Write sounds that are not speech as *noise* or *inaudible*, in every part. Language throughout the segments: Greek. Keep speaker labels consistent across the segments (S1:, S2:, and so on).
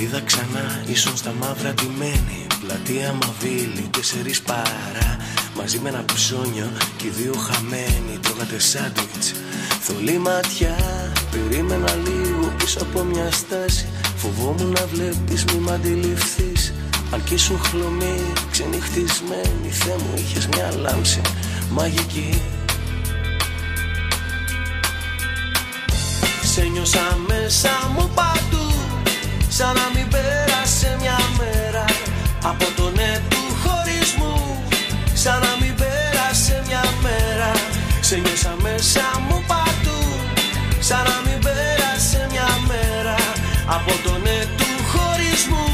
S1: είδα ξανά, ίσον στα μαύρα ντυμένη. Πλατεία Μαβίλη, τέσσερις παρά. Μαζί με ένα ψώνιο και οι δύο χαμένοι. Τρώγατε σάντουιτς Θολή ματιά, περίμενα λίγο πίσω από μια στάση. Φοβόμουν να βλέπεις μη μ' αντιληφθείς. Αν κι ήσουν χλωμή, ξενυχτισμένη Θεέ μου είχες μια λάμψη μαγική. Σε νιώσα μέσα μου παντού Σαν να μην πέρασε μια μέρα Από το ναι του χωρισμού Σαν να μην πέρασε μια μέρα. Σε νιώσα μέσα μου παντού. Σαν να μην πέρασε μια μέρα Από το ναι του χωρισμού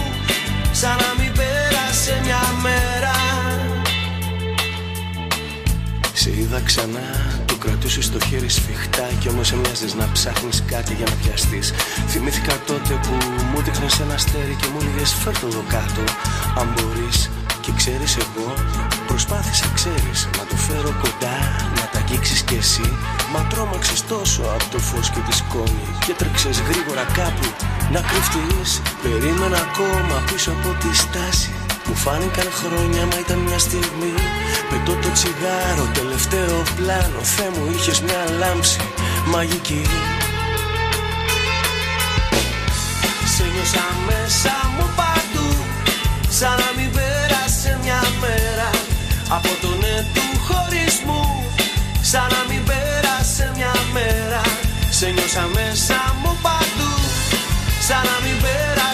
S1: Σαν να μην πέρασε μια μέρα. Σε είδα ξανά κρατούσες το χέρι σφιχτά Κι όμως έμοιαζες να ψάχνεις κάτι για να πιαστείς. Θυμήθηκα τότε που μου δείχνες ένα αστέρι Και μου έλεγες φέρ το εδώ κάτω Αν μπορείς και ξέρεις εγώ Προσπάθησα ξέρεις να το φέρω κοντά Να τα αγγίξεις κι εσύ. Μα τρόμαξες τόσο από το φως και τη σκόνη Και τρέξες γρήγορα κάπου να κρυφτείς. Περίμενα ακόμα πίσω από τη στάση μου φάνηκαν χρόνια μα ήταν μια στιγμή. Πετώ το τσιγάρο τελευταίο πλάνο. Θεέ μου είχες μια λάμψη μαγική. Σε νιώσα μέσα μου παντού Σαν να μην πέρασε μια μέρα. Από το ναι του χωρισμού Σαν να μην πέρασε μια μέρα. Σε νιώσα μέσα μου παντού Σαν να μην πέρασε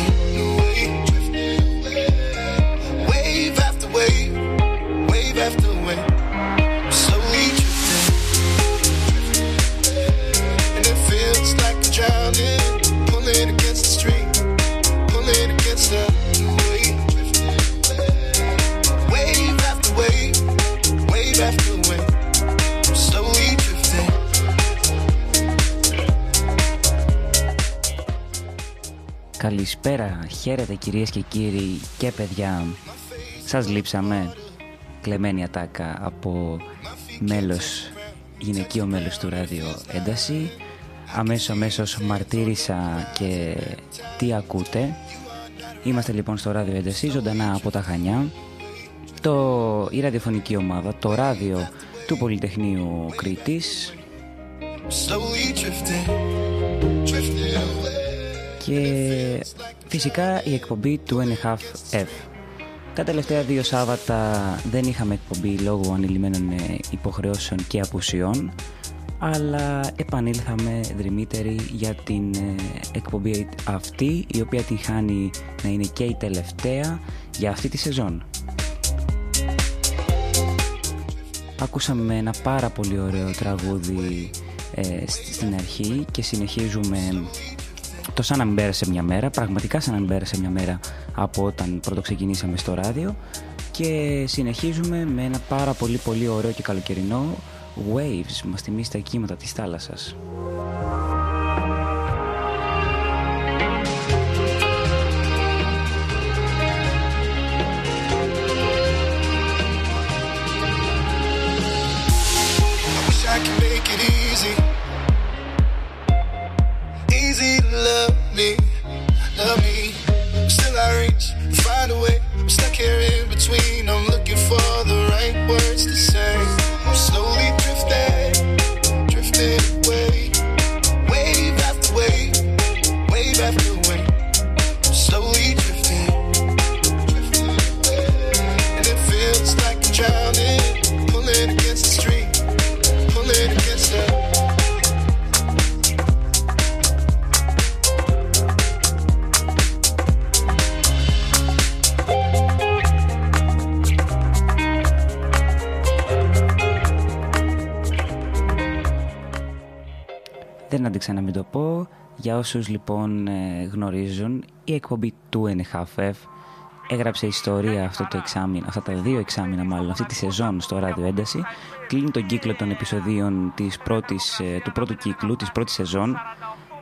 S2: Καλησπέρα, χαίρετε κυρίες και κύριοι και παιδιά. Σας λείψαμε Κλεμμένη ατάκα από μέλος, γυναικείο μέλος του ράδιο Ένταση. Αμέσως αμέσως μαρτύρησα και τι ακούτε. Είμαστε λοιπόν στο ράδιο Ένταση, ζωντανά από τα Χανιά. Το, Η ραδιοφωνική ομάδα, το ράδιο του Πολυτεχνείου Κρήτης και φυσικά η εκπομπή του NHF F. Τα τελευταία δύο Σάββατα δεν είχαμε εκπομπή λόγω ανηλυμένων ε, υποχρεώσεων και απουσιών αλλά επανήλθαμε δρυμύτεροι για την ε, εκπομπή αυτή η οποία την χάνει να είναι και η τελευταία για αυτή τη σεζόν. Ακούσαμε ένα πάρα πολύ ωραίο τραγούδι ε, στην αρχή και συνεχίζουμε το σαν να μην πέρασε μια μέρα, πραγματικά σαν να μην πέρασε μια μέρα από όταν πρώτο ξεκινήσαμε στο ράδιο. Και συνεχίζουμε με ένα πάρα πολύ πολύ ωραίο και καλοκαιρινό Waves, μας θυμίζει τα κύματα της θάλασσας.
S3: easy to love me, love me. Still I reach, find a way. I'm stuck here in between. I'm looking for the right words to say. I'm slowly.
S2: Άντεξα να μην το πω. Για όσους λοιπόν ε, γνωρίζουν, η εκπομπή του NHFF έγραψε ιστορία αυτό το εξάμεινο, αυτά τα δύο εξάμεινα μάλλον, αυτή τη σεζόν στο ράδιο ένταση. Κλείνει τον κύκλο των επεισοδίων της πρώτης, ε, του πρώτου κύκλου, της πρώτης σεζόν.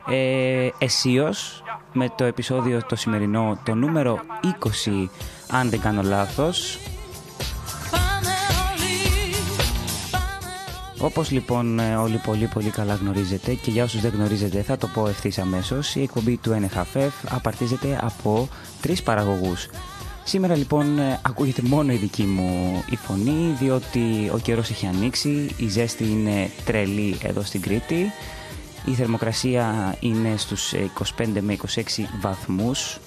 S2: Ε, εσίως, με το επεισόδιο το σημερινό, το νούμερο 20, αν δεν κάνω λάθος, Όπως λοιπόν ε, όλοι πολύ πολύ καλά γνωρίζετε και για όσους δεν γνωρίζετε θα το πω ευθύς αμέσως, η εκπομπή του NHFF απαρτίζεται από τρεις παραγωγούς. Σήμερα λοιπόν ε, ακούγεται μόνο η δική μου η φωνή διότι ο καιρός έχει ανοίξει, η ζέστη είναι τρελή εδώ στην Κρήτη, η θερμοκρασία είναι στους 25 με 26 βαθμούς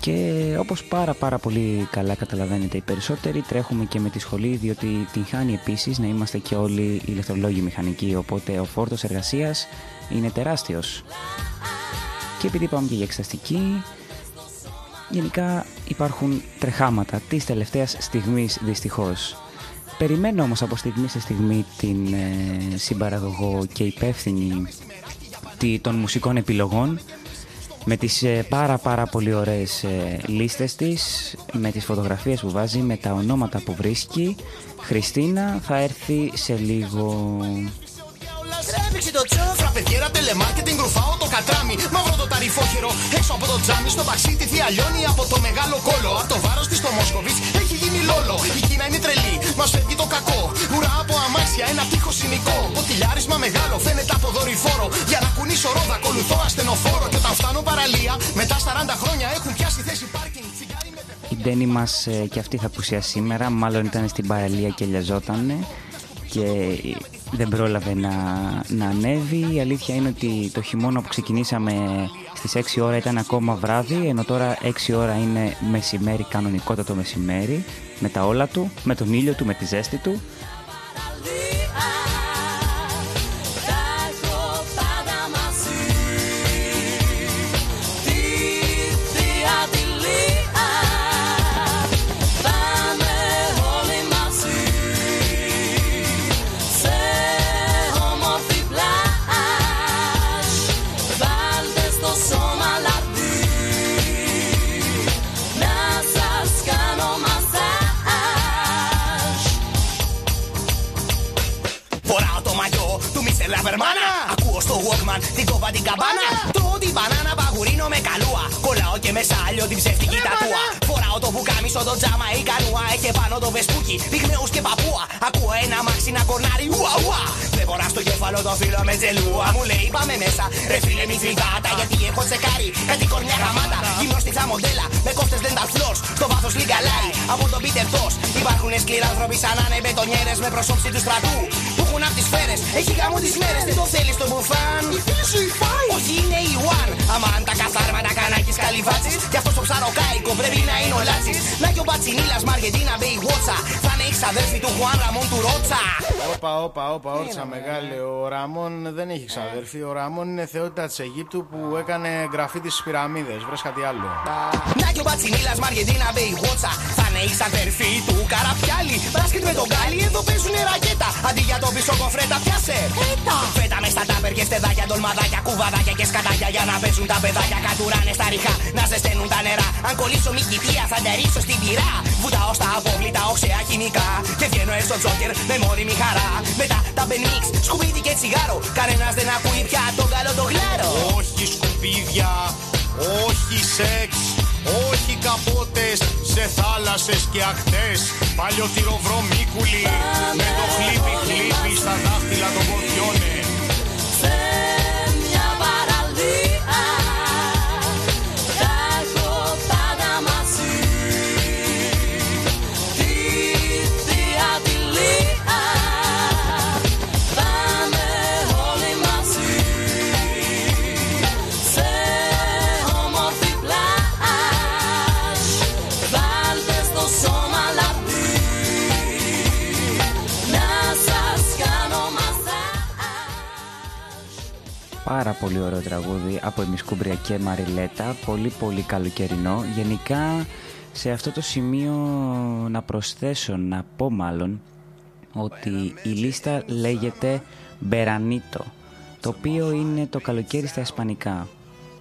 S2: και όπως πάρα πάρα πολύ καλά καταλαβαίνετε οι περισσότεροι τρέχουμε και με τη σχολή διότι την χάνει επίσης να είμαστε και όλοι ηλεκτρολόγοι μηχανικοί οπότε ο φόρτος εργασίας είναι τεράστιος. Και επειδή πάμε και για εξαστική, γενικά υπάρχουν τρεχάματα της τελευταίας στιγμής δυστυχώς. Περιμένω όμως από στιγμή σε στιγμή την ε, συμπαραγωγό και υπεύθυνη των μουσικών επιλογών με τις ε, πάρα πάρα πολύ ωραίες ε, λίστες της, με τις φωτογραφίες που βάζει, με τα ονόματα που βρίσκει. Χριστίνα θα έρθει σε λίγο. Τρέβηξε το τσόφρα, παιδιέρα, τελεμάρκετινγκ, ρουφάω το κατράμι. Μαύρο το ταρυφόχερο, έξω από το τζάμι. Στο παξί τη θεία λιώνει από το μεγάλο κόλο. Από το βάρος της στο Μόσκοβιτς έχει γίνει λόλο. Η Κίνα είναι τρελή, μας φεύγει το κακό. Ουρά από αμάξια, ένα τείχος συνικό. Ποτηλιάρισμα μεγάλο, φαίνεται από δορυφόρο. Για να κουνήσω ρόδα, ακολουθώ ασθενοφόρο. Και όταν φτάνω παραλία, μετά 40 χρόνια έχουν πιάσει θέση πάρκινγκ. Η Ντένι μας ε, και αυτή θα πουσιάσει σήμερα. Μάλλον ήταν στην παραλία και λιαζότανε και δεν πρόλαβε να, να ανέβει. Η αλήθεια είναι ότι το χειμώνα που ξεκινήσαμε στις 6 ώρα ήταν ακόμα βράδυ, ενώ τώρα 6 ώρα είναι μεσημέρι, κανονικότατο μεσημέρι, με τα όλα του, με τον ήλιο του, με τη ζέστη του.
S4: Την κόβα την καμπάνα. Τρώω την μπανάνα, παγουρίνο με καλούα. Κολλάω και μέσα άλλο την ψεύτικη τατούα. Φοράω το μπουκάμισο, το τζάμα ή κανούα. Έχει πάνω το βεσπούκι, πυγμέου και παππούα. Ακούω ένα μάξι να κορνάρει, ουα ουα. Βλέπω στο κεφάλο το φίλο με τζελούα. Μου λέει πάμε μέσα, ρε φίλε μη φυγάτα. Γιατί έχω τσεκάρει κάτι κορνιά γαμάτα. Γυμνός στη μοντέλα, με κόφτες δεν τα φλόρ. Στο βάθος λιγκαλάρι, από τον Πίτερ Υπάρχουν σκληρά άνθρωποι σαν να είναι μπετονιέρες με προσώψη του στρατού. Που έχουν φεύγουν από τις σφαίρες. Έχει γάμο τις μέρες, δεν το θέλεις το μπουφάν. Όχι, είναι η One. Αμάν τα καθάρματα κανάκι καλυβάτση. Κι αυτός το ψαροκάικο πρέπει να είναι ο Λάτση. Να και ο Μπατσινίλας Μαργεντίνα Μπέι Βότσα. Θα είναι η ξαδέρφη του Χουάν Ραμόν του Ρότσα.
S5: Όπα, όπα, όπα, όρτσα μεγάλη. Ο Ραμόν δεν έχει ξαδέρφη. Ο Ραμόν είναι θεότητα της Αιγύπτου που έκανε γραφή της πυραμίδες. Βρες κάτι άλλο.
S4: Να και ο Μπατσινίλας Μαργεντίνα Μπέι Βότσα. Θα είναι η ξαδέρφη του Καραπιάλι. Μπράσκετ με τον Γκάλι, εδώ παίζουν ρακέτα. Αντί για τον πίσω κοφρέτα, πιάσε. Έτα. Φέτα μες στα τάπερ και στεδάκια, ντολμαδάκια, κουβαδάκια και σκατάκια για να παίζουν τα παιδάκια. Κατουράνε στα ριχά, να ζεσταίνουν τα νερά. Αν κολλήσω μη κοιτία, θα ντερίσω στην πυρά. Βουτάω στα απόβλητα, οξέα χημικά. Και βγαίνω έξω τζόκερ με μόνιμη χαρά. Μετά τα μπενίξ, σκουπίδι και τσιγάρο. Κανένας δεν ακούει πια τον καλό το γλάρο.
S6: Όχι σκουπίδια, όχι σεξ, όχι καπότες σε θάλασσες και ακτές Παλιωτυροβρομίκουλοι με το χλίπι χλίπι στα δάχτυλα των ποδιώνε
S2: Πάρα πολύ ωραίο τραγούδι από Εμισκούμπρια και Μαριλέτα. Πολύ πολύ καλοκαιρινό. Γενικά σε αυτό το σημείο να προσθέσω, να πω μάλλον, ότι η λίστα λέγεται Μπερανίτο, το οποίο είναι το καλοκαίρι στα ισπανικά.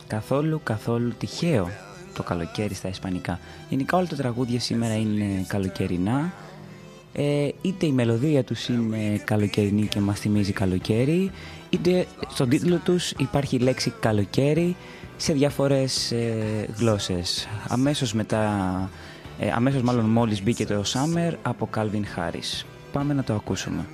S2: Καθόλου, καθόλου τυχαίο το καλοκαίρι στα ισπανικά. Γενικά όλα τα τραγούδια σήμερα είναι καλοκαιρινά. Ε, είτε η μελωδία τους είναι καλοκαιρινή και μας θυμίζει καλοκαίρι, είτε στον τίτλο τους υπάρχει η λέξη καλοκαίρι σε διάφορες ε, γλώσσες. Αμέσως μετά, ε, αμέσως μάλλον μόλις μπήκε το Summer από Calvin Harris. Πάμε να το ακούσουμε.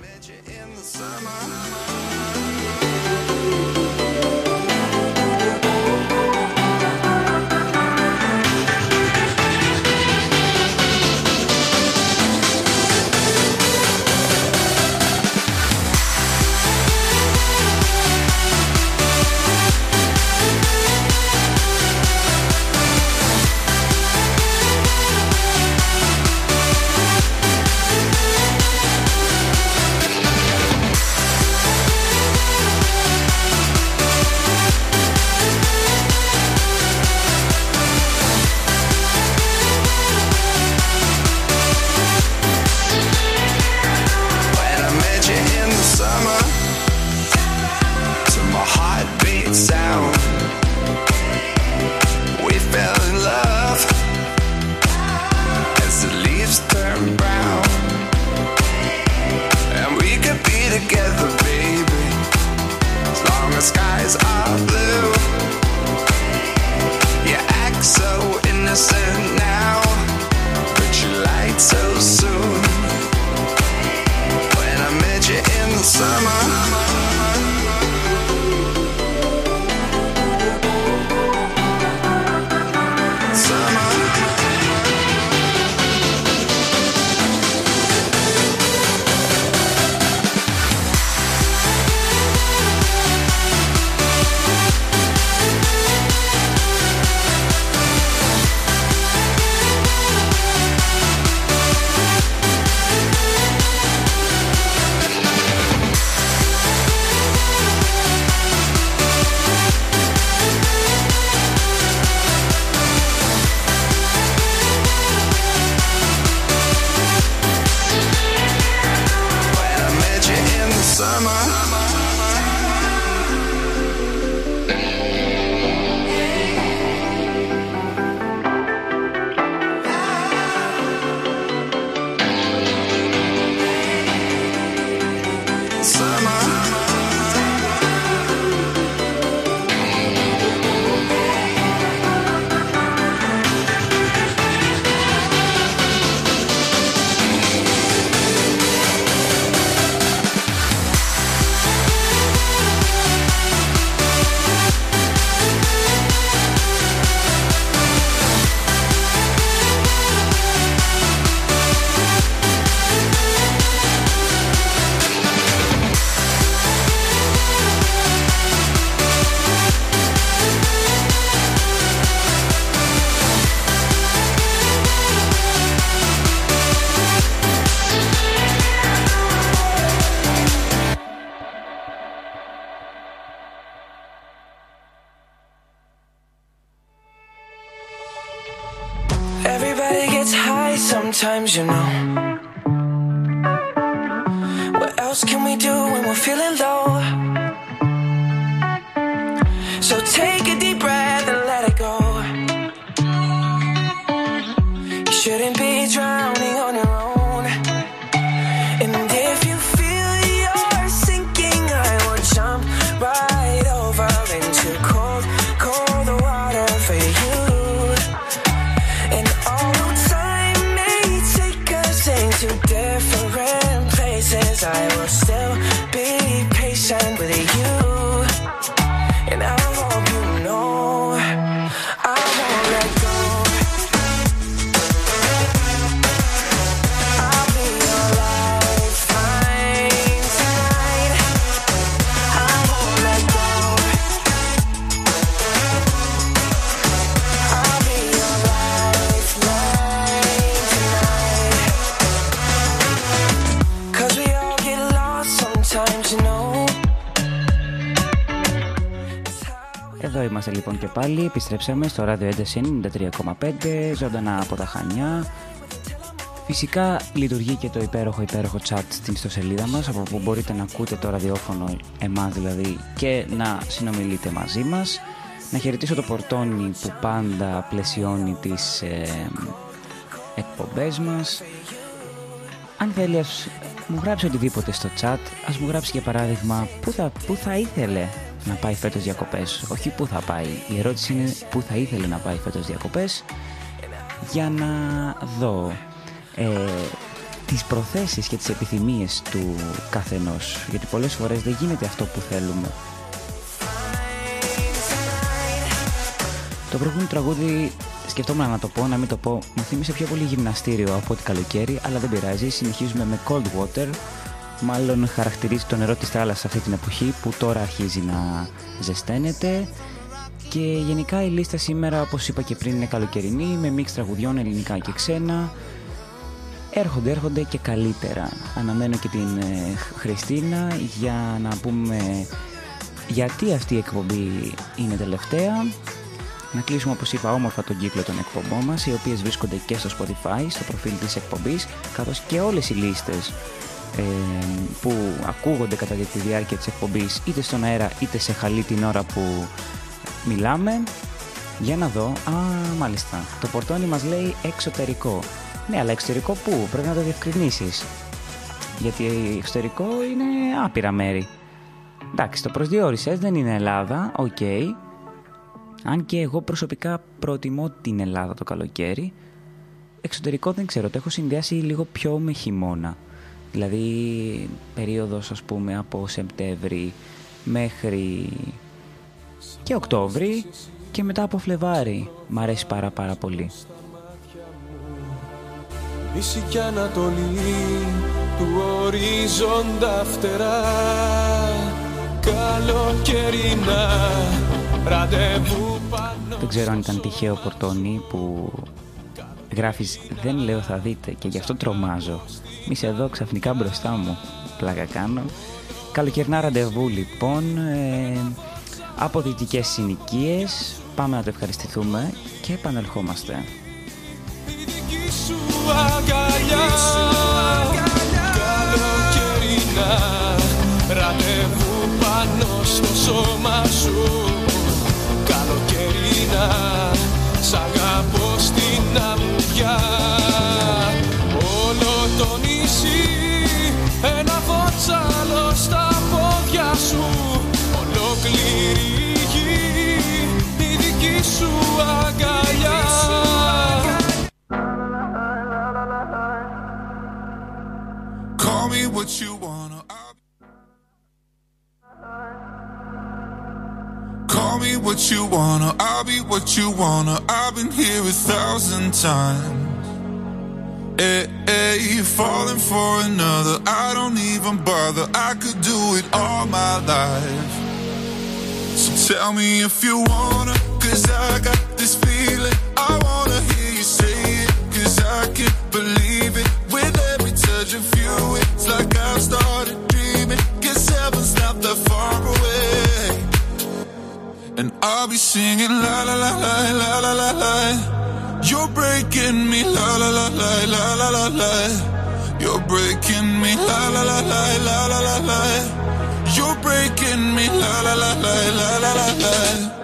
S7: You know.
S2: Επιστρέψαμε στο ράδιο ένταση 93,5, ζωντανά από τα Χανιά. Φυσικά λειτουργεί και το υπέροχο υπέροχο chat στην ιστοσελίδα μας, από που μπορείτε να ακούτε το ραδιόφωνο, εμάς δηλαδή, και να συνομιλείτε μαζί μας. Να χαιρετήσω το Πορτόνι που πάντα πλαισιώνει τις ε, εκπομπές μας. Αν θέλεις ας μου γράψει οτιδήποτε στο chat, ας μου γράψει για παράδειγμα πού θα, πού θα ήθελε να πάει φέτος διακοπές. Όχι πού θα πάει, η ερώτηση είναι πού θα ήθελε να πάει φέτος διακοπές για να δω ε, τις προθέσεις και τις επιθυμίες του καθενός. Γιατί πολλές φορές δεν γίνεται αυτό που θέλουμε. Το προηγούμενο τραγούδι σκεφτόμουν να το πω, να μην το πω. Μου θύμισε πιο πολύ γυμναστήριο από ό,τι καλοκαίρι, αλλά δεν πειράζει. Συνεχίζουμε με Cold Water. Μάλλον χαρακτηρίζει το νερό της θάλασσας αυτή την εποχή που τώρα αρχίζει να ζεσταίνεται. Και γενικά η λίστα σήμερα, όπως είπα και πριν, είναι καλοκαιρινή, με μίξ τραγουδιών ελληνικά και ξένα. Έρχονται, έρχονται και καλύτερα. Αναμένω και την ε, Χριστίνα για να πούμε γιατί αυτή η εκπομπή είναι τελευταία. Να κλείσουμε όπως είπα όμορφα τον κύκλο των εκπομπών μας, οι οποίες βρίσκονται και στο Spotify, στο προφίλ της εκπομπής, καθώς και όλες οι λίστες ε, που ακούγονται κατά τη διάρκεια της εκπομπής, είτε στον αέρα είτε σε χαλί την ώρα που μιλάμε. Για να δω, α, μάλιστα, το πορτόνι μας λέει εξωτερικό. Ναι, αλλά εξωτερικό πού, πρέπει να το διευκρινίσεις. Γιατί εξωτερικό είναι άπειρα μέρη. Εντάξει, το προσδιόρισες, δεν είναι Ελλάδα, οκ. Αν και εγώ προσωπικά προτιμώ την Ελλάδα το καλοκαίρι. Εξωτερικό δεν ξέρω, το έχω συνδυάσει λίγο πιο με χειμώνα. Δηλαδή περίοδος ας πούμε από Σεπτέμβρη μέχρι και Οκτώβρη και μετά από Φλεβάρι. Μ' αρέσει πάρα πάρα πολύ.
S8: Δύση και Ανατολή του ορίζοντα φτερά Καλοκαιρινά ραντεβού πάνω
S2: Δεν ξέρω αν ήταν τυχαίο πορτόνι που γράφεις «Δεν λέω θα δείτε» και γι' αυτό τρομάζω. Μη είσαι εδώ ξαφνικά μπροστά μου. Πλάκα κάνω. Καλοκαιρινά ραντεβού λοιπόν. Ε, από δυτικές συνοικίες. Πάμε να το ευχαριστηθούμε και επανερχόμαστε.
S8: η δική σου αγκαλιά Καλοκαιρινά ραντεβού πάνω στο σώμα σου Καλοκαιρινά σ' αγαπώ
S9: what you wanna. Call me what you wanna. I'll be what you wanna. I've been here a thousand times. Eh, eh, hey, hey, falling for another. I don't even bother. I could do it all my life. So tell me if you wanna, cause I got this feeling. I wanna hear you say it, cause I can't believe it. With every touch of you, it's like I've started dreaming. Heaven's not that far away. And I'll be singing la la la la la la la la.
S10: You're breaking me, la la la la la la la la. You're breaking me, la la la la la la la la. You're breaking me, la la la la la la la la.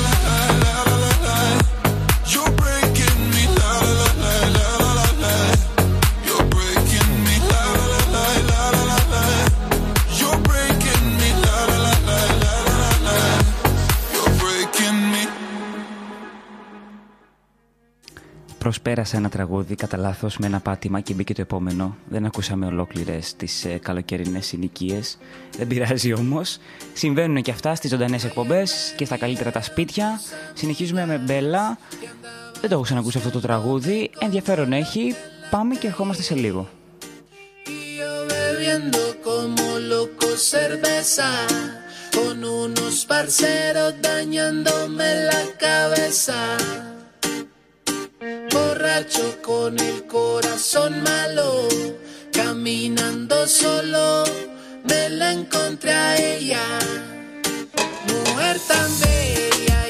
S2: Προσπέρασα ένα τραγούδι κατά λάθος με ένα πάτημα και μπήκε το επόμενο. Δεν ακούσαμε ολόκληρες τις ε, καλοκαιρινές συνοικίες. Δεν πειράζει όμως. Συμβαίνουν και αυτά στις ζωντανές εκπομπές και στα καλύτερα τα σπίτια. Συνεχίζουμε με μπέλα. Δεν το έχω ξανακούσει αυτό το τραγούδι. Ενδιαφέρον έχει. Πάμε και ερχόμαστε σε λίγο.
S11: yo bebiendo como loco cerveza con unos parceros dañándome la cabeza. Borracho con el corazón malo, caminando solo, me la encontré a ella. Mujer tan bella,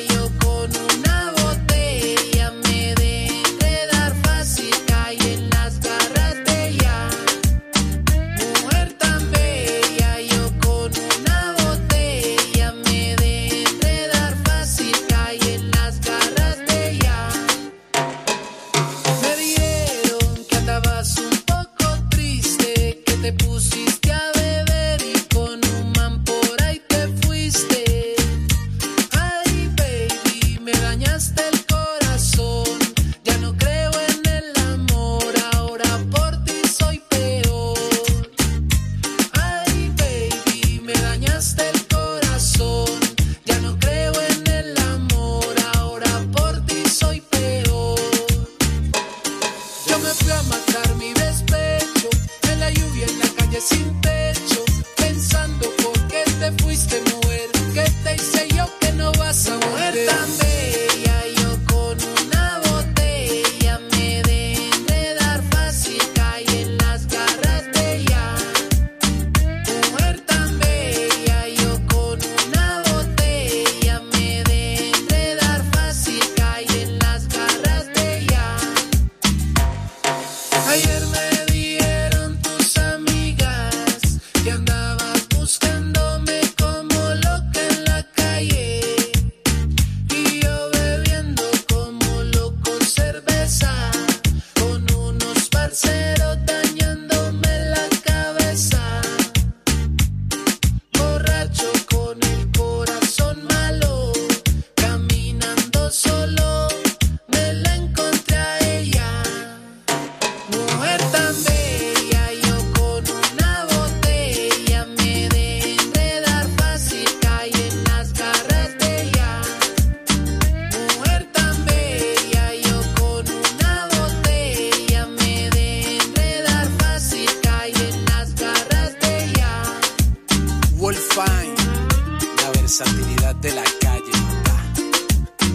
S11: La versatilidad de la calle,
S12: papá. Ah.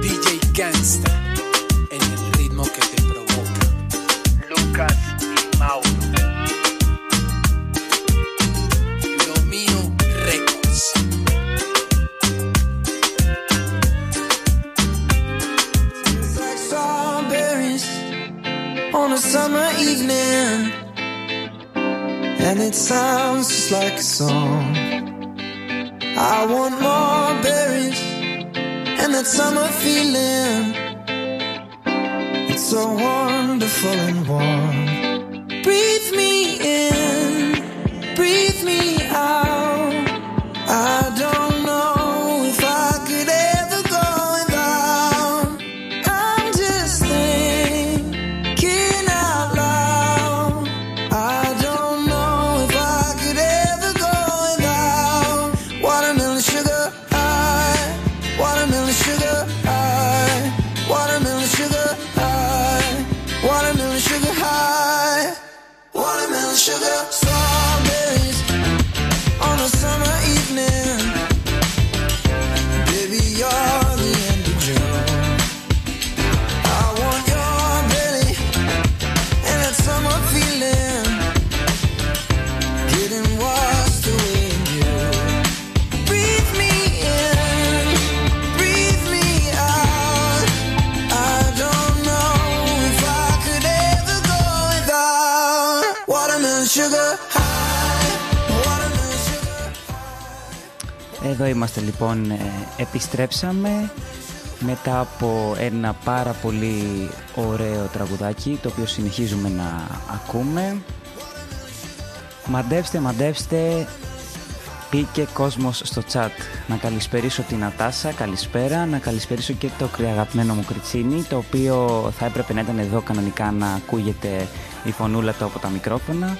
S12: DJ Gangsta.
S7: Wonderful and warm.
S2: Επιστρέψαμε μετά από ένα πάρα πολύ ωραίο τραγουδάκι το οποίο συνεχίζουμε να ακούμε. Μαντεύστε, μαντεύστε, μπήκε κόσμος στο chat. Να καλησπερίσω την Ατάσα, καλησπέρα. Να καλησπερίσω και το αγαπημένο μου Κριτσίνη, το οποίο θα έπρεπε να ήταν εδώ κανονικά να ακούγεται η φωνούλα του από τα μικρόφωνα.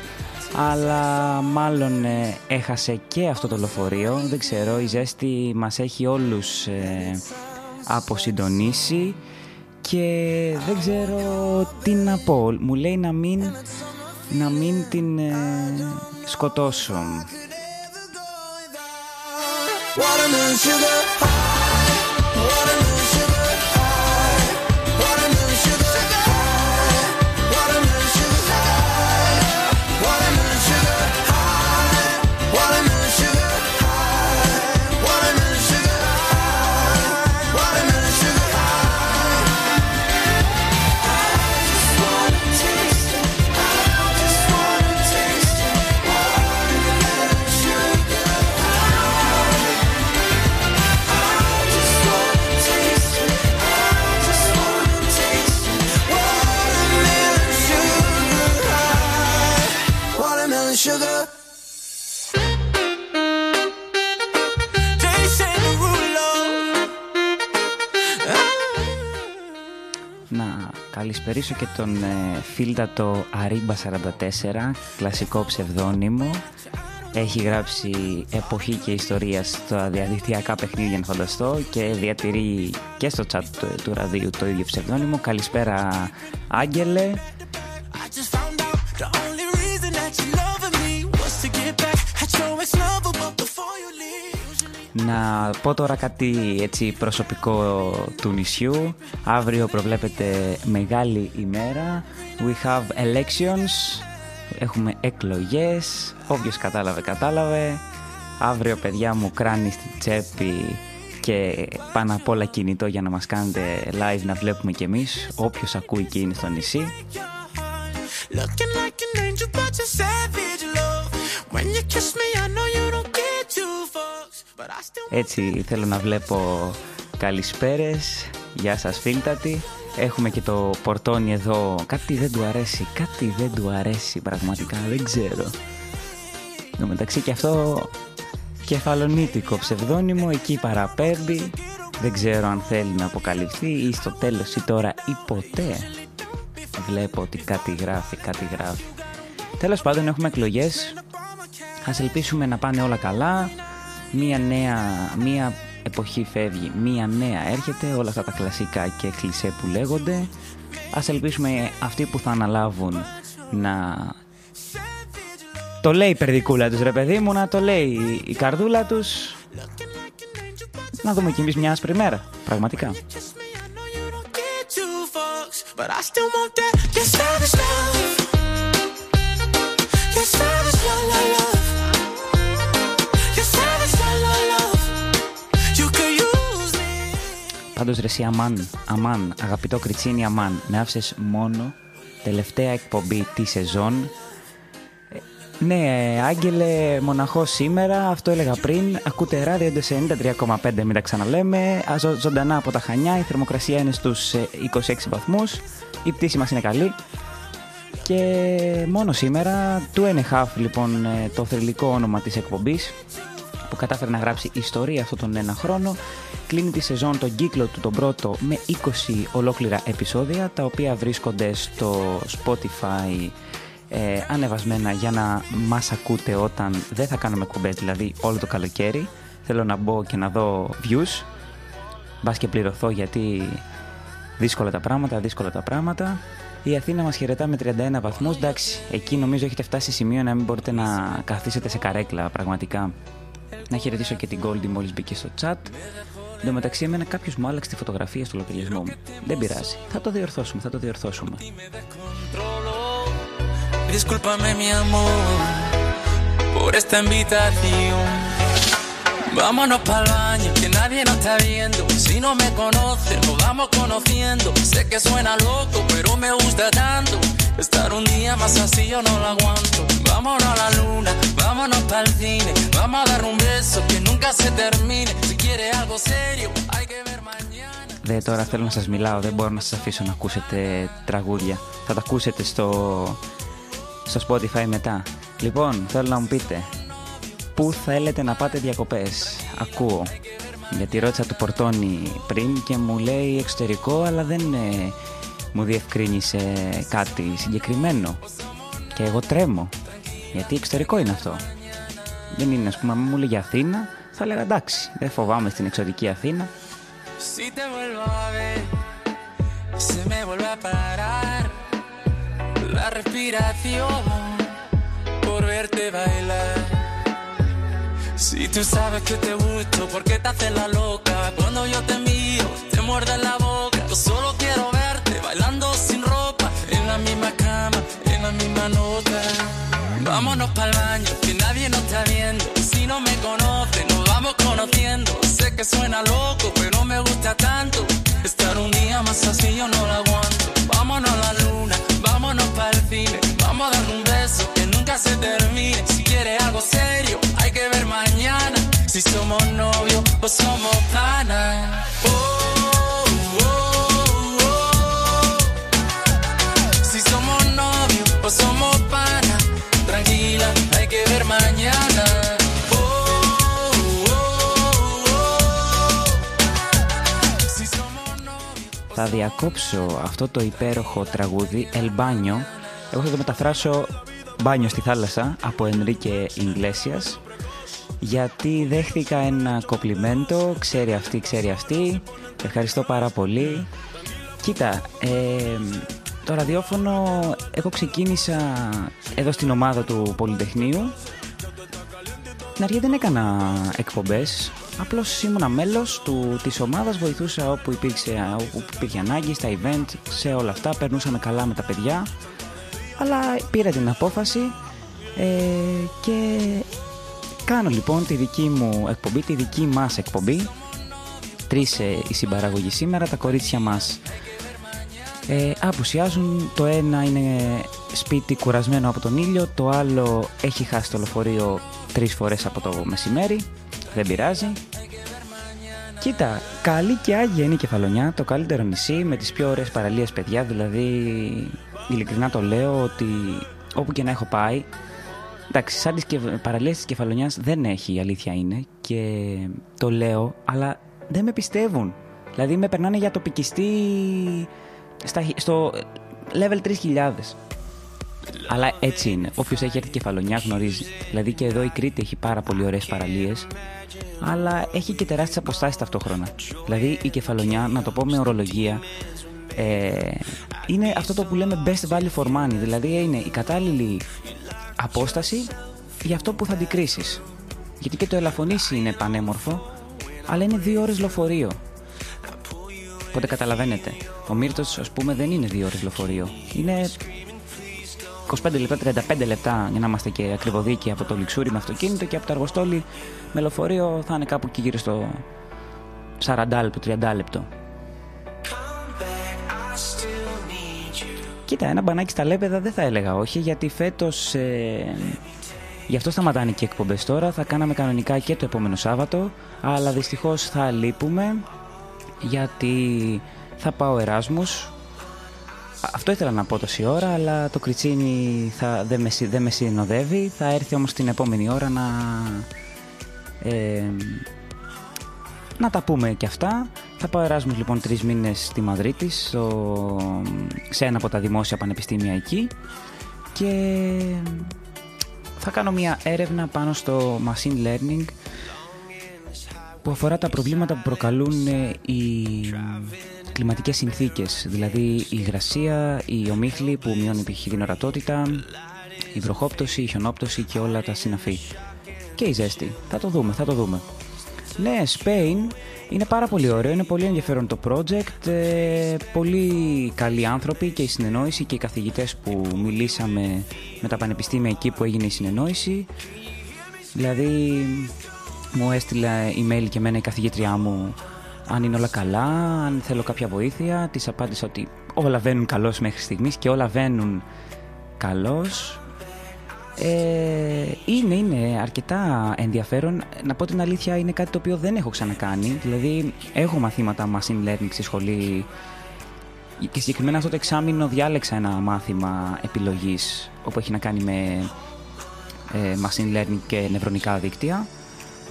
S2: Αλλά μάλλον ε, έχασε και αυτό το λεωφορείο. Δεν ξέρω, η ζέστη μας έχει όλους ε, αποσυντονίσει και δεν ξέρω τι να πω. Μου λέει να μην, να μην την ε, σκοτώσω.
S7: Watermelon sugar high, watermelon
S2: καλησπερίσω και τον ε, φίλτατο Αρίμπα 44, κλασικό ψευδόνυμο. Έχει γράψει εποχή και ιστορία στα διαδικτυακά παιχνίδια, να φανταστώ, και διατηρεί και στο chat του, του ραδίου το ίδιο ψευδόνυμο. Καλησπέρα, Άγγελε.
S13: I just
S2: Να πω τώρα κάτι έτσι προσωπικό του νησιού. Αύριο προβλέπεται μεγάλη ημέρα. We have elections. Έχουμε εκλογές. Όποιος κατάλαβε, κατάλαβε. Αύριο, παιδιά μου, κράνει στη τσέπη και πάνω απ' όλα κινητό για να μας κάνετε live να βλέπουμε κι εμείς. Όποιος ακούει και είναι στο νησί.
S13: Looking like an angel, but you're savage, love. When you kiss me, I know you don't get two fucks, but I still.
S2: Έτσι θέλω να βλέπω καλησπέρες. Γεια σας φίλτατη. Έχουμε και το πορτόνι εδώ. Κάτι δεν του αρέσει. Κάτι δεν του αρέσει πραγματικά. Δεν ξέρω. Εν τω μεταξύ και αυτό κεφαλονίτικο ψευδόνυμο εκεί παραπέμπει. Δεν ξέρω αν θέλει να αποκαλυφθεί ή στο τέλος ή τώρα ή ποτέ. Βλέπω ότι κάτι γράφει, κάτι γράφει. Τέλος πάντων έχουμε εκλογές. Ας ελπίσουμε να πάνε όλα καλά. Μία νέα, μία εποχή φεύγει, μία νέα έρχεται. Όλα αυτά τα κλασικά και κλισέ που λέγονται. Ας ελπίσουμε αυτοί που θα αναλάβουν να... Το λέει η περδικούλα τους ρε παιδί μου, να το λέει η καρδούλα τους Να δούμε κι εμείς μια άσπρη μέρα. Πραγματικά.
S13: Get two fucks, but I still want that. Your savage love. Your savage love, love, love.
S2: Πάντως ρε εσύ Αμάν, Αμάν, αγαπητό Κριτσίνη Αμάν, με άφησες μόνο τελευταία εκπομπή τη σεζόν. Ε, Ναι, ε, Άγγελε, μοναχό σήμερα, αυτό έλεγα πριν. Ακούτε ράδιο σε 93,5, μην τα ξαναλέμε. Α, ζω- ζωντανά από τα Χανιά, η θερμοκρασία είναι στους ε, 26 βαθμούς. Η πτήση μας είναι καλή. Και μόνο σήμερα, του and a half, λοιπόν, ε, το θρηλυκό όνομα της εκπομπής, που κατάφερε να γράψει ιστορία αυτόν τον ένα χρόνο. Κλείνει τη σεζόν τον κύκλο του τον πρώτο με 20 ολόκληρα επεισόδια τα οποία βρίσκονται στο Spotify ε, ανεβασμένα για να μας ακούτε όταν δεν θα κάνουμε εκπομπές, δηλαδή όλο το καλοκαίρι. Θέλω να μπω και να δω views. Μπας και πληρωθώ γιατί δύσκολα τα πράγματα, δύσκολα τα πράγματα. Η Αθήνα μας χαιρετά με 31 βαθμούς. Εντάξει, εκεί νομίζω έχετε φτάσει σε σημείο να μην μπορείτε να καθίσετε σε καρέκλα πραγματικά. Να χαιρετήσω και την Goldie μόλις μπήκε στο chat. Εν τω μεταξύ, εμένα κάποιο μου άλλαξε τη φωτογραφία στο λογαριασμό μου. Δεν πειράζει. Θα το διορθώσουμε, θα το διορθώσουμε.
S6: Discúlpame mi amor por esta invitación. Vámonos para el baño, que nadie nos está viendo. Si no me conoces, nos vamos conociendo. Sé que suena loco, pero me gusta tanto. Estar un día más así yo no lo aguanto. Vámonos a la luna, vámonos para el cine. Vamos a dar un beso que nunca se termine. Si quieres algo serio, hay que ver mañana.
S2: Δε τώρα θέλω να σας μιλάω, δεν μπορώ να σας αφήσω να ακούσετε τραγούδια. Θα τα ακούσετε στο, στο Spotify μετά. Λοιπόν, θέλω να μου πείτε, πού θέλετε να πάτε διακοπές. Ακούω. Γιατί ρώτησα του Πορτόνι πριν και μου λέει εξωτερικό, αλλά δεν ε, μου διευκρίνησε κάτι συγκεκριμένο και εγώ τρέμω γιατί εξωτερικό είναι αυτό, δεν είναι ας πούμε. Μου λέγει Αθήνα, θα λέγα εντάξει, δεν φοβάμαι στην εξωτερική Αθήνα.
S6: Bailando sin ropa, en la misma cama, en la misma nota. Vámonos para el baño, que nadie nos está viendo. Si no me conoce, nos vamos conociendo. Sé que suena loco, pero me gusta tanto. Estar un día más así yo no lo aguanto. Vámonos a la luna, vámonos para el cine. Vamos a dar un beso que nunca se termine. Si quieres algo serio, hay que ver mañana. Si somos novios o somos panas. Oh, novios o somos panas. Tranquila, hay que ver mañana. Oh, oh, oh. Si somos novios.
S2: Θα διακόψω αυτό το υπέροχο τραγούδι El Baño. Εγώ θα το μεταφράσω μπάνιο στη θάλασσα από Ενρίκε Ιγκλέσιας γιατί δέχθηκα ένα κοπλιμέντο, ξέρει αυτή, ξέρει αυτή. Ευχαριστώ πάρα πολύ. Κοίτα, ε, το ραδιόφωνο εγώ ξεκίνησα εδώ στην ομάδα του Πολυτεχνείου. Στην αρχή δεν έκανα εκπομπές, απλώς ήμουνα μέλος του, της ομάδας, βοηθούσα όπου, υπήρξε, όπου υπήρχε ανάγκη, στα event, σε όλα αυτά, περνούσαμε καλά με τα παιδιά. Αλλά πήρα την απόφαση ε, και κάνω λοιπόν τη δική μου εκπομπή, τη δική μας εκπομπή. Τρεις ε, η συμπαραγωγή σήμερα, τα κορίτσια μας ε, απουσιάζουν. Το ένα είναι σπίτι κουρασμένο από τον ήλιο, το άλλο έχει χάσει το λεωφορείο τρεις φορές από το μεσημέρι. Δεν πειράζει. Κοίτα, καλή και άγια είναι η Κεφαλονιά, το καλύτερο νησί με τις πιο ωραίες παραλίες παιδιά, δηλαδή ειλικρινά το λέω ότι όπου και να έχω πάει, εντάξει, σαν τις κεφ- παραλίες της Κεφαλονιάς δεν έχει, η αλήθεια είναι και το λέω, αλλά δεν με πιστεύουν. Δηλαδή με περνάνε για τοπικιστή στα, χι- στο level 3000. Αλλά έτσι είναι. Όποιος έχει έρθει κεφαλονιά γνωρίζει. Δηλαδή και εδώ η Κρήτη έχει πάρα πολύ ωραίες παραλίες, αλλά έχει και τεράστιες αποστάσεις ταυτόχρονα. Δηλαδή η κεφαλονιά, να το πω με ορολογία, ε, είναι αυτό το που λέμε best value for money. Δηλαδή είναι η κατάλληλη απόσταση για αυτό που θα αντικρίσεις. Γιατί και το ελαφωνήσει είναι πανέμορφο, αλλά είναι δύο ώρες λεωφορείο. Οπότε καταλαβαίνετε, ο Μύρτος ας πούμε δεν είναι δύο ώρες λεωφορείο. Είναι 25 λεπτά, 35 λεπτά για να είμαστε και ακριβοδίκοι από το Λιξούρι με αυτοκίνητο και από το Αργοστόλι με λεωφορείο θα είναι κάπου εκεί γύρω στο 40 λεπτό, 30 λεπτό. Κοίτα, ένα μπανάκι στα λέπεδα δεν θα έλεγα όχι, γιατί φέτος ε, γι' αυτό σταματάνε και οι εκπομπές τώρα. Θα κάναμε κανονικά και το επόμενο Σάββατο, αλλά δυστυχώς θα λείπουμε γιατί θα πάω Εράσμους. Α, Αυτό ήθελα να πω τόση ώρα, αλλά το κριτσίνι θα, δεν, με, συ- δεν με συνοδεύει. Θα έρθει όμως την επόμενη ώρα να, ε, να τα πούμε και αυτά. Θα πάω Εράσμους λοιπόν τρεις μήνες στη Μαδρίτη, στο, σε ένα από τα δημόσια πανεπιστήμια εκεί και θα κάνω μια έρευνα πάνω στο machine learning που αφορά τα προβλήματα που προκαλούν ε, οι κλιματικές συνθήκες, δηλαδή η υγρασία, η ομίχλη που μειώνει π.χ. την ορατότητα, η βροχόπτωση, η χιονόπτωση και όλα τα συναφή. Και η ζέστη. Θα το δούμε, θα το δούμε. Ναι, Spain είναι πάρα πολύ ωραίο, είναι πολύ ενδιαφέρον το project, ε, πολύ καλοί άνθρωποι και η συνεννόηση και οι καθηγητές που μιλήσαμε με τα πανεπιστήμια εκεί που έγινε η συνεννόηση. Δηλαδή μου έστειλε email και εμένα η καθηγήτριά μου αν είναι όλα καλά, αν θέλω κάποια βοήθεια. Της απάντησα ότι όλα βαίνουν καλώς μέχρι στιγμής και όλα βαίνουν καλώς. Ε, είναι, είναι αρκετά ενδιαφέρον. Να πω την αλήθεια, είναι κάτι το οποίο δεν έχω ξανακάνει. Δηλαδή, έχω μαθήματα machine learning στη σχολή και συγκεκριμένα αυτό το εξάμεινο διάλεξα ένα μάθημα επιλογής όπου έχει να κάνει με ε, machine learning και νευρονικά δίκτυα.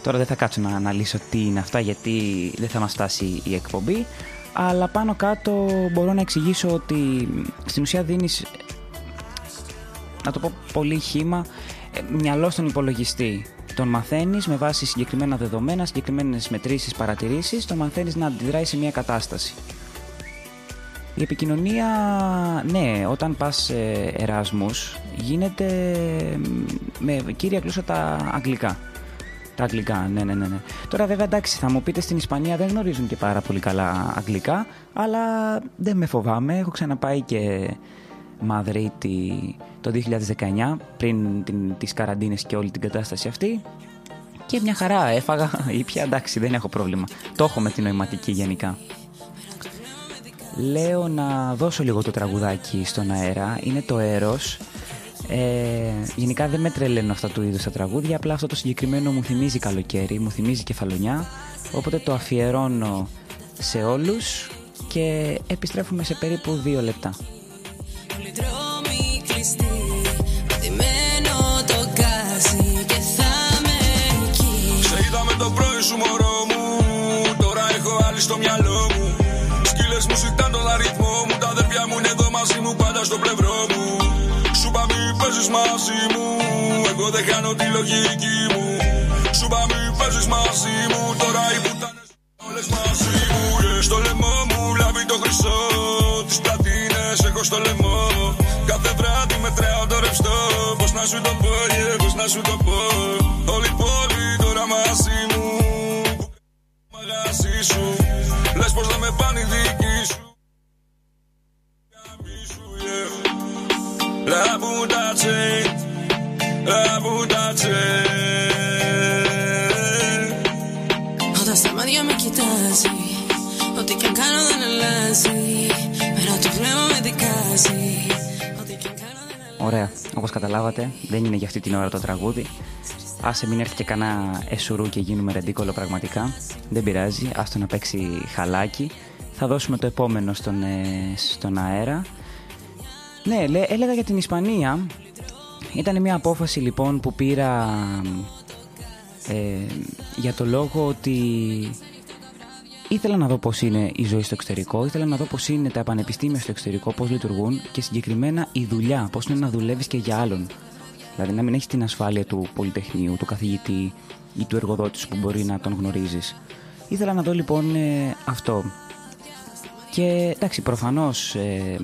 S2: Τώρα δεν θα κάτσω να αναλύσω τι είναι αυτά γιατί δεν θα μας φτάσει η εκπομπή αλλά πάνω κάτω μπορώ να εξηγήσω ότι στην ουσία δίνεις να το πω πολύ χήμα, ε, μυαλό στον υπολογιστή. Τον μαθαίνεις με βάση συγκεκριμένα δεδομένα, συγκεκριμένες μετρήσεις, παρατηρήσεις, τον μαθαίνεις να αντιδράει σε μια κατάσταση. Η επικοινωνία, ναι, όταν πας ε, Εράσμους, γίνεται με κύρια γλώσσα τα αγγλικά. Τα αγγλικά, ναι, ναι, ναι, ναι. Τώρα βέβαια εντάξει, θα μου πείτε στην Ισπανία δεν γνωρίζουν και πάρα πολύ καλά αγγλικά, αλλά δεν με φοβάμαι. Έχω ξαναπάει και Μαδρίτη το 2019, πριν την, τις καραντίνες και όλη την κατάσταση αυτή. Και μια χαρά έφαγα, *laughs* ήπια, εντάξει, δεν έχω πρόβλημα. Το έχω με την νοηματική γενικά. Λέω να δώσω λίγο το τραγουδάκι στον αέρα. Είναι το Έρος. Ε, γενικά δεν με τρελαίνουν αυτά του είδους τα τραγούδια, απλά αυτό το συγκεκριμένο μου θυμίζει καλοκαίρι, μου θυμίζει κεφαλονιά, οπότε το αφιερώνω σε όλους και επιστρέφουμε σε περίπου δύο λεπτά.
S11: Όλοι δρόμοι κλειστοί Πατημένο το γκάζι Και θα με εκεί.
S14: Σε είδα με το πρωί σου μωρό μου Τώρα έχω άλλη στο μυαλό μου. Σκύλες μου ζητάν τον αριθμό μου Τα αδερφιά μου είναι εδώ μαζί μου πάντα στο πλευρό μου. Σου είπα μη παίζεις μαζί μου. Εγώ δεν κάνω τη λογική μου. Σου είπα μη παίζεις μαζί μου. Τώρα οι πουτάνες όλες μαζί μου. Yeah. Στο λαιμό μου λάβει το χρυσό. Τις πλατίνες έχω στο λαιμό. Κάθε βράδυ μετράω το ρευστό. Πώς να σου το πω, yeah, πώς να σου το πω. Όλη η πόλη τώρα μαζί μου. Μαγαζί σου. Λες πως δεν με πάνε οι δικοί σου La bundace, la bundace
S11: Όταν στα μάτια με κοιτάζει Ό,τι και αν κάνω δεν αλλάζει Πέρα το βλέμμα με δικάζει Ό,τι και αν κάνω δεν
S2: Ωραία, όπως καταλάβατε, δεν είναι για αυτή την ώρα το τραγούδι. Άσε μην έρθει και κανένα εσουρού και γίνουμε ρεντίκολο πραγματικά. Δεν πειράζει, άστο να παίξει χαλάκι. Θα δώσουμε το επόμενο στον, ε, στον αέρα. Ναι, λέ, έλεγα για την Ισπανία. Ήταν μια απόφαση λοιπόν που πήρα ε, για το λόγο ότι ήθελα να δω πώς είναι η ζωή στο εξωτερικό, ήθελα να δω πώς είναι τα πανεπιστήμια στο εξωτερικό, πώς λειτουργούν και συγκεκριμένα η δουλειά, πώς είναι να δουλεύεις και για άλλον. Δηλαδή να μην έχεις την ασφάλεια του πολυτεχνείου, του καθηγητή ή του εργοδότης σου που μπορεί να τον γνωρίζεις. Ήθελα να δω λοιπόν ε, αυτό. Και εντάξει, προφανώς ε,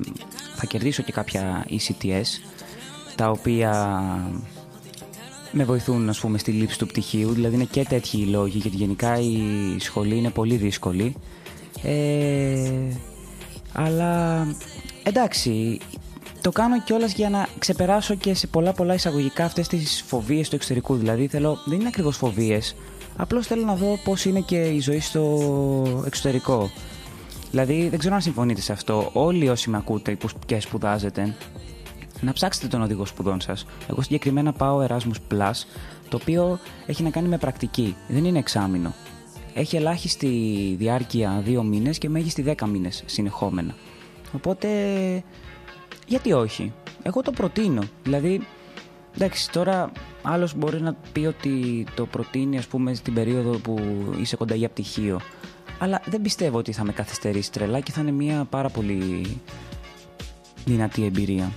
S2: θα κερδίσω και κάποια ECTS, τα οποία με βοηθούν ας πούμε στη λήψη του πτυχίου, δηλαδή είναι και τέτοιοι οι λόγοι γιατί γενικά η σχολή είναι πολύ δύσκολη. Ε, αλλά εντάξει, το κάνω κιόλας για να ξεπεράσω και σε πολλά πολλά εισαγωγικά αυτές τις φοβίες του εξωτερικού. Δηλαδή θέλω, δεν είναι ακριβώς φοβίες, απλώς θέλω να δω πώς είναι και η ζωή στο εξωτερικό. Δηλαδή δεν ξέρω αν συμφωνείτε σε αυτό. Όλοι όσοι με ακούτε που- και σπουδάζετε, να ψάξετε τον οδηγό σπουδών σας. Εγώ συγκεκριμένα πάω Erasmus Plus, το οποίο έχει να κάνει με πρακτική. Δεν είναι εξάμεινο. Έχει ελάχιστη διάρκεια δύο μήνες και μέγιστη 10 μήνες συνεχόμενα. Οπότε, γιατί όχι; Εγώ το προτείνω. Δηλαδή, εντάξει, τώρα άλλος μπορεί να πει ότι το προτείνει, ας πούμε, στην περίοδο που είσαι κοντά για πτυχίο. Αλλά δεν πιστεύω ότι θα με καθυστερήσει τρελά και θα είναι μια πάρα πολύ δυνατή εμπειρία.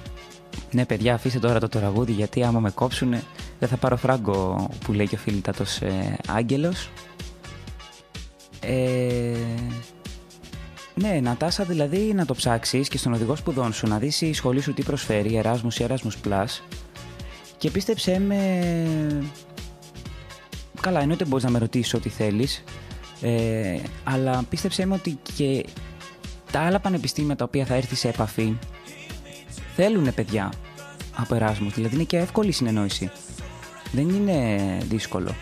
S2: Ναι, παιδιά, αφήστε τώρα το τραγούδι γιατί άμα με κόψουν δεν θα πάρω φράγκο που λέει και ο φίλητατος ε, Άγγελος. Ε, ναι, Νατάσα, δηλαδή να το ψάξεις και στον οδηγό σπουδών σου να δεις η σχολή σου τι προσφέρει, Erasmus ή Erasmus Plus και πίστεψέ με... Καλά, εννοείται μπορείς να με ρωτήσεις ό,τι θέλεις ε, αλλά πίστεψέ με ότι και τα άλλα πανεπιστήμια τα οποία θα έρθει σε επαφή θέλουν παιδιά από Erasmus, δηλαδή είναι και εύκολη η συνεννόηση. Δεν είναι δύσκολο.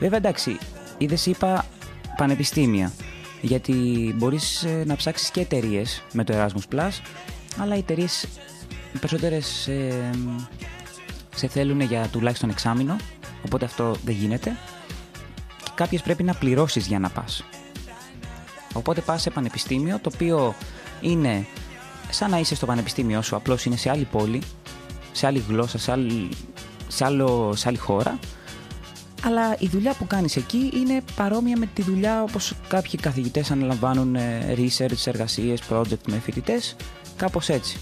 S2: Βέβαια εντάξει, είδες είπα πανεπιστήμια. Γιατί μπορείς ε, να ψάξεις και εταιρείες με το Erasmus Plus, αλλά οι εταιρείες οι περισσότερες ε, σε θέλουν για τουλάχιστον εξάμηνο, οπότε αυτό δεν γίνεται. Και κάποιες πρέπει να πληρώσεις για να πας. Οπότε πας σε πανεπιστήμιο, το οποίο είναι σαν να είσαι στο πανεπιστήμιό σου, απλώς είναι σε άλλη πόλη, σε άλλη γλώσσα, σε άλλη, σε άλλο, σε άλλη χώρα. Αλλά η δουλειά που κάνεις εκεί είναι παρόμοια με τη δουλειά όπως κάποιοι καθηγητές αναλαμβάνουν ε, research, εργασίες, project με φοιτητές, κάπως έτσι.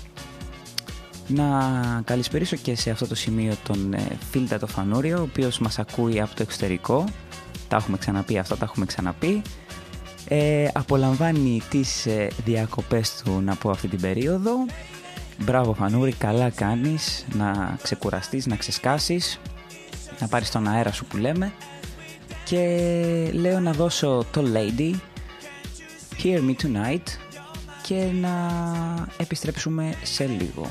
S2: Να καλησπερίσω και σε αυτό το σημείο τον ε, Φίλτα το Φανούριο, ο οποίος μας ακούει από το εξωτερικό. Τα έχουμε ξαναπεί αυτά, τα έχουμε ξαναπεί. Ε, απολαμβάνει τις ε, διακοπές του να πω αυτή την περίοδο. Μπράβο Φανούρη, καλά κάνεις να ξεκουραστείς, να ξεσκάσεις, να πάρεις τον αέρα σου που λέμε. Και λέω να δώσω το Lady, Hear Me Tonight και να επιστρέψουμε σε λίγο.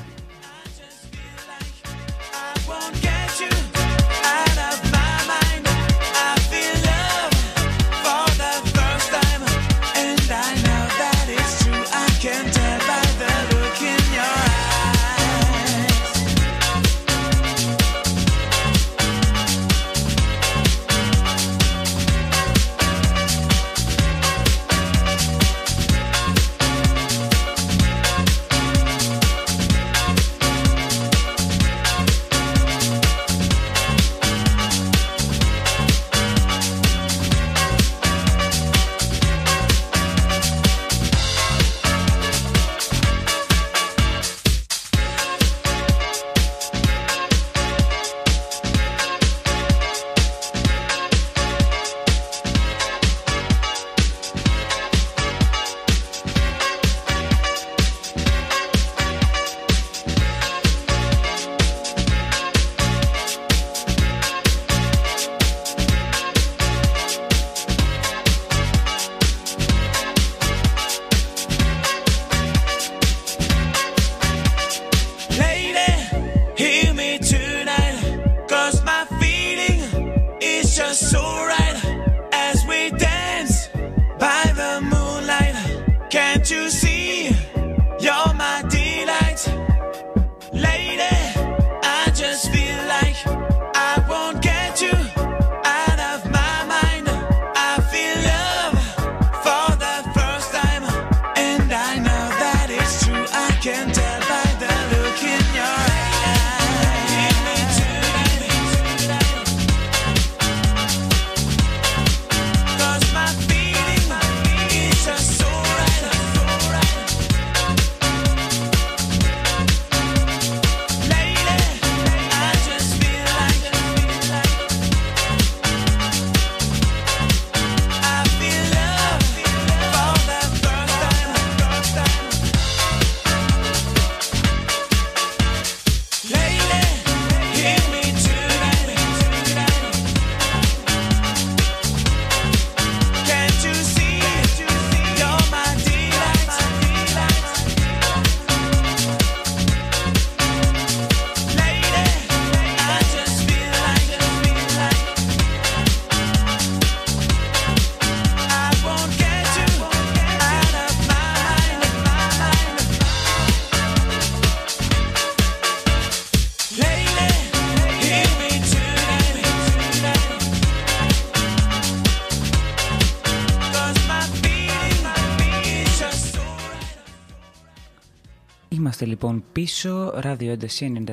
S2: Λοιπόν πίσω, ράδιο ένταση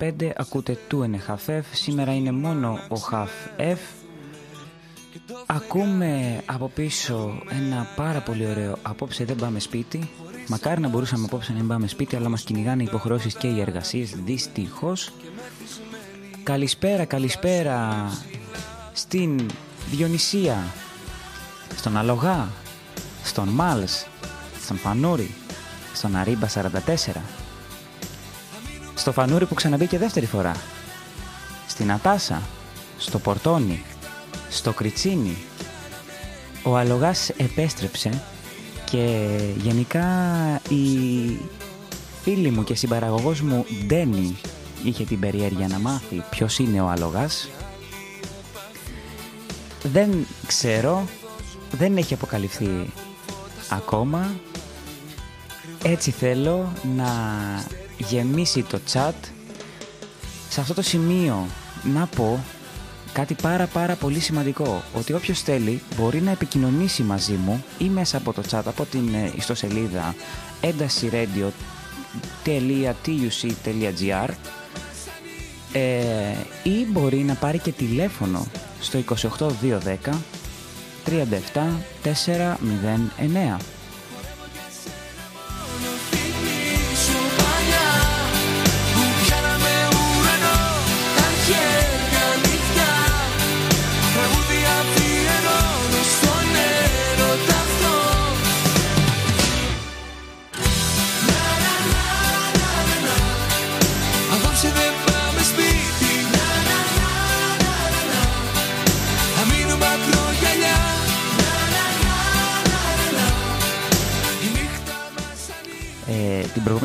S2: 93,5, ακούτε του NHFF, σήμερα είναι μόνο ο Half F. Ακούμε από πίσω ένα πάρα πολύ ωραίο «Απόψε δεν πάμε σπίτι». Μακάρι να μπορούσαμε απόψε να μην πάμε σπίτι, αλλά μας κυνηγάνε οι υποχρεώσεις και οι εργασίες, δυστυχώς. Καλησπέρα, καλησπέρα στην Διονυσία, στον Αλογά, στον Μάλς, στον Φανούρη, στον Αρίμπα 44, στο Φανούρη που ξαναμπήκε δεύτερη φορά, στην Ατάσα, στο Πορτόνι, στο Κριτσίνι. Ο Αλογάς επέστρεψε και γενικά η φίλη μου και συμπαραγωγός μου Ντένι είχε την περιέργεια να μάθει ποιος είναι ο Αλογάς. Δεν ξέρω, δεν έχει αποκαλυφθεί ακόμα. Έτσι θέλω να γεμίσει το chat. Σε αυτό το σημείο να πω κάτι πάρα πάρα πολύ σημαντικό. Ότι όποιος θέλει μπορεί να επικοινωνήσει μαζί μου ή μέσα από το chat, από την ε, ιστοσελίδα έντασiradio.tuc.gr ε, ή μπορεί να πάρει και τηλέφωνο στο 28210 37 409.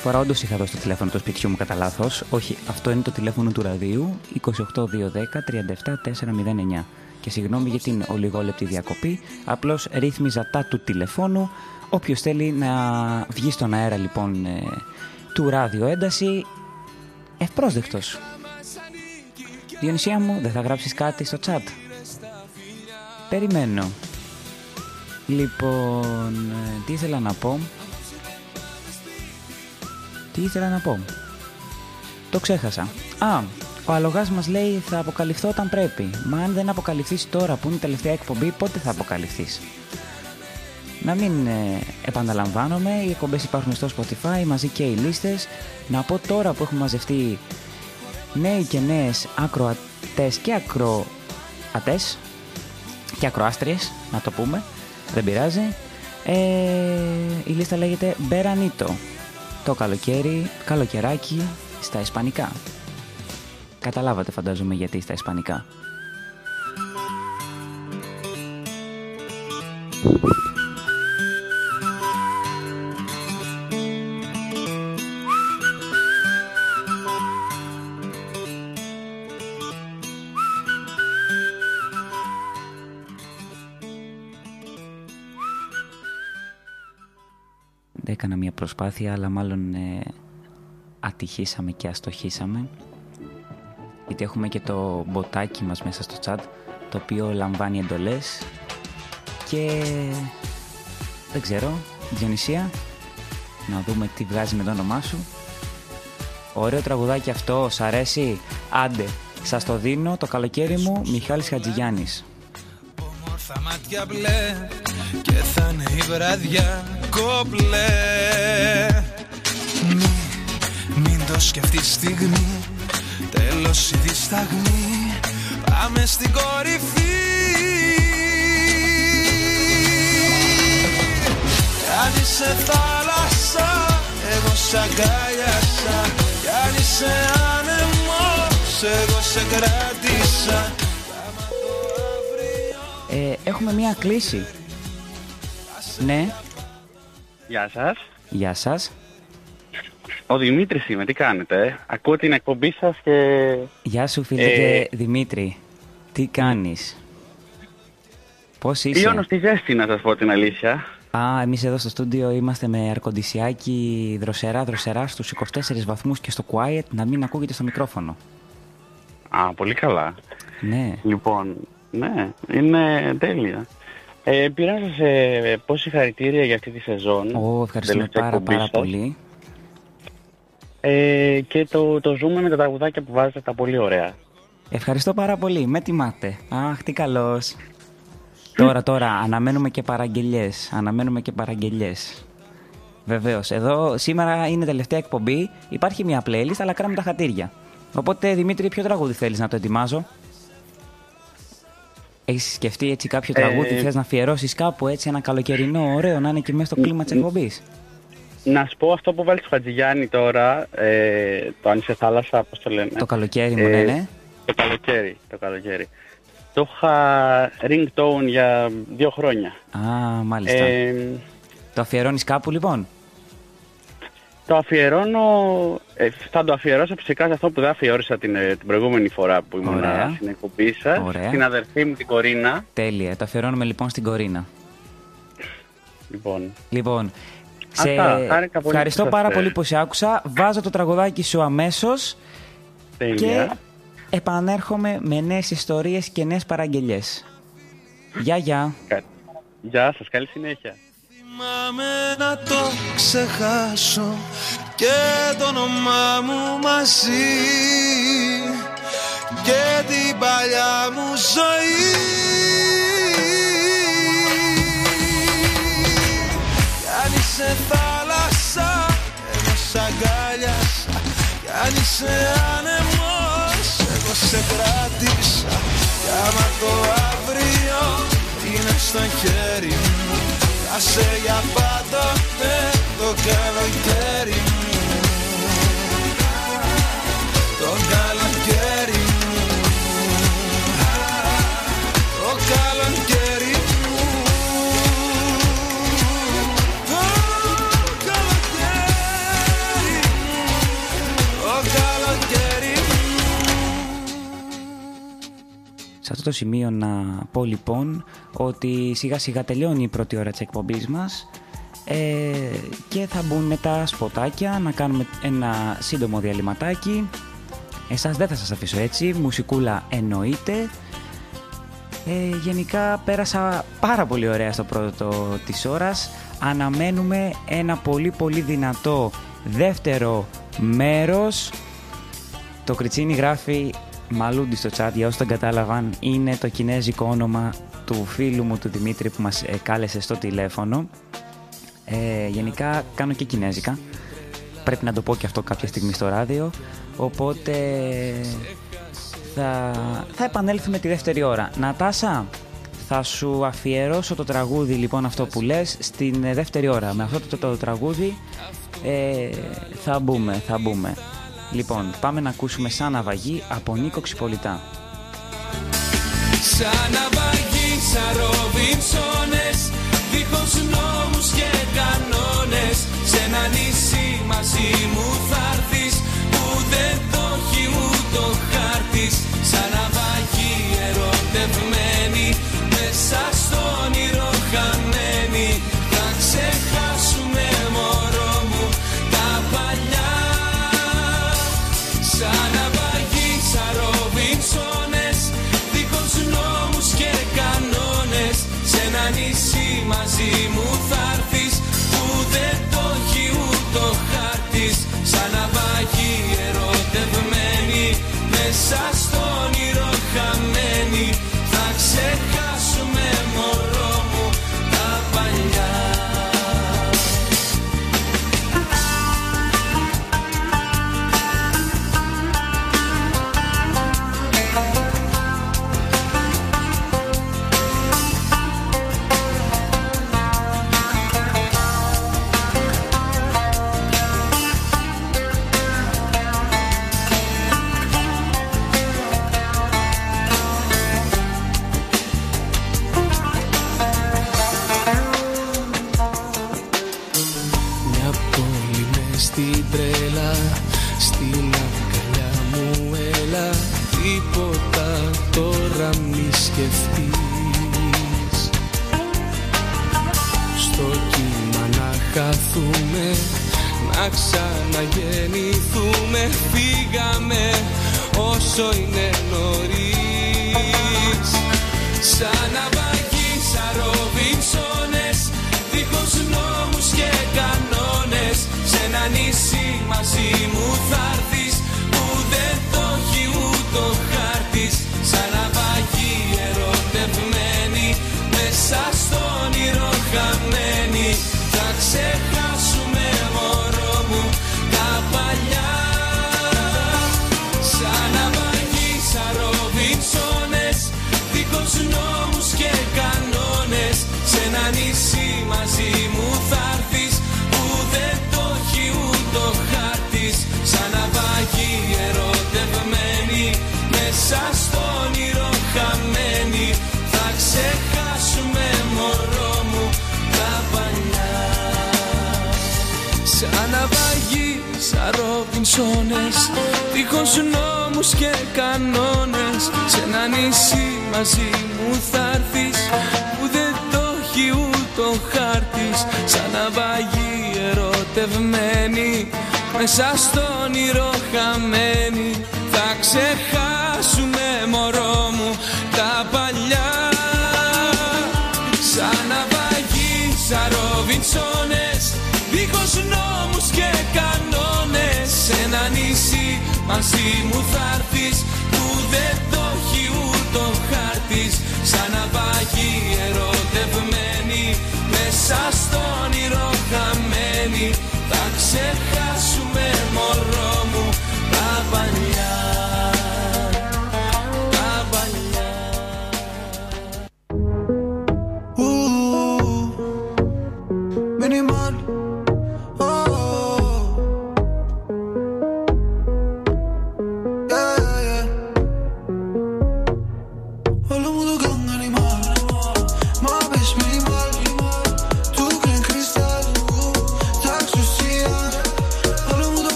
S2: Φορά όντως είχα δώσει το τηλέφωνο του σπιτιού μου κατά λάθος. Όχι, αυτό είναι το τηλέφωνο του ραδίου 28210 37409. Και συγγνώμη για την ολιγόλεπτη διακοπή. Απλώς ρύθμιζα τα του τηλεφώνου. Όποιος θέλει να βγει στον αέρα λοιπόν ε, του ράδιο ένταση, ευπρόσδεκτος. Διονυσία μου, δεν θα γράψεις κάτι στο chat; Περιμένω. Λοιπόν, ε, τι ήθελα να πω; Τι ήθελα να πω. Το ξέχασα. Α, ο αλογάς μας λέει θα αποκαλυφθώ όταν πρέπει. Μα αν δεν αποκαλυφθείς τώρα που είναι η τελευταία εκπομπή, πότε θα αποκαλυφθείς; Να μην ε, επαναλαμβάνομαι, οι εκπομπές υπάρχουν στο Spotify, μαζί και οι λίστες. Να πω τώρα που έχουμε μαζευτεί νέοι και νέες ακροατές και ακροατές και ακροάστριες, να το πούμε, δεν πειράζει. Ε, η λίστα λέγεται Μπερανίτο. Το καλοκαίρι, καλοκαιράκι στα ισπανικά. Καταλάβατε φαντάζομαι γιατί στα ισπανικά. Έκανα μια προσπάθεια, αλλά μάλλον ε, ατυχήσαμε και αστοχήσαμε. Γιατί έχουμε και το μποτάκι μας μέσα στο chat, το οποίο λαμβάνει εντολές και δεν ξέρω, Διονυσία, να δούμε τι βγάζει με το όνομά σου. Ωραίο τραγουδάκι αυτό, σ' αρέσει; Άντε, σας το δίνω το καλοκαίρι μου, Μιχάλης Χατζηγιάννης.
S8: Όμορφα μάτια μπλε και θα είναι η βραδιά κομπλέ Μη, μην το σκεφτείς στιγμή τέλος η δισταγμή πάμε στην κορυφή. Αν είσαι θάλασσα εγώ σ' αγκάλιασα Κι αν είσαι άνεμος εγώ σε κράτησα
S2: Ε, έχουμε μία κλίση. Ναι,
S15: Γεια σας.
S2: γεια σας.
S15: Ο Δημήτρης είμαι, τι κάνετε. ε; Ακούω την εκπομπή σας και...
S2: Γεια σου φίλε
S15: Ε,
S2: και Δημήτρη. Τι κάνεις; Πώς είσαι;
S15: Λιώνω στη ζέστη να σας πω την αλήθεια.
S2: Α, εμείς εδώ στο στούντιο είμαστε με αρκοντισιάκι δροσερά δροσερά στους 24 βαθμούς και στο quiet να μην ακούγεται στο μικρόφωνο.
S15: Α, πολύ καλά.
S2: Ναι.
S15: Λοιπόν, ναι, είναι τέλεια. Ε, πήρα να σας ε, πω συγχαρητήρια για αυτή τη σεζόν.
S2: Ω, ευχαριστούμε
S15: Τελευταία
S2: πάρα
S15: εκπομπή
S2: πάρα
S15: σας.
S2: πολύ.
S15: Ε, και το, το ζούμε με τα τραγουδάκια που βάζετε τα πολύ ωραία.
S2: Ευχαριστώ πάρα πολύ. Με τιμάτε. Αχ, τι καλός. τώρα, τώρα, αναμένουμε και παραγγελιές. Αναμένουμε και παραγγελιές. Βεβαίως. Εδώ σήμερα είναι τελευταία εκπομπή. Υπάρχει μια playlist, αλλά κάναμε τα χατήρια. Οπότε, Δημήτρη, ποιο τραγούδι θέλεις να το ετοιμάζω; Έχεις σκεφτεί έτσι κάποιο
S15: Ε,
S2: τραγούδι, θες να αφιερώσεις κάπου έτσι ένα καλοκαιρινό ωραίο, να είναι και μέσα στο κλίμα της εκπομπής;
S15: Να σου πω αυτό που βάλεις στο Χατζηγιάννη τώρα, ε, το αν είσαι θάλασσα, πώς το λένε.
S2: Το καλοκαίρι μου, ναι, ναι.
S15: Το καλοκαίρι, το καλοκαίρι. Το είχα ringtone για δύο χρόνια.
S2: Α, μάλιστα.
S15: Ε,
S2: Το αφιερώνεις κάπου λοιπόν;
S15: Το αφιερώνω, ε, θα το αφιερώσω φυσικά σε αυτό που δεν αφιέρωσα την, ε, την προηγούμενη φορά που ήμουν
S2: Ωραία.
S15: στην εκπομπή σας,
S2: Ωραία.
S15: στην αδερφή μου την Κορίνα.
S2: Τέλεια. Το αφιερώνουμε λοιπόν στην Κορίνα.
S15: Λοιπόν,
S2: Λοιπόν,
S15: Αυτά. Χάρηκα πολύ
S2: ευχαριστώ
S15: που
S2: πάρα
S15: είσαστε.
S2: πολύ που σε άκουσα. Βάζω το τραγουδάκι σου αμέσως
S15: τέλεια.
S2: και επανέρχομαι με νέες ιστορίες και νέες παραγγελιές. Γεια, γεια.
S15: Γεια σας, καλή συνέχεια.
S8: Θυμάμαι να το ξεχάσω και το όνομά μου μαζί και την παλιά μου ζωή. Κι αν είσαι θάλασσα εγώ σ' αγκάλιασα. Κι αν είσαι άνεμος εγώ σε κράτησα Κι άμα το αύριο είναι στο χέρι μου Άσε για πάντοτε το καλοκαίρι μου. Το καλοκαίρι μου
S2: Σε αυτό το σημείο να πω λοιπόν ότι σιγά σιγά τελειώνει η πρώτη ώρα της εκπομπής μας ε, και θα μπουν μετά σποτάκια να κάνουμε ένα σύντομο διαλυματάκι. Εσάς δεν θα σας αφήσω έτσι, μουσικούλα εννοείται. Ε, γενικά πέρασα πάρα πολύ ωραία στο πρώτο της ώρας. Αναμένουμε ένα πολύ πολύ δυνατό δεύτερο μέρος. Το Κριτσίνι γράφει Μαλούντι στο chat, για όσοι τον κατάλαβαν, είναι το κινέζικο όνομα του φίλου μου του Δημήτρη που μας ε, κάλεσε στο τηλέφωνο. Ε, γενικά κάνω και κινέζικα. Πρέπει να το πω και αυτό κάποια στιγμή στο ράδιο. Οπότε θα, θα επανέλθουμε τη δεύτερη ώρα. Νατάσα, θα σου αφιερώσω το τραγούδι λοιπόν αυτό που λες στην ε, δεύτερη ώρα. Με αυτό το, το, τραγούδι ε, θα μπούμε, θα μπούμε. Λοιπόν, πάμε να ακούσουμε σαν ναυαγή από Νίκο Ξυπολιτά.
S8: Σαν ναυαγή, σαν Ροβινσόνες Δίχως νόμους και κανόνες Σ' ένα νησί μαζί μου
S16: θα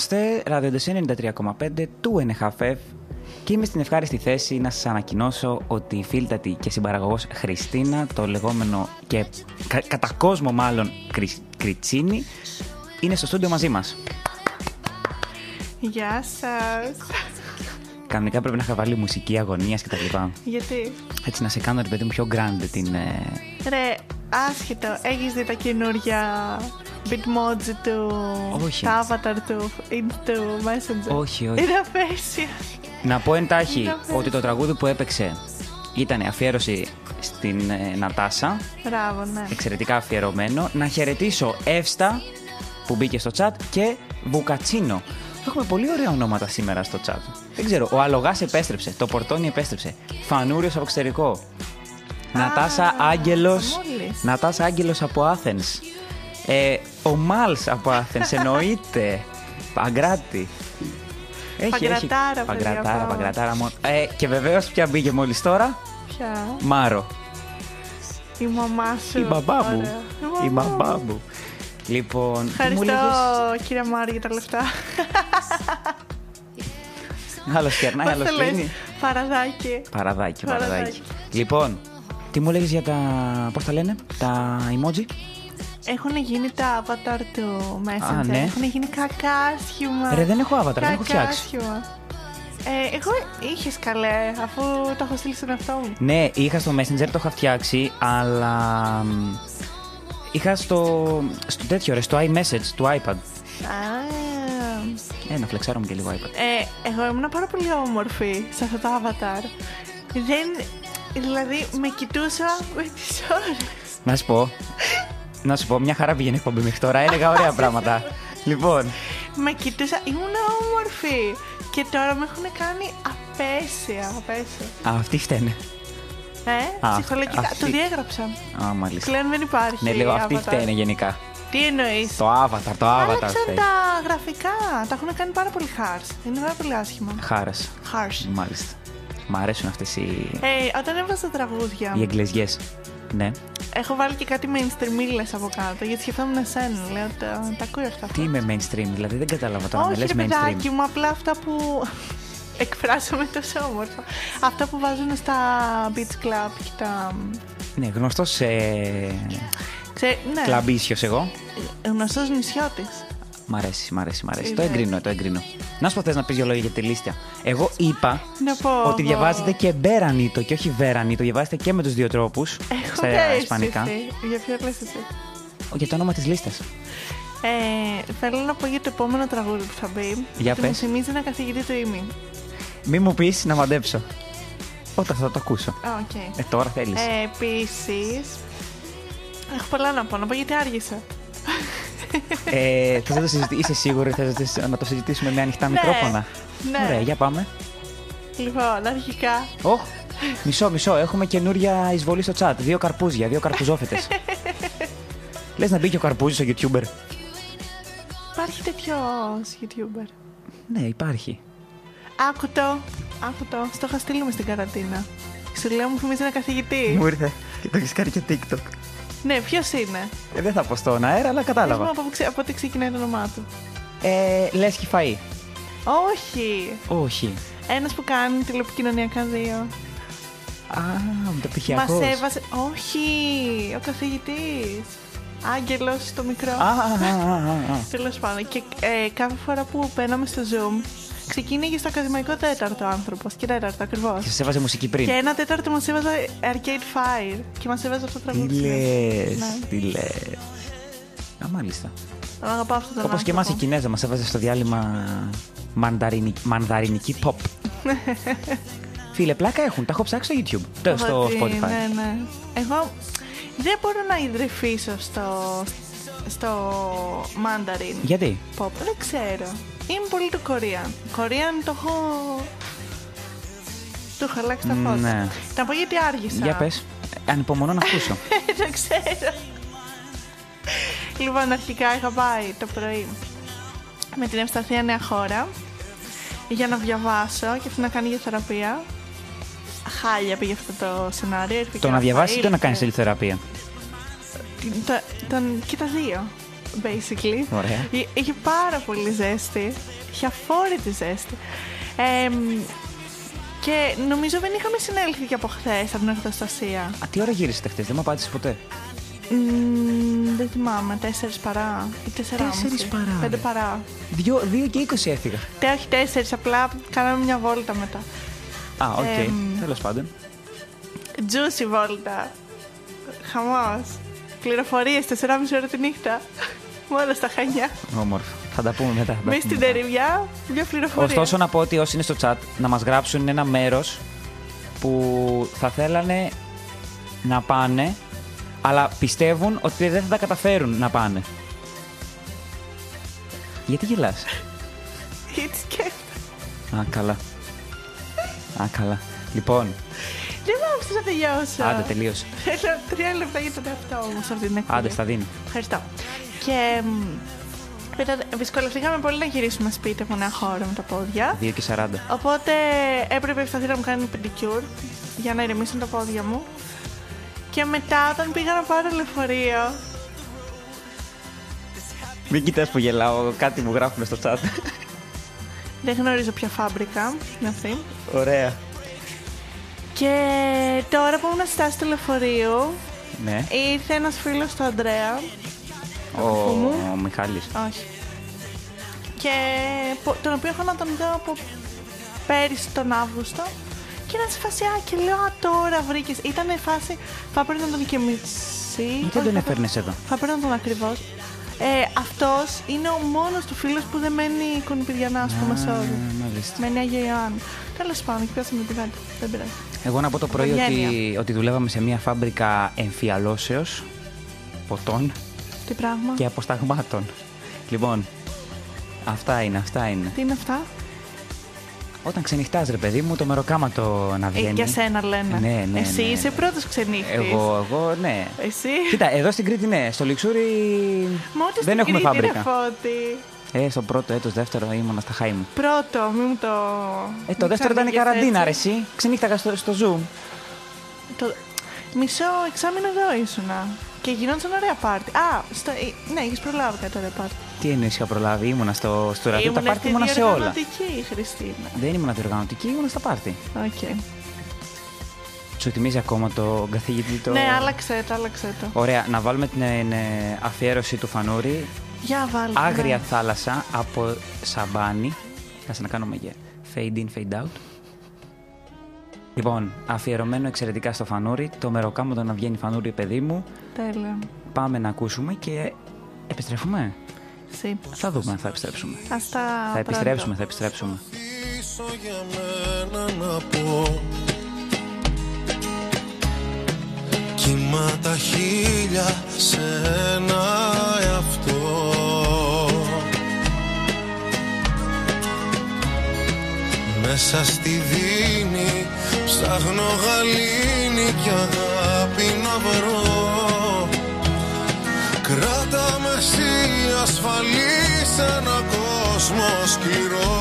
S2: εδώ είμαστε, Radio Desi 93,5 του NHFF και είμαι στην ευχάριστη θέση να σας ανακοινώσω ότι η φίλτατη και συμπαραγωγός Χριστίνα, το λεγόμενο και κα- κατά κόσμο μάλλον Κρι- Κριτσίνη, είναι στο στούντιο μαζί μας.
S17: Γεια σας.
S2: Κανονικά πρέπει να είχα βάλει μουσική αγωνίας και τα λοιπά.
S17: Γιατί;
S2: Έτσι να σε κάνω ρε παιδί μου πιο grande την... ε,
S17: Ρε, άσχετο, έχεις δει τα καινούργια bitmoji του,
S2: Όχι.
S17: τα avatar του, είναι του Messenger.
S2: Όχι, όχι.
S17: Είναι απέσια.
S2: Να πω εντάχει
S17: Είναι
S2: ότι το τραγούδι που έπαιξε ήταν αφιέρωση στην ε, Νατάσα,
S17: Μπράβο, ναι.
S2: εξαιρετικά αφιερωμένο. Να χαιρετήσω Εύστα που μπήκε στο chat και Βουκατσίνο. Έχουμε πολύ ωραία ονόματα σήμερα στο chat. Δεν ξέρω, ο Αλογάς επέστρεψε, το Πορτόνι επέστρεψε, Φανούριος από εξωτερικό, Νατάσα Άγγελος,
S17: μόλις.
S2: Νατάσα Άγγελος από Άθενς, ε, ο Μάλς από Άθενς, εννοείται, Παγκράτη.
S17: Παγκρατάρα, παιδιά,
S2: Παγκρατάρα,
S17: πάμε.
S2: παγκρατάρα. μόνο. Ε, και βεβαίως ποια μπήκε μόλις τώρα,
S17: Ποια;
S2: Μάρο.
S17: Η μαμά σου.
S2: Η μπαμπά μου.
S17: Ωραία.
S2: Η μπαμπά μου. Λοιπόν, τι μου
S17: Ευχαριστώ,
S2: έλεγες.
S17: κύριε Μάρη, για τα λεφτά. *laughs*
S2: Άλλος κερνάει,
S17: Πώς
S2: άλλος
S17: το λες,
S2: πίνει.
S17: Παραδάκι.
S2: Παραδάκι,
S17: Παραδάκι.
S2: παραδάκι. Λοιπόν, τι μου λέγες για τα, πώς τα λένε, τα emoji;
S17: Έχουν γίνει τα avatar του Messenger.
S2: Α, ναι.
S17: Έχουν γίνει κακάσχημα.
S2: Ρε, δεν έχω avatar, δεν έχω φτιάξει.
S17: Κακάσχημα. Ε, εγώ είχες καλέ, αφού το έχω στείλει στον εαυτό μου.
S2: Ναι, είχα στο Messenger, το είχα φτιάξει, αλλά μ, είχα στο, στο τέτοιο ρε, στο iMessage του iPad.
S17: Α,
S2: Ε, να φλεξάρω και λίγο iPad.
S17: ε, εγώ ήμουν πάρα πολύ όμορφη σε αυτό το avatar. Δεν. Δηλαδή, με κοιτούσα με τις ώρες.
S2: Να σου πω, να σου πω, μια χαρά πήγαινε η εκπομπή μέχρι τώρα, έλεγα ωραία πράγματα. Λοιπόν,
S17: Με κοιτούσα, ήμουν όμορφη. Και τώρα με έχουν κάνει απέσια, απέσια.
S2: α, αυτοί φταίνε.
S17: Ε,
S2: Α,
S17: ψυχολογικά.
S2: αυτή-
S17: Το διέγραψα.
S2: Α, μάλιστα.
S17: Πλέον δεν υπάρχει.
S2: Ναι, λέω αυτοί
S17: avatar.
S2: φταίνε γενικά.
S17: Τι εννοείς;
S2: Το avatar, το avatar
S17: Άλλαξαν
S2: φταίει.
S17: τα γραφικά. Τα έχουν κάνει πάρα πολύ harsh. Είναι πάρα πολύ άσχημα.
S2: Χάρας.
S17: Harsh.
S2: Μάλιστα. Μ' αρέσουν αυτές οι,
S17: Ε, όταν έβαζα τραγούδια,
S2: οι εγγλεζιές. Ναι.
S17: Έχω βάλει και κάτι mainstream από κάτω. Γιατί σκεφτόμουν εσένα. Λέω, τα, τα ακούει αυτά.
S2: Τι είμαι mainstream, δηλαδή δεν κατάλαβα τώρα να
S17: Όχι,
S2: λες
S17: ρε παιδάκι
S2: mainstream.
S17: μου, απλά αυτά που *laughs* εκφράσαμε τόσο όμορφα. Αυτά που βάζουν στα beach club και τα...
S2: Ναι, γνωστός ε,
S17: Ξέ, ναι,
S2: κλαμπίσιος εγώ.
S17: γνωστός νησιώτης.
S2: Μ' αρέσει, μ' αρέσει, μ' αρέσει. Το
S17: Είναι.
S2: εγκρίνω, το εγκρίνω. Να σου πω, θες να πεις δύο λόγια για τη λίστια. Εγώ είπα
S17: Να πω
S2: ότι
S17: εγώ.
S2: διαβάζετε και μπέρανιτο και όχι βέρανιτο. Διαβάζετε και με τους δύο τρόπους
S17: Έχω
S2: στα
S17: και
S2: ισπανικά.
S17: αίσθηση. Για ποιο λες εσύ.
S2: Για το όνομα της λίστας.
S17: Ε, θέλω να πω για το επόμενο τραγούδι που θα μπει.
S2: Για
S17: ότι Μου
S2: πες.
S17: θυμίζει ένα καθηγητή του ήμι.
S2: Μη μου πεις να μαντέψω. Όταν θα το ακούσω.
S17: Α, οκ.
S2: Ε, τώρα θέλεις.
S17: Ε, Επίσης. Έχω πολλά να πω, να πω γιατί άργησα.
S2: Ε, θες να το συζητήσεις, είσαι σίγουρη θες να το- να το συζητήσουμε με ανοιχτά
S17: Ναι,
S2: μικρόφωνα;
S17: ναι.
S2: Ωραία, για πάμε.
S17: Λοιπόν, αρχικά.
S2: Όχ, μισό, μισό. Έχουμε καινούρια εισβολή στο chat. Δύο καρπούζια, δύο καρπουζόφετες. *laughs* Λες να μπει και ο καρπούζης ο YouTuber.
S17: Υπάρχει τέτοιο YouTuber.
S2: Ναι, υπάρχει.
S17: Άκου το. Άκου το. Στο είχα στείλει μες στην καραντίνα. Σου λέω μου θυμίζει ένα καθηγητή.
S2: Μου ήρθε και το έχεις κάνει και TikTok.
S17: Ναι, ποιος είναι;
S2: Ε, δεν θα πω στον αέρα, αλλά
S17: Πες μου
S2: κατάλαβα.
S17: από, πού ξε- από τι ξεκινάει το όνομά του.
S2: Ε, λες και φαΐ.
S17: Όχι.
S2: Όχι.
S17: Ένας που κάνει τηλεπικοινωνιακά δύο.
S2: Α, με το
S17: Μας
S2: πτυχιακός.
S17: έβασε. Όχι, ο καθηγητής. Άγγελος το μικρό.
S2: Α, α, α, α, α.
S17: Τέλος πάντων. Και ε, κάθε φορά που μπαίναμε στο Zoom, ξεκίνηγε στο ακαδημαϊκό τέταρτο άνθρωπος. Και τέταρτο ακριβώς.
S2: Και σας έβαζε μουσική πριν.
S17: Και ένα τέταρτο μας έβαζε Arcade Fire. Και μας έβαζε αυτό το
S2: Τι
S17: τραγούδι.
S2: λες,
S17: Ναι.
S2: τι λες. Α, μάλιστα.
S17: Τον αγαπάω αυτόν τον
S2: Όπως και εμάς η Κινέζα μας έβαζε στο διάλειμμα μανδαρινικ- μανδαρινική pop. *laughs* Φίλε, πλάκα έχουν. Τα έχω ψάξει στο YouTube. Το, στο
S17: Ότι,
S2: Spotify.
S17: Ναι, ναι. Εγώ δεν μπορώ να ιδρυφήσω στο, στο Mandarin.
S2: Γιατί;
S17: Pop. Δεν ξέρω. Είμαι πολύ του Korean. Korean το έχω... Του έχω αλλάξει τα φώτα.
S2: Ναι.
S17: Να πω γιατί άργησα.
S2: Για πες. Ανυπομονώ να ακούσω. *laughs*
S17: Δεν ξέρω. Λοιπόν, αρχικά είχα πάει το πρωί με την Ευσταθία Νέα Χώρα για να διαβάσω και αυτή να κάνει για θεραπεία. Χάλια πήγε αυτό το σενάριο. ήρθε και
S2: το να
S17: ένα
S2: διαβάσεις ή το
S17: file
S2: να κάνεις
S17: και-
S2: ηλιοθεραπεία.
S17: το- τον, και τα δύο, basically.
S2: Ωραία.
S17: Εί- Είχε πάρα πολύ ζέστη. Είχε αφόρητη ζέστη. Εμ, και νομίζω δεν είχαμε συνέλθει και από χθες από την εργοστασία.
S2: Α, τι ώρα γύρισετε χτε, δεν μου απάντησες ποτέ;
S17: Μ, δεν θυμάμαι, 4 παρά ή 4
S2: Τέσσερις παρά,
S17: 5
S2: ρε.
S17: παρά.
S2: Δύο, δύο και 20 έφυγα.
S17: Τε, όχι 4, απλά κάναμε μια βόλτα μετά.
S2: Α, οκ.
S17: Εμ.
S2: Τέλος πάντων.
S17: Juicy βόλτα. Χαμός. Πληροφορίες 4,5 ώρα τη νύχτα. Μόνο στα χανιά.
S2: Όμορφο. Θα τα πούμε μετά. θα τα
S17: Μέσα
S2: πούμε
S17: στην
S2: μετά.
S17: τεριμιά, μια πληροφορία.
S2: Ωστόσο, να πω ότι όσοι είναι στο chat να μας γράψουν ένα μέρος που θα θέλανε να πάνε, αλλά πιστεύουν ότι δεν θα τα καταφέρουν να πάνε. Γιατί γελάς; *laughs*
S17: Γιατί σκέφτομαι.
S2: Α, καλά. Α, καλά. Λοιπόν,
S17: Δεν μου άφησε να τελειώσω.
S2: άντε τελείωσε.
S17: Θέλω τρία λεπτά για τον εαυτό μου σε αυτή την εκπομπή.
S2: Άντε, στα δίνω.
S17: Ευχαριστώ. Και μ, μετά δυσκολευτήκαμε πολύ να γυρίσουμε σπίτι από νέα χώρα με τα πόδια.
S2: 2 και 40.
S17: Οπότε έπρεπε η Ευσταθή να μου κάνει pedicure για να ηρεμήσουν τα πόδια μου. Και μετά όταν πήγα να πάρω λεωφορείο,
S2: Μην κοιτάς που γελάω, κάτι μου γράφουν στο chat.
S17: Δεν γνωρίζω ποια φάμπρικα είναι αυτή.
S2: Ωραία.
S17: Και τώρα που ήμουν στη στάση του λεωφορείου,
S2: Ναι.
S17: ήρθε ένας φίλος του Αντρέα.
S2: Ο,
S17: αδερφού μου;
S2: ο Μιχάλης.
S17: Όχι. Και πο- τον οποίο έχω να τον δω από πέρυσι τον Αύγουστο. Και ήταν σε φάση, α, και λέω, α, τώρα βρήκες. Ήταν φάση, θα πρέπει να τον και μισή.
S2: Γιατί δεν τον έφερνες εδώ;
S17: Θα πρέπει να τον ακριβώς. Ε, αυτός είναι ο μόνος του φίλος που δεν μένει κονιπηδιανά, ας πούμε, σε όρου.
S2: μάλιστα.
S17: Μένει Άγιο Ιωάννου. Τέλος πάντων, και πιάσαμε την πέντε. Δεν πειράζει.
S2: Εγώ να πω το πρωί ότι,
S17: Οικογένεια.
S2: ότι δουλεύαμε σε μια φάμπρικα εμφιαλώσεως ποτών
S17: Τι πράγμα.
S2: και αποσταγμάτων. Λοιπόν, αυτά είναι, αυτά είναι.
S17: Τι είναι αυτά;
S2: Όταν ξενυχτάς ρε παιδί μου, το μεροκάματο να
S17: Ε,
S2: βγαίνει.
S17: για σένα λένε.
S2: Ναι, ναι,
S17: Εσύ
S2: ναι,
S17: είσαι
S2: ναι.
S17: πρώτος ξενύχτης.
S2: Εγώ, εγώ, ναι.
S17: Εσύ;
S2: Κοίτα, εδώ στην Κρήτη ναι, στο Λιξούρι
S17: Μα ούτε
S2: δεν
S17: στην
S2: έχουμε
S17: Κρήτη, ρε
S2: φάμπρικα.
S17: Φώτη.
S2: Ε, στο πρώτο έτος, δεύτερο ήμουνα στα χάη μου.
S17: Πρώτο, μην μου το.
S2: Ε, το δεύτερο ήταν η καραντίνα, ρε εσύ. Ξενύχταγα στο, στο Zoom.
S17: Το... Μισό εξάμηνο εδώ ήσουνα. Και γινόταν ωραία πάρτι. Α, στο... ε, ναι, έχεις προλάβει κάτι ωραία πάρτι.
S2: Τι εννοείς είχα προλάβει, ήμουνα στο, στο ράδιο, τα
S17: Ήμουν
S2: πάρτι ήμουνα σε όλα.
S17: διοργανωτική, Χριστίνα.
S2: Δεν ήμουνα διοργανωτική, ήμουνα στα πάρτι.
S17: Οκ.
S2: Σου θυμίζει ακόμα το καθηγητή το...
S17: Ναι, άλλαξε το, άλλαξε το.
S2: Ωραία, να βάλουμε την ε, ε, αφιέρωση του Φανούρη.
S17: Για βάλτε.
S2: Άγρια
S17: ναι.
S2: θάλασσα από Σαμπάνι. Κάτσε να κάνουμε για fade in, fade out. Λοιπόν, αφιερωμένο εξαιρετικά στο Φανούρη. Το μεροκάματο να βγαίνει Φανούρη, παιδί μου.
S17: Τέλεια.
S2: Πάμε να ακούσουμε και επιστρέφουμε;
S17: Συ.
S2: Θα δούμε αν θα επιστρέψουμε.
S17: Ας τα
S2: Θα επιστρέψουμε,
S17: πρώτο.
S2: θα επιστρέψουμε.
S9: Πίσω για μένα να πω Κύμα τα χίλια σε ένα εαυτό Μέσα στη δίνη ψάχνω γαλήνη και αγάπη να βρω. Κράτα με εσύ ασφαλή σε ένα κόσμο σκληρό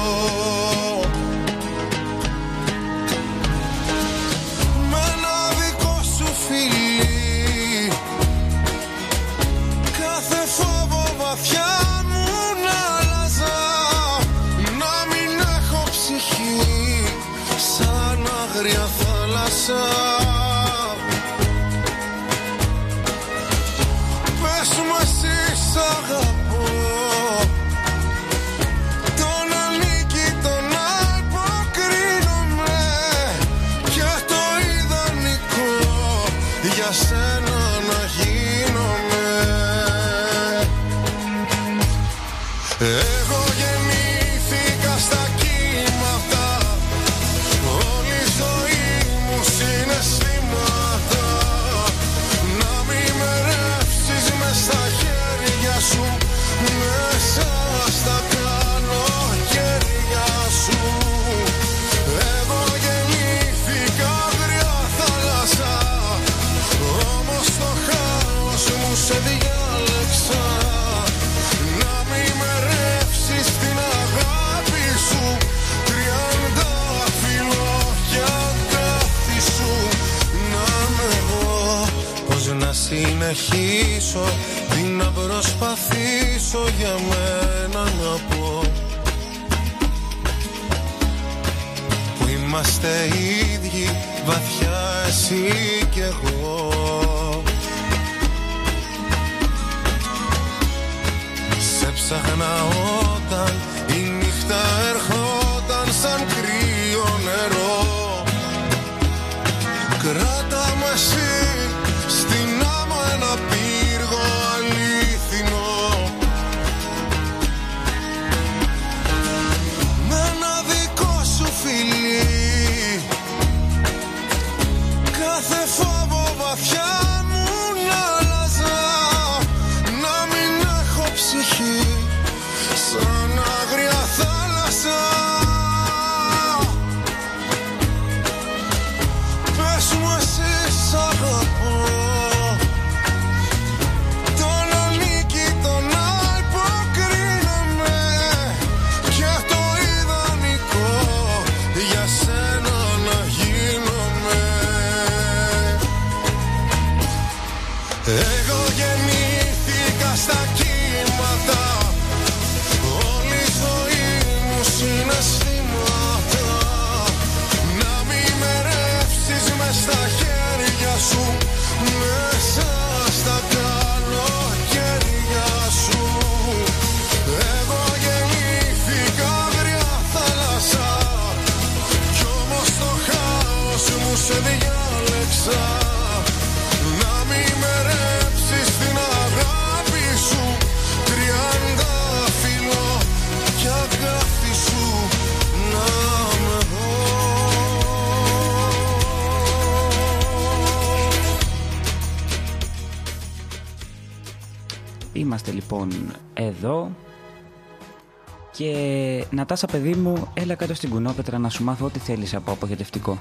S2: Νατάσα, παιδί μου, έλα κάτω στην κουνόπετρα να σου μάθω ό,τι θέλεις από αποχετευτικό.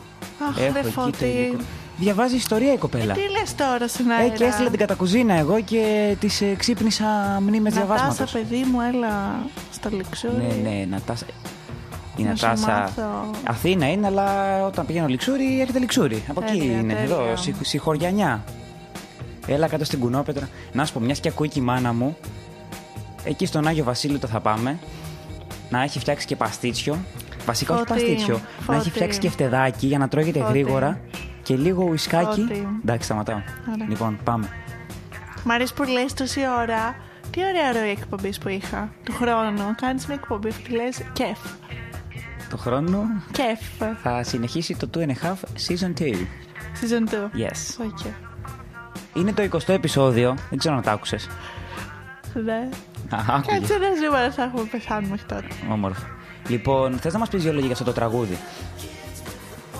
S17: Αχ, ρε
S2: εκεί το
S17: Φώτη.
S2: υλικό. Διαβάζει ιστορία η κοπέλα.
S17: Τι λες τώρα στην
S2: Ε,
S17: αέρα.
S2: και έστειλε την κατακουζίνα εγώ και της ε, ξύπνησα μνήμες
S17: Νατάσα,
S2: διαβάσματος.
S17: παιδί μου, έλα στο λεξούρι.
S2: Ναι, ναι, Νατάσα. Η
S17: Να σου
S2: Νατάσα
S17: μάθω.
S2: Αθήνα είναι, αλλά όταν πηγαίνω λιξούρι έρχεται λιξούρι. Από εκεί
S17: Τέλεια,
S2: είναι,
S17: τέλεια.
S2: εδώ, στη, στη χωριανιά. Έλα κάτω στην κουνόπετρα. Να σου πω, μιας και ακούει και η μάνα μου, εκεί στον Άγιο Βασίλειο το θα πάμε, να έχει φτιάξει και παστίτσιο. Βασικά όχι
S17: Φώτη,
S2: παστίτσιο. Να έχει
S17: Φώτη.
S2: φτιάξει και φτεδάκι για να τρώγεται
S17: Φώτη.
S2: γρήγορα και λίγο ουισκάκι.
S17: Φώτη.
S2: Εντάξει, σταματάω.
S17: Ωραία.
S2: Λοιπόν, πάμε.
S17: Μ' αρέσει που λες τόση ώρα. Τι ωραία ροή εκπομπής που είχα. Του χρόνου κάνεις μια εκπομπή που τη λες κεφ.
S2: Το χρόνο
S17: Κεφ.
S2: θα συνεχίσει το Two and a Half Season 2.
S17: Season 2.
S2: Yes.
S17: Okay.
S2: Είναι το 20ο επεισόδιο. Δεν ξέρω να το άκουσες.
S17: Ναι.
S2: Άκουγε.
S17: Κάτσε ένα ζούμε θα έχουμε πεθάνει μέχρι τότε.
S2: Όμορφο. Λοιπόν, θες να μας πεις δύο λόγια για αυτό το τραγούδι;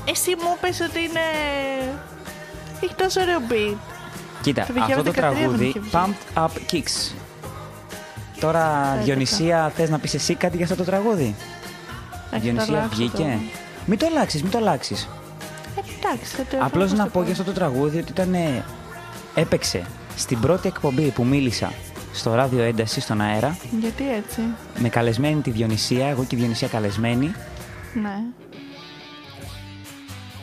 S17: Εσύ μου πες ότι είναι... Έχει τόσο ωραίο beat.
S2: Κοίτα,
S17: Το 2013
S2: αυτό το
S17: δεν
S2: τραγούδι
S17: είχε βγει.
S2: Pumped Up Kicks. Τώρα,
S17: Δεν
S2: Διονυσία, θες να πεις εσύ κάτι για αυτό το τραγούδι;
S17: το
S2: Διονυσία,
S17: αλλάξω
S2: βγήκε.
S17: το-
S2: Μην το αλλάξεις, μην το αλλάξεις.
S17: Ε, εντάξει, θα το
S2: Απλώς
S17: έχω
S2: να
S17: στο
S2: πω για αυτό το τραγούδι ότι ήταν. ε, έπαιξε στην πρώτη εκπομπή που μίλησα στο ράδιο ένταση στον αέρα
S17: Γιατί έτσι;
S2: με καλεσμένη τη Διονυσία, εγώ και η Διονυσία καλεσμένη.
S17: Ναι.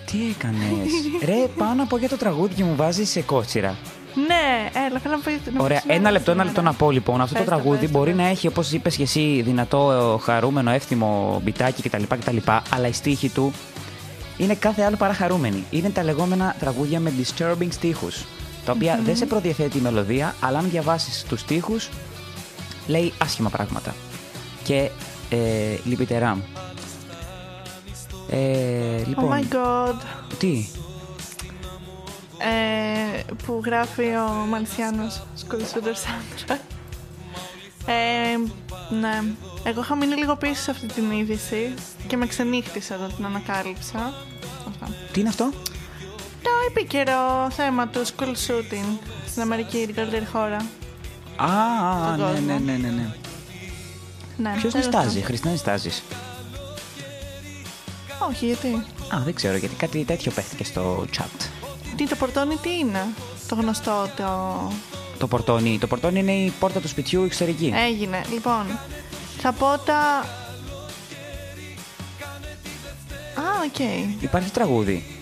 S2: Τι έκανες; Ρε, πάω να πω για το τραγούδι και μου βάζεις σε κότσιρα.
S17: Ναι, έλα, θέλω να πει. να
S2: Ωραία,
S17: πεις
S2: ένα λεπτό, ένα
S17: σήμερα.
S2: λεπτό να πω λοιπόν. Αυτό το
S17: Πες το,
S2: τραγούδι
S17: πες το,
S2: μπορεί
S17: πες
S2: να έχει, όπως είπες και εσύ, δυνατό, ε, χαρούμενο, εύθυμο μπιτάκι κτλ. κτλ αλλά η στίχη του είναι κάθε άλλο παρά χαρούμενη. Είναι τα λεγόμενα τραγούδια με disturbing στίχους, τα οποία
S17: Μμμ.
S2: δεν σε προδιαθέτει η μελωδία, αλλά αν διαβάσεις τους στίχους, λέει άσχημα πράγματα. Και ε, λυπητερά. Ε, λοιπόν,
S17: Oh my god.
S2: τι,
S17: Ε, που γράφει ο Μαλσιάνος Σκουλσούντερ Σάντρα. Ε, ναι. Εγώ είχα μείνει λίγο πίσω σε αυτή την είδηση και με ξενύχτησα όταν την ανακάλυψα. Αυτά.
S2: τι είναι αυτό;
S17: Το επίκαιρο θέμα του school shooting στην Αμερική, την καλύτερη χώρα.
S2: Α, α,
S17: Στον
S2: ναι,
S17: κόσμο.
S2: ναι, ναι, ναι, ναι.
S17: Ναι,
S2: Ποιος
S17: τέλος
S2: νιστάζει,
S17: πάντων.
S2: Χριστίνα νιστάζεις;
S17: Όχι, γιατί;
S2: Α, δεν ξέρω, γιατί κάτι τέτοιο πέφτηκε στο chat.
S17: Τι το πορτόνι τι είναι; Το γνωστό, το...
S2: Το πορτόνι. Το πορτόνι είναι η πόρτα του σπιτιού εξωτερική.
S17: Έγινε. Λοιπόν, θα πω τα... Α, οκ.
S2: Υπάρχει τραγούδι.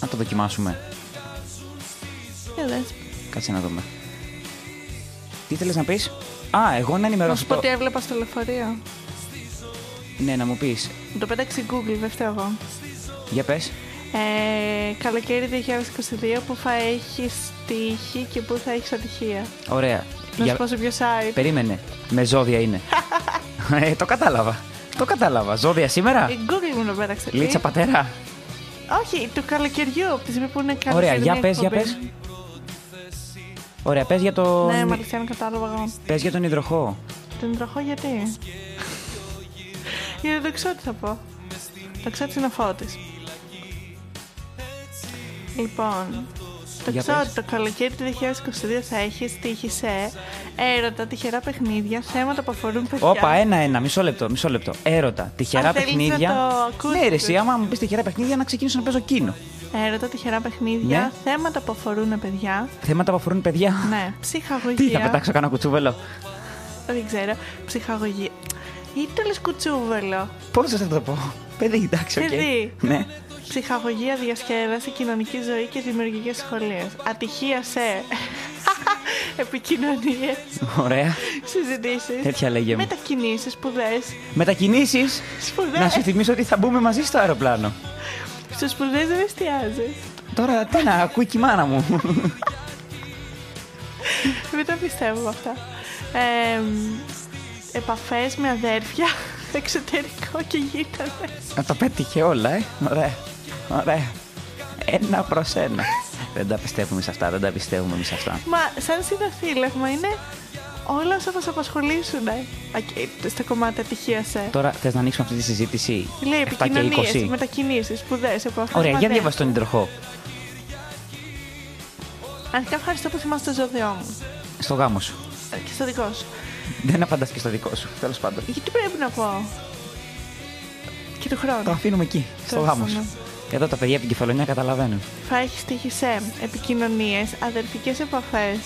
S2: Να το δοκιμάσουμε.
S17: Για δες.
S2: Κάτσε να δούμε. Τι θέλεις να πεις; Α, εγώ να
S17: Να
S2: ενημερώσω
S17: σου πω
S2: το...
S17: τι έβλεπα στο λεωφορείο.
S2: Ναι, να μου πεις.
S17: Το πέταξε η Google, δεν φταίω εγώ.
S2: Για πες.
S17: Ε, καλοκαίρι 2022 που θα έχεις τύχη και που θα έχεις ατυχία.
S2: Ωραία.
S17: Να
S2: Για-
S17: σου πω σε ποιο site.
S2: Περίμενε. Με ζώδια είναι. *laughs* ε, το κατάλαβα. Το κατάλαβα. Ζώδια σήμερα;
S17: Η Google μου το πέταξε.
S2: Λίτσα
S17: Τι;
S2: πατέρα.
S17: Όχι, του καλοκαιριού, από τη στιγμή που είναι καλοκαιρινή
S2: Ωραία, για πες, για
S17: εκπομπή.
S2: πες. Ωραία, πες για το...
S17: Ναι, Μαλισιάν, κατάλαβα εγώ.
S2: Πες για τον υδροχό.
S17: Τον τροχό γιατί; Γιατί το ξέρω τι θα πω. Το ξέρω είναι ο Φώτης. Λοιπόν, το
S2: Για
S17: ξέρω
S2: πες.
S17: ότι το καλοκαίρι του 2022 θα έχει στοίχη σε έρωτα, τυχερά παιχνίδια, θέματα που αφορούν παιδιά.
S2: Όπα, ένα-ένα, μισό λεπτό, μισό λεπτό. Έρωτα, τυχερά
S17: Αν θέλεις
S2: παιχνίδια.
S17: να το ακούσεις.
S2: Ναι, ρε, εσύ, άμα μου πεις τυχερά παιχνίδια, να ξεκινήσω να παίζω κίνο.
S17: Έρωτα, τυχερά παιχνίδια,
S2: Ναι.
S17: θέματα που αφορούν παιδιά.
S2: Θέματα που αφορούν παιδιά.
S17: Ναι, ψυχαγωγία.
S2: Τι θα πετάξω, κάνω κουτσούβελο.
S17: Δεν ξέρω. Ψυχαγωγία. Ή το λες κουτσούβελο.
S2: Πώς θα το πω; Παιδί, εντάξει, οκ.
S17: Παιδί.
S2: Ναι.
S17: Ψυχαγωγία, διασκέδαση, κοινωνική ζωή και δημιουργικές ασχολίες. Ατυχία σε *laughs* επικοινωνίες,
S2: Ωραία.
S17: συζητήσεις.
S2: Τέτοια λέγε μου.
S17: Μετακινήσεις, σπουδές.
S2: Μετακινήσεις;
S17: Σπουδές.
S2: Να σου θυμίσω ότι θα μπούμε μαζί στο αεροπλάνο.
S17: Στις σπουδές δεν εστιάζεις.
S2: Τώρα τι να ακούει και η μάνα μου.
S17: Δεν τα πιστεύω αυτά. Ε, Επαφές με αδέρφια, *laughs* εξωτερικό και γείτονες.
S2: Να το πέτυχε όλα, ε. Ωραία. Ωραία. Ένα προς ένα. δεν τα πιστεύουμε σε αυτά, δεν τα πιστεύουμε εμείς αυτά.
S17: Μα σαν συνοθήλευμα είναι όλα όσα θα σε απασχολήσουν. ε. Α, και στα κομμάτια ατυχία σε.
S2: Τώρα θες να ανοίξουμε αυτή τη συζήτηση.
S17: Λέει
S2: 7 και
S17: επικοινωνίες,
S2: 20.
S17: μετακινήσεις, σπουδές, επαφέ.
S2: Ωραία, για διαβάσει τον υδροχό.
S17: Αρχικά ευχαριστώ που θυμάστε το ζώδιό μου.
S2: Στο γάμο σου.
S17: Ε, Και στο δικό σου.
S2: Δεν απαντάς και στο δικό σου. Τέλος πάντων.
S17: Γιατί πρέπει να πω. Και του χρόνου.
S2: Το αφήνουμε εκεί, στο
S17: Τέλος
S2: γάμο σου.
S17: Πάντων.
S2: Εδώ τα παιδιά από την κεφαλονιά καταλαβαίνουν.
S17: Θα έχεις τύχει σε επικοινωνίες, αδερφικέ επαφές,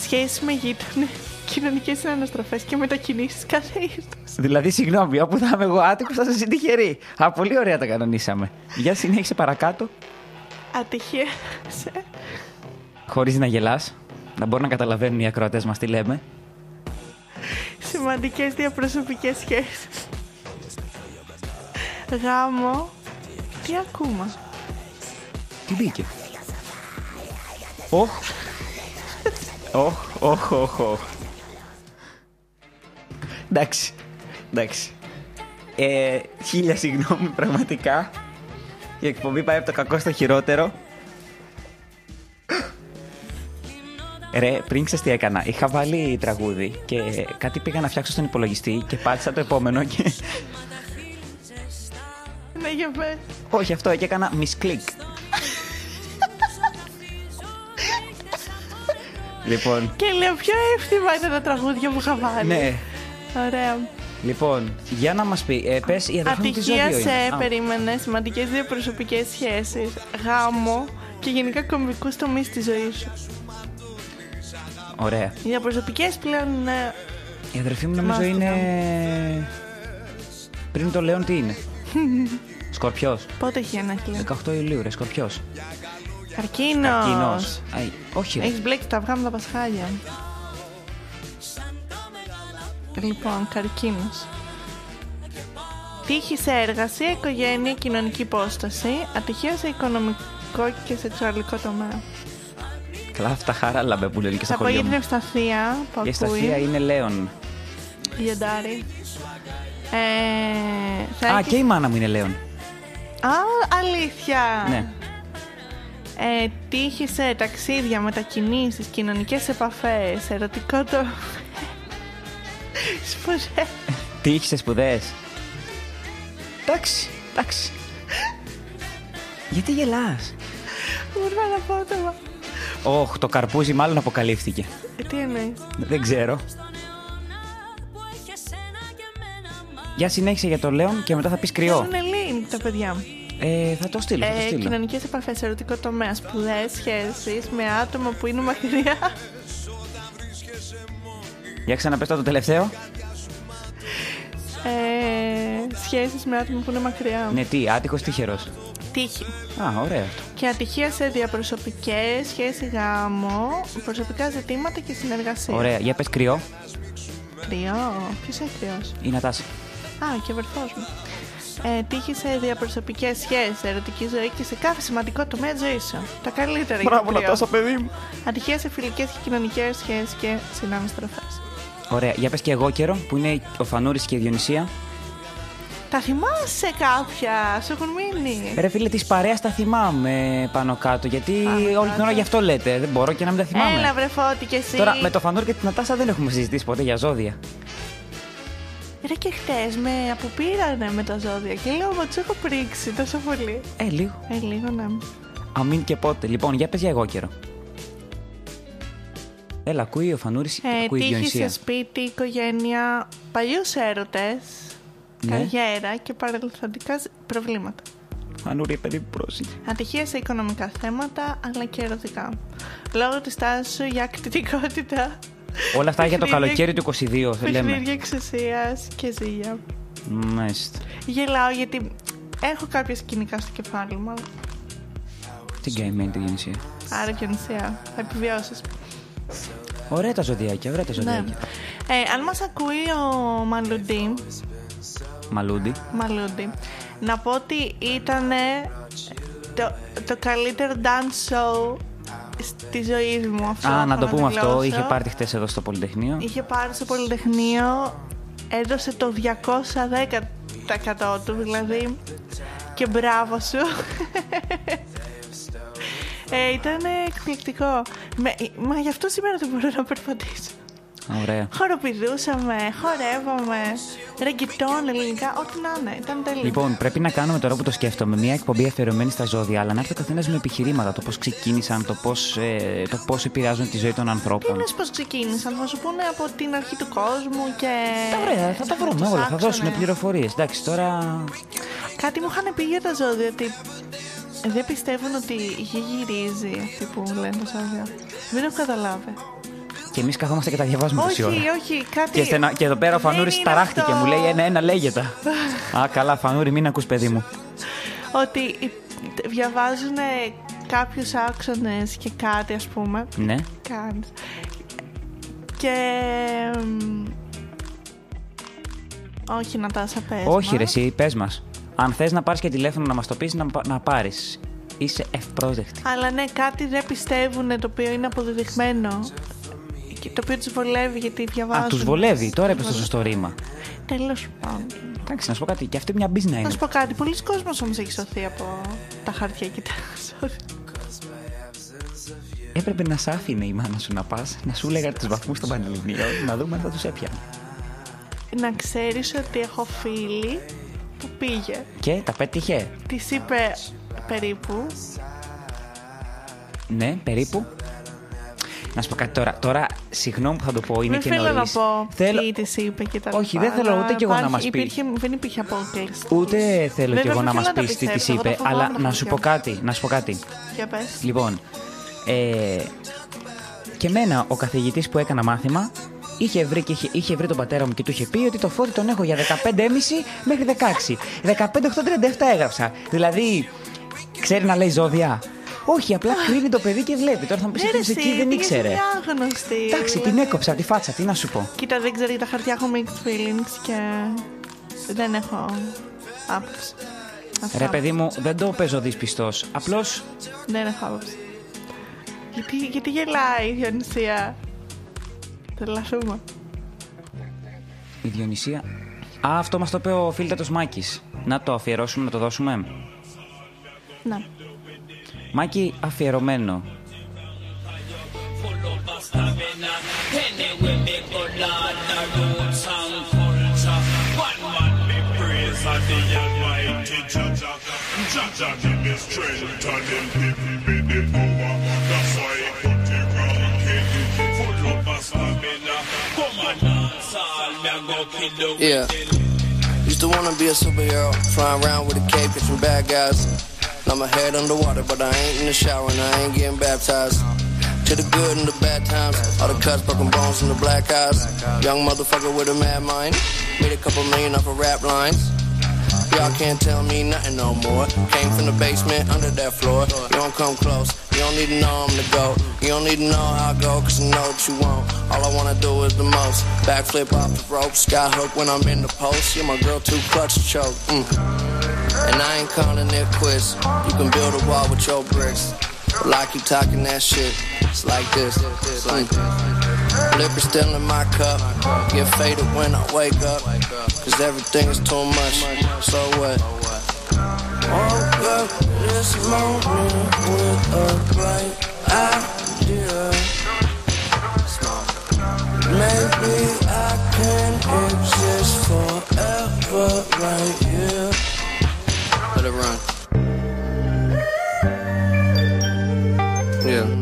S17: σχέσεις με γείτονες, κοινωνικές αναστροφέ και μετακινήσεις κάθε είδου.
S2: Δηλαδή, συγγνώμη, όπου θα είμαι εγώ άτυχος, θα είσαι τυχερή. Α, πολύ ωραία τα κανονίσαμε. Για συνέχισε παρακάτω,
S17: Ατυχία σε
S2: χωρίς να γελάς. Να μπορούν να καταλαβαίνουν οι ακροατές μας τι λέμε.
S17: σημαντικές διαπροσωπικές σχέσεις. Γάμο. Τι ακούμε.
S2: Τι μπήκε; Οχ. Οχ, οχ, οχ, οχ. Εντάξει. Εντάξει. Ε, χίλια συγγνώμη πραγματικά. Η εκπομπή πάει από το κακό στο χειρότερο. Ρε, πριν ξέρεις τι έκανα. Είχα βάλει τραγούδι και κάτι πήγα να φτιάξω στον υπολογιστή και πάτησα το επόμενο και...
S17: Ναι, για πες.
S2: Όχι αυτό, και έκανα misclick. λοιπόν,
S17: Και λέω πιο εύθυμα είναι τα τραγούδια που είχα βάλει.
S2: ναι.
S17: Ωραία.
S2: Λοιπόν, για να μας πει, ε, πες η αδερφή μου τι
S17: Ατυχία
S2: ζώδιο
S17: σε
S2: είναι. Α,
S17: περίμενε, σημαντικές διαπροσωπικέ σχέσεις, γάμο και γενικά κομβικούς τομείς στη ζωής σου.
S2: Ωραία.
S17: Οι διαπροσωπικέ πλέον είναι.
S2: Η αδερφή μου νομίζω
S17: Μάστορα.
S2: είναι... Πριν το Λέον τι είναι; *laughs* Σκορπιός.
S17: Πότε έχει γενέθλια.
S2: 18 Ιουλίου, ρε, Σκορπιός.
S17: Καρκίνο.
S2: Καρκίνος. Αϊ, όχι ρε.
S17: Έχεις μπλέξει τα αυγά με τα πασχάλια. Λοιπόν, καρκίνος. Τύχη σε εργασία, οικογένεια, κοινωνική υπόσταση. Ατυχία σε οικονομικό και σεξουαλικό τομέα.
S2: Καλά, αυτά χάραλα που λένε και στα
S17: Θα πω για
S2: χωριά
S17: την
S2: μου.
S17: ευσταθία που
S2: Η
S17: ακούει.
S2: ευσταθία είναι Λέον.
S17: Λιοντάρι. Ε, θα
S2: Α,
S17: έχεις-
S2: και η μάνα μου είναι Λέον.
S17: Α, αλήθεια.
S2: Ναι.
S17: Ε, τύχη σε ταξίδια, μετακινήσεις, κοινωνικές επαφές, ερωτικό το... *laughs* Σπουδέ.
S2: Τι είχες σπουδέ. Εντάξει, εντάξει. Γιατί γελάς;
S17: Μπορώ να πω το...
S2: Όχ, το καρπούζι μάλλον αποκαλύφθηκε.
S17: Ε, τι εννοείς;
S2: Δεν ξέρω. Για συνέχισε για το Λέον και μετά θα πεις κρυό.
S17: Είναι link τα παιδιά μου.
S2: Ε, θα το στείλω, θα το
S17: Ε,
S2: στείλω.
S17: κοινωνικές επαφές, ερωτικό τομέα, σπουδές, σχέσεις με άτομα που είναι μακριά.
S2: Για ξαναπες το το τελευταίο.
S17: Ε, σχέσεις με άτομα που είναι μακριά.
S2: Ναι, τι, άτυχος τυχερός.
S17: Τύχη.
S2: Α, ωραίο αυτό.
S17: Και ατυχία σε διαπροσωπικές, σχέση γάμο, προσωπικά ζητήματα και συνεργασία.
S2: Ωραία, για πες κρυό.
S17: Κρυό. Ποιος είναι κρυός;
S2: Η Νατάσα.
S17: Α, και ο αδερφός μου. Ε, τύχη σε διαπροσωπικές σχέσεις, ερωτική ζωή και σε κάθε σημαντικό τομέα της ζωής σου. Τα καλύτερα για
S2: Μπράβο,
S17: το κρυό.
S2: Νατάσα, παιδί μου.
S17: Ατυχία σε φιλικές και κοινωνικές σχέσεις και συνάμεστροφές.
S2: Ωραία, για πες και εγώ καιρό που είναι ο Φανούρης και η Διονυσία.
S17: Τα θυμάσαι κάποια, σου έχουν μείνει;
S2: Ρε φίλε, της παρέας τα θυμάμαι πάνω κάτω. Γιατί όλη την ώρα γι' αυτό λέτε. Δεν μπορώ και να μην τα θυμάμαι.
S17: Έλα βρε φώτη και εσύ.
S2: Τώρα με το Φανούρη και την Νατάσα δεν έχουμε συζητήσει ποτέ για ζώδια.
S17: Ρε και χτες με αποπήρανε με τα ζώδια και λέω μα τους έχω πρίξει τόσο πολύ.
S2: Ε, λίγο.
S17: Ε, λίγο να μην.
S2: Αμήν και πότε. Λοιπόν, για πες για εγώ καιρό. Έλα, ακούει ο Φανούρης,
S17: Ε,
S2: ακούει η
S17: τύχη σε
S2: Διονυσία.
S17: σπίτι, οικογένεια, παλιούς έρωτες,
S2: Ναι.
S17: καριέρα και παρελθοντικά ζ- προβλήματα.
S2: Φανούρη, παιδί μου, πρόσεχε.
S17: Ατυχία σε οικονομικά θέματα αλλά και ερωτικά. Λόγω της τάσης σου για ακτιτικότητα,
S2: Όλα αυτά για το
S17: Παιχνίδια-
S2: καλοκαίρι του 22, λέμε.
S17: παιχνίδια εξουσίας και ζήλια.
S2: Μάλιστα.
S17: Γελάω γιατί έχω κάποια σκηνικά στο κεφάλι μου. αλλά-
S2: Τι καημένη τη Διονυσία.
S17: Άρα και νησιά. Θα επιβιώσεις.
S2: Ωραία τα ζωδιάκια, ωραία τα
S17: Ναι.
S2: ζωδιάκια.
S17: Ε, αν μας ακούει ο Μαλουντή,
S2: Μαλούντι.
S17: Μαλούντι, να πω ότι ήταν το, το καλύτερο dance show στη ζωή μου αυτό.
S2: Α, να
S17: έχω
S2: το πούμε αυτό.
S17: δηλώσω.
S2: Είχε πάρει χτε εδώ στο Πολυτεχνείο.
S17: Είχε πάρει στο Πολυτεχνείο, έδωσε το 210% του, δηλαδή, και μπράβο σου. *laughs* ε, ήταν εκπληκτικό. Με, μα γι' αυτό σήμερα δεν μπορώ να περπατήσω.
S2: Ωραία.
S17: Χοροπηδούσαμε, χορεύαμε, ρεγκετόν, ελληνικά, ό,τι να είναι. Ήταν τέλειο.
S2: Λοιπόν, πρέπει να κάνουμε τώρα που το σκέφτομαι μια εκπομπή αφιερωμένη στα ζώδια, αλλά να έρθει ο καθένας με επιχειρήματα. Το πώς ξεκίνησαν, το πώς ε, το πώς επηρεάζουν τη ζωή των
S17: Τι
S2: ανθρώπων.
S17: λες πώς ξεκίνησαν, θα σου πούνε από την αρχή του κόσμου και...
S2: Ωραία, θα τα βρούμε
S17: τους
S2: όλα. Θα
S17: άξονες.
S2: δώσουμε πληροφορίες. Εντάξει, τώρα.
S17: Κάτι μου είχαν πει για τα ζώδια ότι δεν πιστεύουν ότι η γη γυρίζει αυτοί που λένε τα ζώδια. Δεν έχω καταλάβει.
S2: Και εμείς καθόμαστε και τα διαβάζουμε
S17: όχι,
S2: τόση ώρα.
S17: όχι, κάτι...
S2: Και, στενα... και εδώ πέρα ο
S17: Δεν
S2: Φανούρη
S17: είναι
S2: ταράχτηκε.
S17: αυτό.
S2: Μου λέει ένα-ένα λέγεται. *laughs* Α, καλά, Φανούρη, μην ακούς παιδί μου.
S17: Ότι οι- διαβάζουν κάποιους άξονες και κάτι ας πούμε.
S2: Ναι.
S17: Κάτι. Και... μ, Όχι, Νατάσα, πες
S2: Όχι, ρε,
S17: μας.
S2: εσύ, πες μας. Αν θες να πάρεις και τηλέφωνο να μας το πεις, να, πα- να πάρεις. Είσαι ευπρόσδεκτη.
S17: Αλλά ναι, κάτι δεν πιστεύουν το οποίο είναι αποδεδειγμένο. Και το οποίο τους βολεύει γιατί διαβάζουν.
S2: Α, τους βολεύει. Τώρα είπε το σωστό ρήμα.
S17: Τέλος πάντων.
S2: Εντάξει, να σου πω κάτι. Και αυτή μια μπίζνα
S17: Να
S2: είναι.
S17: σου πω κάτι. Πολλοί κόσμος όμως έχει σωθεί από τα χαρτιά και τα *laughs* ζώδια.
S2: Έπρεπε να σ' άφηνε η μάνα σου να πας, να σου έλεγα τους βαθμούς των Πανελληνίων, να δούμε αν θα τους έπιανε.
S17: Να ξέρεις ότι έχω φίλη που πήγε.
S2: Και τα πέτυχε.
S17: Της είπε περίπου.
S2: Ναι, περίπου. Να σου πω κάτι τώρα. Τώρα, συγγνώμη που θα το πω, είναι
S17: Δεν
S2: και
S17: θέλω να
S2: νωρίς.
S17: πω
S2: Θέλω...
S17: τι της είπε και τα
S2: Όχι,
S17: λοιπά,
S2: δεν θέλω
S17: αλλά
S2: ούτε κι εγώ να
S17: υπάρχει-
S2: μας πεις.
S17: υπήρχε, Δεν υπήρχε απόκληση.
S2: Ούτε θέλω κι
S17: Βέβαια,
S2: εγώ να
S17: δεν
S2: μας
S17: θέλω
S2: πεις
S17: να
S2: τι
S17: τα
S2: της
S17: πιστέψω,
S2: είπε,
S17: εγώ τα
S2: αλλά
S17: φοβάμαι
S2: να
S17: τα
S2: σου πω
S17: χαρτιά.
S2: κάτι. Να σου πω κάτι.
S17: Για πες.
S2: Λοιπόν, ε, και εμένα ο καθηγητής που έκανα μάθημα είχε βρει, και είχε, είχε βρει τον πατέρα μου και του είχε πει ότι το φώτι τον έχω για 15,5 μέχρι 16. 15,837 έγραψα. Δηλαδή, ξέρει να λέει ζώδια; Όχι, απλά κρύβει το παιδί και βλέπει. Τώρα θα μου πεις
S17: Ναι, ρε,
S2: εκεί
S17: εσύ,
S2: δεν
S17: πήγες
S2: ήξερε.
S17: μια άγνωστη.
S2: Εντάξει, την έκοψα από τη φάτσα, τι να σου πω.
S17: Κοίτα, δεν ξέρω για τα χαρτιά έχω mixed feelings και δεν έχω άποψη. Αυτά.
S2: Ρε παιδί μου, δεν το παίζω δυσπιστός. Απλώς
S17: Δεν έχω άποψη. Γιατί, γιατί γελάει η Διονυσία; Τρελαθούμε.
S2: η Διονυσία. Α, αυτό μας το είπε ο φίλτατος Μάκης. Να το αφιερώσουμε, να το δώσουμε.
S17: Ναι.
S2: Μάκη, αφιερωμένο.
S13: Anyway, me go Lord, the roots and culture. One man me praise and the Almighty Jaja. Jaja give me strength and him give me the power. That's why he put the ranking full of a stamina. Come on, dance all me a go kill the
S18: Yeah. Used to wanna be a superhero, flying around with a cape, catching bad guys. Now my head underwater, but I ain't in the shower and I ain't getting baptized. To the good and the bad times, all the cuts, broken bones, and the black eyes. Young motherfucker with a mad mind, made a couple million off of rap lines. Y'all can't tell me nothing no more. Came from the basement under that floor. You don't come close. You don't need to know I'm the GOAT. You don't need to know how I go, cause you know what you want. All I wanna do is the most. Backflip off the ropes, got hook when I'm in the post. Yeah, my girl too clutch to choke. Mm. And I ain't calling it quits. You can build a wall with your bricks. Well, I keep talking that shit. It's like this. It's like mm. Liquor still in my cup. Get faded when I wake up. Cause everything is too much. So what? Woke up this morning with a bright idea. Maybe I can exist forever right here. Let it run. Yeah.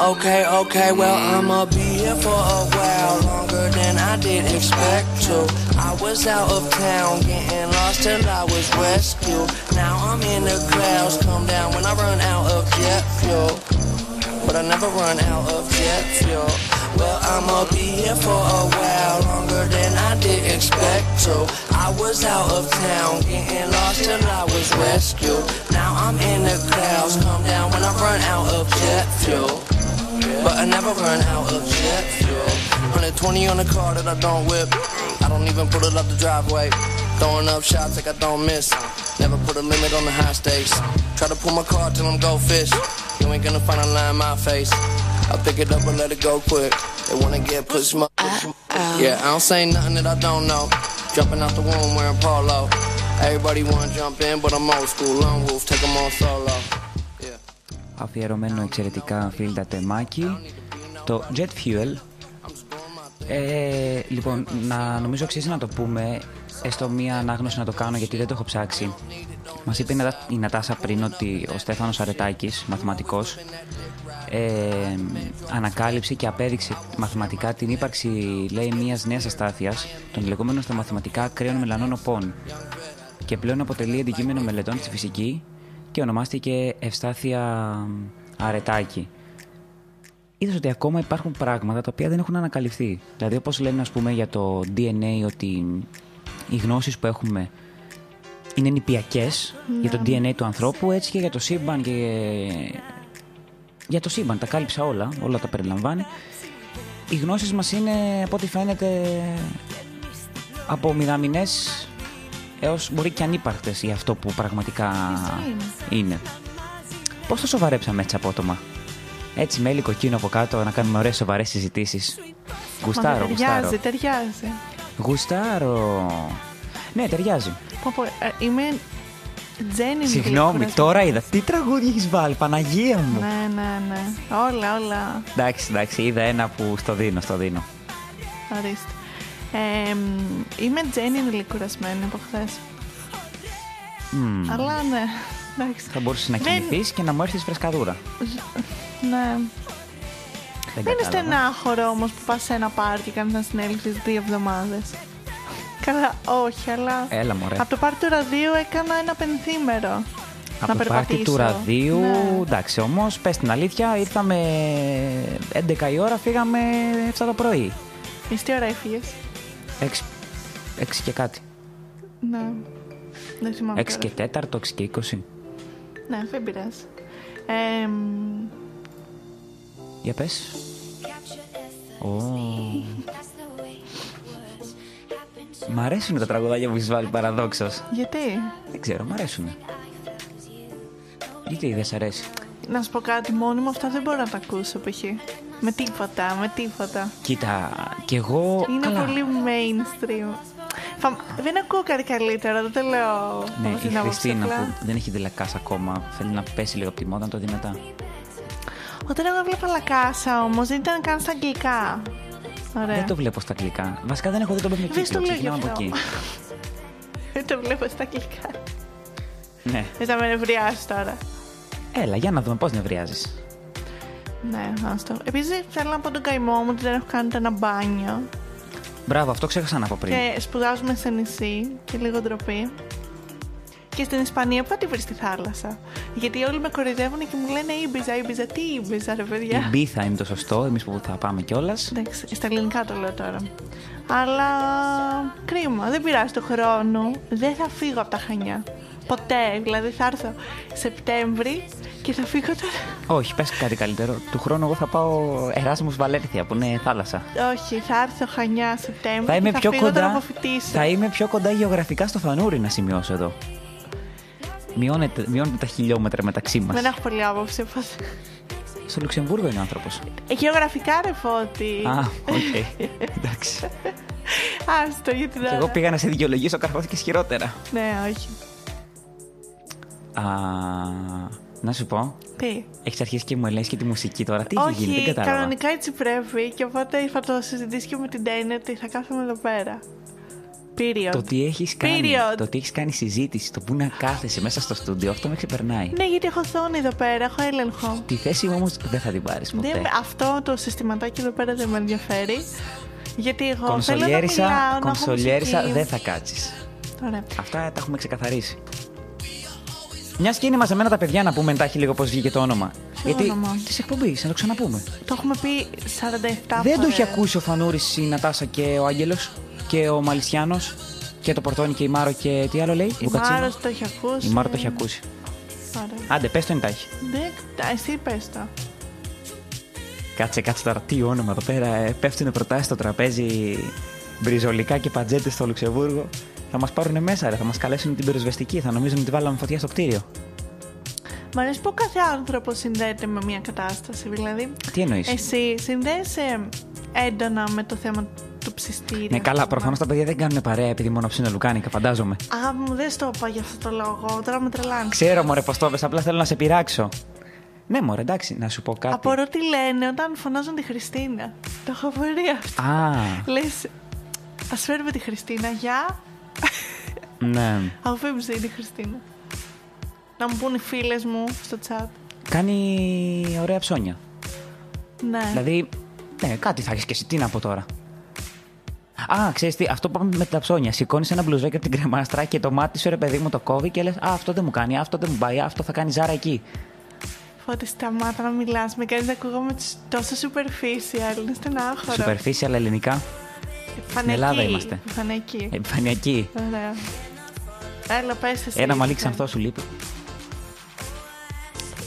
S18: Okay, okay, well, I'ma be here for a while longer than I did expect to. I was out of town getting lost till I was rescued. Now I'm in the clouds, come down when I run out of jet fuel. But I never run out of jet fuel. Well, I'ma be here for a while longer than I did expect to. I was out of town getting lost till I was rescued. Now I'm in the clouds, come down when I run out of jet fuel. But I never run out of jet fuel. 120 on the car that I don't whip. I don't even put it up the driveway. Throwing up shots like I don't miss. Never put a limit on the high stakes. Try to pull my car till I'm go fish. You ain't gonna find a line in my face. I pick it up and let it go quick. They wanna get pussy, mo- Yeah, I don't say nothing that I don't know. Jumping out the womb wearing polo. Everybody wanna jump in, but I'm old school. Lone wolf, take 'em on solo.
S2: Αφιερωμένο εξαιρετικά φίλτα τεμάκι το Jet Fuel. Ε, λοιπόν να νομίζω αξίζει να το πούμε. Έστω μία ανάγνωση να το κάνω γιατί δεν το έχω ψάξει. Μας είπε η Νατά- η Νατάσα πριν ότι ο Στέφανος Αρετάκης μαθηματικός ε, ανακάλυψε και απέδειξε μαθηματικά την ύπαρξη λέει μιας νέας αστάθειας των λεγόμενων στα μαθηματικά ακραίων μελανών και πλέον αποτελεί αντικείμενο μελετών στη φυσική και ονομάστηκε Ευστάθεια Αρετάκη. Είδες ότι ακόμα υπάρχουν πράγματα τα οποία δεν έχουν ανακαλυφθεί. Δηλαδή όπως λένε ας πούμε για το DNA ότι οι γνώσεις που έχουμε είναι νηπιακές
S17: Ναι.
S2: για το DNA του ανθρώπου έτσι και για το σύμπαν και για το σύμπαν τα κάλυψα όλα, όλα τα περιλαμβάνει. Οι γνώσεις μας είναι από ό,τι φαίνεται από μηδαμινές έως μπορεί και ανύπαρκτες για αυτό που πραγματικά είναι. Πώς το σοβαρέψαμε έτσι απότομα; Έτσι με ήλικο κίνο από κάτω να κάνουμε ωραίες σοβαρές συζητήσεις. Γουστάρω,
S17: Μα
S2: γουστάρω.
S17: ταιριάζει, ταιριάζει.
S2: Γουστάρω. Ναι, ταιριάζει.
S17: Πω, πω, ε, είμαι Τζένι
S2: Συγγνώμη, τώρα είδα. Τι τραγούδια έχεις βάλει, Παναγία μου.
S17: Ναι, ναι, ναι. Όλα, όλα.
S2: Εντάξει, εντάξει, είδα ένα που στο δίνω, στο δίνω.
S17: Ορίστε. Ε, μ, είμαι Τζένι κουρασμένη από χθες.
S2: Μμμ.
S17: Αλλά ναι. Εντάξει.
S2: Θα μπορούσε να
S17: Δεν-
S2: κοιμηθείς και να μου έρθεις φρεσκαδούρα.
S17: Ναι.
S2: Δεν
S17: Δεν είναι
S2: κατάλαβα.
S17: στενάχωρο όμως που πας σε ένα πάρτι και κάνεις να συνέλθεις δύο εβδομάδες. Καλά, όχι, αλλά.
S2: Έλα, μωρέ.
S17: Από το πάρτι του ραδίου έκανα ένα πενθήμερο.
S2: Από
S17: να
S2: το πάρτι του
S17: περπατήσω.
S2: ραδίου,
S17: Ναι.
S2: εντάξει, όμως πες την αλήθεια, ήρθαμε 11 η ώρα, φύγαμε 7 το πρωί.
S17: Εσύ τι ώρα έφυγες;
S2: 6, 6 και κάτι.
S17: Ναι. Δεν θυμάμαι.
S2: 6 και
S17: τώρα.
S2: 4, 6 και 20.
S17: Ναι, δεν πειράζει. Ε, μ,
S2: Για πες. Ω. Μ' αρέσουν τα τραγουδάκια που έχεις βάλει παραδόξως.
S17: γιατί;
S2: Δεν ξέρω, μ' αρέσουν. Γιατί δεν σ' αρέσει.
S17: Να σου πω κάτι, μόνη μου αυτά δεν μπορώ να τα ακούσω π.χ. Με τίποτα, με τίποτα.
S2: Κοίτα, κι εγώ.
S17: Είναι
S2: καλά.
S17: πολύ mainstream. Θα- Δεν ακούω κάτι καλύτερο, δεν το λέω
S2: Ναι,
S17: από
S2: η
S17: την άποψη
S2: Χριστίνα
S17: απλά.
S2: που δεν έχει δει λακάς ακόμα θέλει να πέσει λίγο από τη μόδα να το δει μετά.
S17: Όταν εγώ έβλεπα λακάσα όμως δεν ήταν καν στα αγγλικά. Ωραία.
S2: Δεν το βλέπω στα αγγλικά. Βασικά δεν έχω δει τον
S17: Δεν
S2: παιχνίδι.
S17: στο λέω γι'
S2: Ξεκινάμε από
S17: αυτό.
S2: εκεί. *laughs*
S17: Δεν το βλέπω στα αγγλικά.
S2: Ναι.
S17: Δεν θα με νευριάσει τώρα.
S2: Έλα, για να δούμε πώς νευριάζεις.
S17: Ναι, άστο. Επίσης θέλω να πω τον καημό μου ότι δεν έχω κάνει ένα μπάνιο.
S2: Μπράβο, αυτό ξέχασα να πω πριν.
S17: Και σπουδάζουμε σε νησί και λίγο ντροπή. Και στην Ισπανία πού θα τη βρει στη θάλασσα; Γιατί όλοι με κοροϊδεύουν και μου λένε Ήμπιζα, Ήμπιζα, τι Ήμπιζα, ρε
S2: Η
S17: παιδιά.
S2: Μπίθα είναι το σωστό, εμείς που θα πάμε κιόλας.
S17: Εντάξει, στα ελληνικά το λέω τώρα. Αλλά κρίμα, δεν πειράζει το χρόνο. Δεν θα φύγω από τα Χανιά. Ποτέ. Δηλαδή θα έρθω Σεπτέμβρη και θα φύγω τώρα.
S2: Όχι, πες κάτι καλύτερο. Του χρόνου εγώ θα πάω Εράσμους Βαλέρθια που είναι θάλασσα.
S17: Όχι, θα έρθω Χανιά Σεπτέμβρη.
S2: Θα είμαι
S17: και
S2: πιο
S17: φύγω τώρα
S2: κοντά.
S17: να αποφοιτήσω.
S2: Θα είμαι πιο κοντά γεωγραφικά στο φανούρι να σημειώσω εδώ. Μειώνεται, μειώνεται τα χιλιόμετρα μεταξύ μας.
S17: Δεν έχω πολύ άποψη. οπότε-
S2: Στο Λουξεμβούργο είναι ο άνθρωπος.
S17: Ε, Γεωγραφικά ρε Φώτη.
S2: Α, οκ. Εντάξει.
S17: Άστο, γιατί
S2: Και
S17: δεν.
S2: εγώ πήγα να σε δικαιολογήσω, καρφώθηκες χειρότερα.
S17: Ναι, όχι.
S2: Α, να σου πω.
S17: Τι;
S2: Έχεις αρχίσει και μου λες και τη μουσική τώρα. Τι έχει γίνει, δεν
S17: Όχι,
S2: κατάλαβα.
S17: κανονικά έτσι πρέπει και οπότε θα το συζητήσεις και με την Τέινε ότι θα κάθομαι εδώ πέρα. Period.
S2: Το ότι έχεις κάνει,
S17: Period.
S2: το ότι έχεις κάνει συζήτηση, το που να κάθεσαι μέσα στο στούντιο, αυτό με ξεπερνάει.
S17: Ναι, γιατί έχω οθόνη εδώ πέρα, έχω έλεγχο.
S2: Τη θέση μου όμως δεν θα την πάρεις ποτέ.
S17: Δεν, αυτό το συστηματάκι εδώ πέρα δεν με ενδιαφέρει. Γιατί εγώ θέλω να
S2: Κονσολιέρισα,
S17: μιλάω, να έχω
S2: κονσολιέρισα
S17: μουσική.
S2: δεν θα κάτσεις.
S17: Ωραία.
S2: Αυτά τα έχουμε ξεκαθαρίσει. Μια και είναι μαζεμένα τα παιδιά να πούμε εντάχει λίγο πώς βγήκε το όνομα. Γιατί
S17: όνομα;
S2: της εκπομπής, να το ξαναπούμε.
S17: Το έχουμε πει 47
S2: Δεν το
S17: φορές.
S2: έχει ακούσει ο Φανούρης, η Νατάσα και ο Άγγελος και ο Μαλισιάνος και το Πορτόνι και η Μάρο και τι άλλο λέει.
S17: Η
S2: Λουκατσίνο.
S17: Μάρος το έχει ακούσει.
S2: Η Μάρο το έχει ακούσει.
S17: Ωραία.
S2: Άντε, πες το εντάχει.
S17: Δεν, τα- εσύ πες το.
S2: Κάτσε, κάτσε τώρα. Τι όνομα εδώ πέρα. Ε, πέφτουν προτάσεις στο τραπέζι. Μπριζολικά και παντζέτες στο Λουξεμβούργο. Θα μας πάρουν μέσα, ρε. Θα μας καλέσουν την πυροσβεστική. Θα νομίζουν ότι βάλαμε φωτιά στο κτίριο.
S17: Μ' αρέσει που κάθε άνθρωπο συνδέεται με μια κατάσταση. Δηλαδή,
S2: Τι εννοείς;
S17: εσύ συνδέεσαι έντονα με το θέμα του ψιστήρι.
S2: Ναι,
S17: ας
S2: καλά,
S17: πούμε.
S2: προφανώς τα παιδιά δεν κάνουν παρέα επειδή μόνο ψήνουν λουκάνικα, φαντάζομαι.
S17: Αγάπη μου, δεν στο είπα για αυτό το λόγο. Τώρα με τρελάνεις.
S2: Ξέρω, μωρέ, πώ το πες, απλά θέλω να σε πειράξω. Ναι, μωρέ, εντάξει, να σου πω κάτι.
S17: Απορώ τι λένε όταν φωνάζουν τη Χριστίνα. Το έχω βρει αυτό.
S2: Α,
S17: Λες, ας φέρουμε τη Χριστίνα. Γεια.
S2: Ναι.
S17: Αφού είναι η Χριστίνα. Να μου πούν οι φίλες μου στο chat.
S2: Κάνει ωραία ψώνια.
S17: Ναι.
S2: Δηλαδή, ναι, κάτι θα έχεις και εσύ. Τι να πω τώρα. Α, ξέρεις τι, αυτό που είπαμε με τα ψώνια. Σηκώνεις ένα μπλουζάκι από την κρεμάστρα και το μάτι σου, ρε παιδί μου, το κόβει και λες: Α, αυτό δεν μου κάνει, αυτό δεν μου πάει, αυτό θα κάνει ζάρα εκεί.
S17: Φώτη, σταμάτα να μιλάς. Με κάνει να ακούγομαι τους- τόσο superficial. Είναι στενάχωρο.
S2: Superficial ελληνικά.
S17: Επιφανειακή.
S2: Ελλάδα είμαστε.
S17: Επιφανειακή.
S2: Επιφανειακή.
S17: Ωραία. Έλα, πες εσύ.
S2: Ένα μαλλί ξανθό σου λείπει.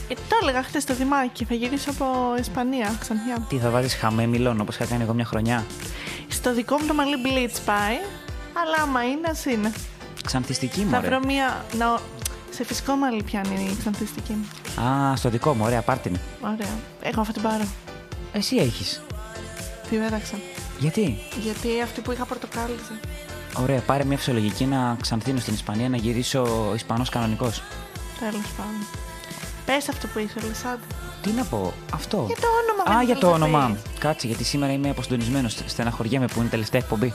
S17: Ε, το έλεγα χθε στο Δημάκι. Θα γυρίσω από Ισπανία, ξανθιά.
S2: Τι θα βάζει χαμέ μιλών όπως είχα κάνει εγώ μια χρονιά;
S17: Στο δικό μου το μαλλί blitz πάει. Αλλά άμα είναι, ας είναι.
S2: Ξανθιστική μου,
S17: Θα
S2: ωραία.
S17: βρω μία. Να... Σε φυσικό μαλλί πιάνει η ξανθιστική μου.
S2: Α, στο δικό μου, ωραία, πάρτε με.
S17: Ωραία. Εγώ θα την πάρω.
S2: Εσύ έχεις.
S17: Τη πέταξα.
S2: Γιατί;
S17: Γιατί αυτή που είχα πορτοκάλιζε.
S2: Ωραία, πάρε μια φυσιολογική να ξανθύνω στην Ισπανία να γυρίσω Ισπανός κανονικός.
S17: Τέλος πάντων. Πες αυτό που ήθελες, άντε.
S2: Τι να πω, αυτό.
S17: Για το όνομα,
S2: Α,
S17: δεν
S2: για το
S17: ήθελες να
S2: όνομα.
S17: πεις.
S2: Κάτσε, γιατί σήμερα είμαι αποστονισμένο. Στεναχωριέμαι που είναι η τελευταία εκπομπή.